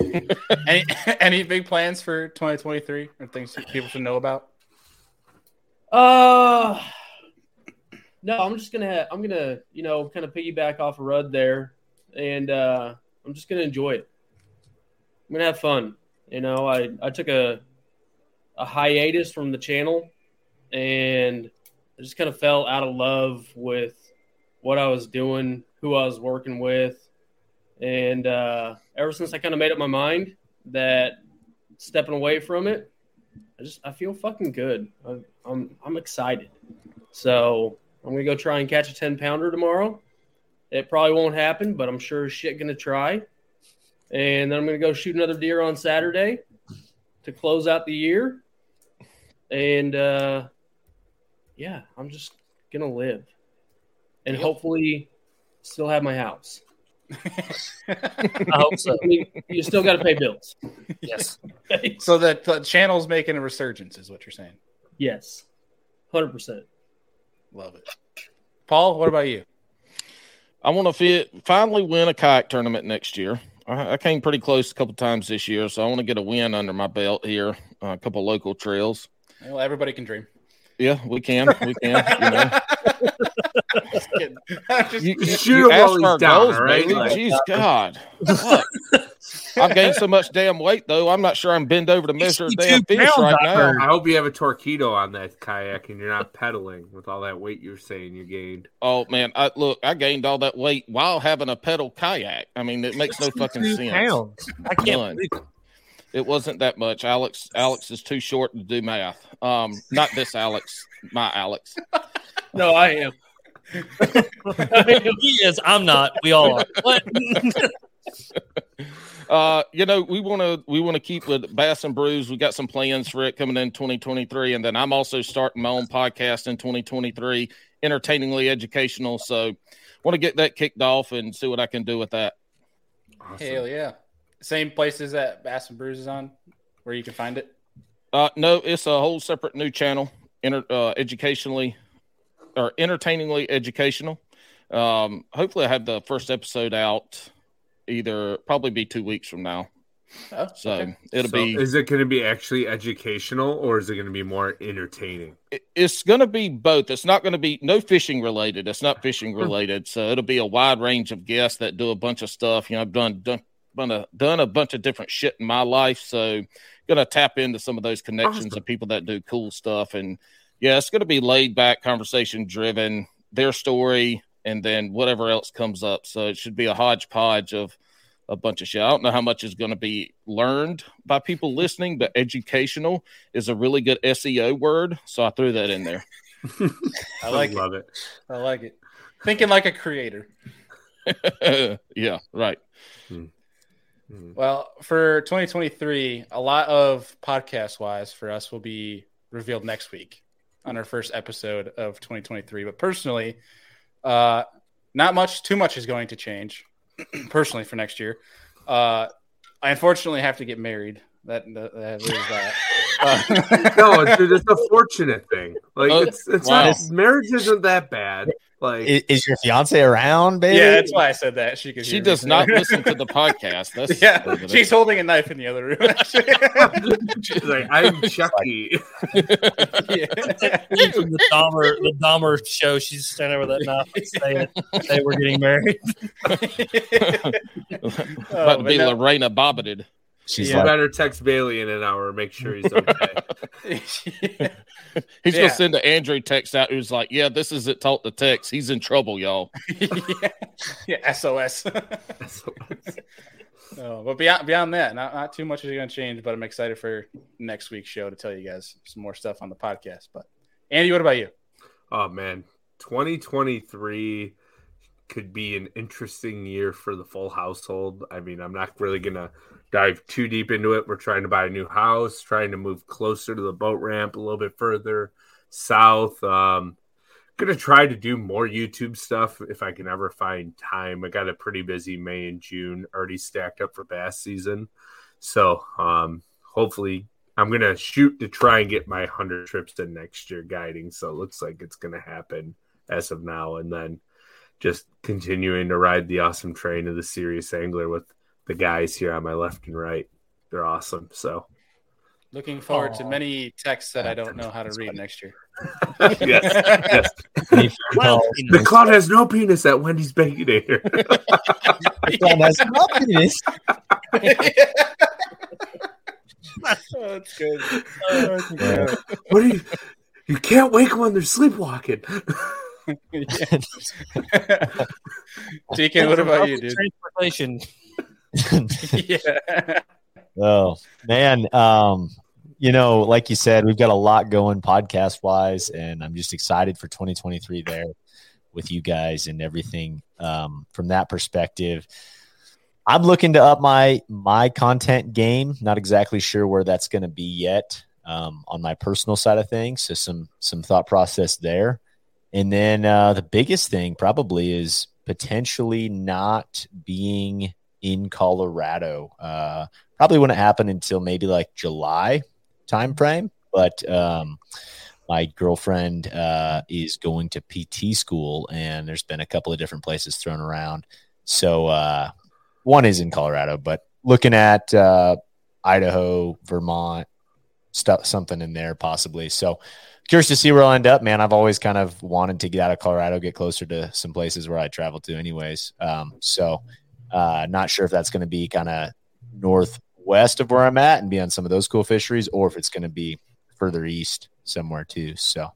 Any any big plans for 2023 or things people should know about? Uh no, I'm just gonna I'm gonna you know kind of piggyback off of Rudd there, and uh, I'm just gonna enjoy it. I'm gonna have fun. You know, I, I took a a hiatus from the channel and I just kind of fell out of love with what I was doing, who I was working with. And uh, ever since I kind of made up my mind that stepping away from it, I just I feel fucking good. I, I'm I'm excited. So I'm gonna go try and catch a ten pounder tomorrow. It probably won't happen, but I'm sure shit gonna try. And then I'm gonna go shoot another deer on Saturday to close out the year. And uh, yeah, I'm just gonna live, and Yep. hopefully still have my house. *laughs* I hope so. I mean, you still got to pay bills. Yes. *laughs* so that the channel's making a resurgence, is what you're saying. yes, hundred percent. Love it. Paul, what about you? I want to finally win a kayak tournament next year. I, I came pretty close a couple times this year, so I want to get a win under my belt here. Uh, a couple local trails. Well, everybody can dream. Yeah, we can. We can. You know, *laughs* Just kidding. I'm just you, you, Shoot you him while he's down, goals, all right? baby. Like- Jeez, God. *laughs* I've gained so much damn weight, though. I'm not sure I'm bend over to measure a damn fish right I now. I hope you have a torpedo on that kayak and you're not pedaling with all that weight you're saying you gained. Oh man, I, look, I gained all that weight while having a pedal kayak. I mean, it makes no fucking 62 sense. pounds. I can't believe it. It wasn't that much. Alex, Alex is too short to do math. Um, not this Alex, my Alex. *laughs* No, I am. *laughs* he is. I'm not. We all are. What? *laughs* Uh, you know, we want to we want to keep with Bass and Brews. We got some plans for it coming in 2023, and then I'm also starting my own podcast in 2023, entertainingly educational. So, want to get that kicked off and see what I can do with that. Awesome. Hell yeah. Same places that Bass and Brews is on, where you can find it. Uh, no, it's a whole separate new channel, inter, uh, educationally or entertainingly educational. Um, hopefully, I have the first episode out either probably be two weeks from now. Oh, So okay. it'll So be Is it going to be actually educational or is it going to be more entertaining? it's going to be both. It's not going to be no fishing related. It's not fishing related. So it'll be a wide range of guests that do a bunch of stuff. You know, I've done done done a, done a bunch of different shit in my life. So going to tap into some of those connections Awesome. of people that do cool stuff. And yeah, it's going to be laid back, conversation driven, their story, and then whatever else comes up. So it should be a hodgepodge of a bunch of shit. I don't know how much is going to be learned by people listening, but educational is a really good SEO word. So I threw that in there. *laughs* I like it. love it. I like it. Thinking like a creator. *laughs* yeah, right. Mhm. Well, for 2023, a lot of podcast wise for us will be revealed next week on our first episode of 2023. But personally, uh, not much, too much is going to change *clears throat* personally for next year. Uh, I unfortunately have to get married. That, that, that is that. *laughs* Uh, *laughs* no, dude, it's a fortunate thing. Like Oh, it's it's wow. not marriage isn't that bad. Like Is, is your fiance around, baby? yeah, that's why I said that. She could. She hear me does not *laughs* listen to the podcast. That's yeah, she's holding a knife in the other room. *laughs* she's like, I'm Chucky. yeah. From the Dahmer, the Dahmer show, she's standing over that knife and saying, "Hey, we're getting married." about Oh, to be but no- Lorena Bobbited. She's you like, better text Bailey in an hour, make sure he's *laughs* okay. *laughs* He's Yeah. gonna send an Andrew text out who's like, "Yeah, this is it. Taught the text. He's in trouble, y'all." *laughs* yeah. yeah, SOS. oh, but beyond beyond that, not, not too much is going to change. But I'm excited for next week's show to tell you guys some more stuff on the podcast. But Andy, what about you? oh man, 2023 could be an interesting year for the full household. I mean, I'm not really gonna dive too deep into it. We're trying to buy a new house, trying to move closer to the boat ramp a little bit further south. Um, gonna try to do more YouTube stuff if I can ever find time. I got a pretty busy May and June already stacked up for bass season, so um, hopefully I'm gonna shoot to try and get my hundred trips in next year guiding. So it looks like it's gonna happen as of now, and then just continuing to ride the awesome train of the serious angler with the guys here on my left and right. They're awesome. So Looking forward to many texts that I don't know how to read next year. *laughs* yes, yes. Well, The cloud has no penis at Wendy's Baconator. *laughs* *laughs* that's good. Uh, What are you? You can't wake them when they're sleepwalking. Deacon, what about you, dude? Transportation. *laughs* yeah. *laughs* Oh man, um, you know, like you said, we've got a lot going podcast wise, and I'm just excited for 2023 there with you guys and everything. Um, from that perspective, I'm looking to up my my content game. Not exactly sure where that's going to be yet um, on my personal side of things. So some some thought process there, and then uh, the biggest thing probably is potentially not being in Colorado. Uh, probably wouldn't happen until maybe like July timeframe. But um, my girlfriend uh, is going to PT school, and there's been a couple of different places thrown around. So uh, one is in Colorado, but looking at uh, Idaho, Vermont, stuff something in there possibly. So curious to see where I'll end up, man. I've always kind of wanted to get out of Colorado, get closer to some places where I travel to, anyways. Um, so uh, not sure if that's going to be kind of northwest of where I'm at and be on some of those cool fisheries, or if it's going to be further east somewhere too. So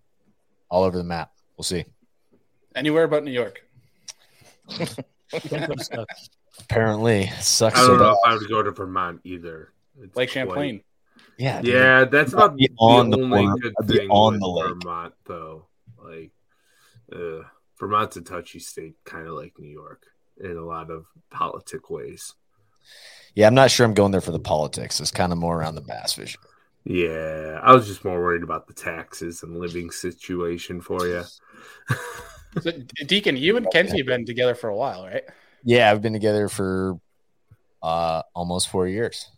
all over the map. We'll see. Anywhere but New York. Apparently, it sucks. I don't know bad. if I would go to Vermont either. It's Lake quite- Champlain. Yeah, dude. Yeah, that's about Be the on the only border- good be thing on the lake. Vermont, though. Like, uh, Vermont's a touchy state, kind of like New York in a lot of politic ways. Yeah, I'm not sure I'm going there for the politics. It's kind of more around the bass fishing. Yeah, I was just more worried about the taxes and living situation for you. *laughs* So, Deacon, you and Kenzie have been together for a while, right? Yeah, I've been together for uh almost four years.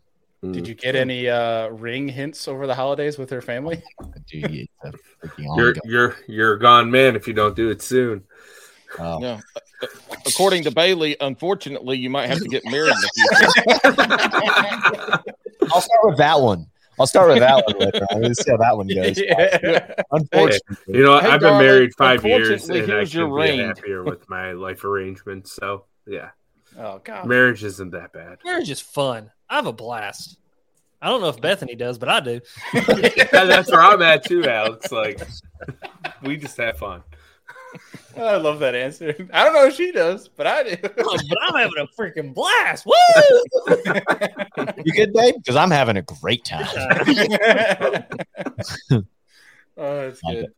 Did you get any uh, ring hints over the holidays with her family? *laughs* Dude, it's a freaking You're you're you're a gone man if you don't do it soon. Oh. Yeah. According to Bailey, unfortunately, you might have to get married in the future. *laughs* I'll start with that one. I'll start with that one later. on. Let's see how that one *laughs* goes. Yeah. Unfortunately, You know. Hey, I've been married five years, and I here's should be happier with my life arrangement. So yeah, Oh God. marriage isn't that bad. Marriage is fun. I have a blast. I don't know if Bethany does, but I do. *laughs* Yeah, that's where I'm at too, Alex. Like, we just have fun. *laughs* I love that answer. I don't know if she does, but I do. Oh, but I'm having a freaking blast. Woo! *laughs* you good, babe? Because I'm having a great time. *laughs* oh, that's good.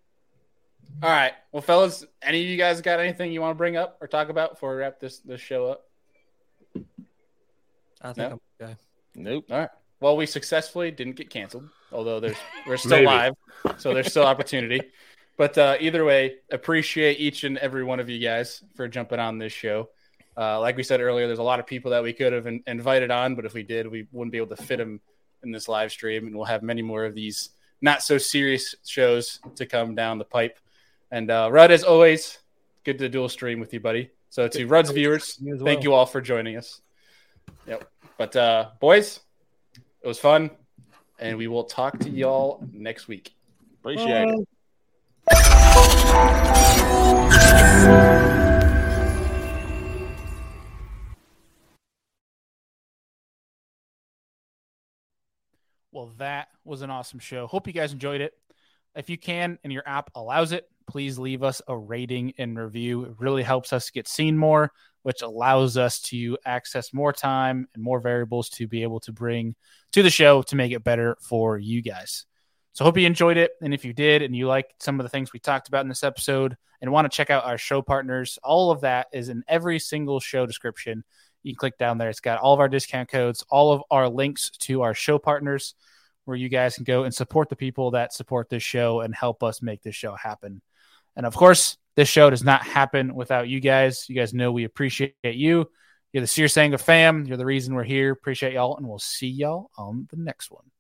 All right. Well, fellas, any of you guys got anything you want to bring up or talk about before we wrap this this show up? I think No? I'm okay. Nope. All right. Well, we successfully didn't get canceled, although there's we're still live, so there's still opportunity. But uh, either way, appreciate each and every one of you guys for jumping on this show. Uh, like we said earlier, there's a lot of people that we could have in- invited on, but if we did, we wouldn't be able to fit them in this live stream, and we'll have many more of these not so serious shows to come down the pipe. And uh, Rudd, as always, good to dual stream with you, buddy. So to Rudd's viewers, You as thank you all for joining us. Yep. But uh, boys, it was fun, and we will talk to y'all next week. Appreciate it. Well, that was an awesome show. Hope you guys enjoyed it. If you can and your app allows it, please leave us a rating and review. It really helps us get seen more, which allows us to access more time and more variables to be able to bring to the show to make it better for you guys. So, hope you enjoyed it. And if you did and you liked some of the things we talked about in this episode and want to check out our show partners, all of that is in every single show description. You can click down there. It's got all of our discount codes, all of our links to our show partners where you guys can go and support the people that support this show and help us make this show happen. And of course, this show does not happen without you guys. You guys know we appreciate you. You're the Sear Sanga fam. You're the reason we're here. Appreciate y'all, and we'll see y'all on the next one.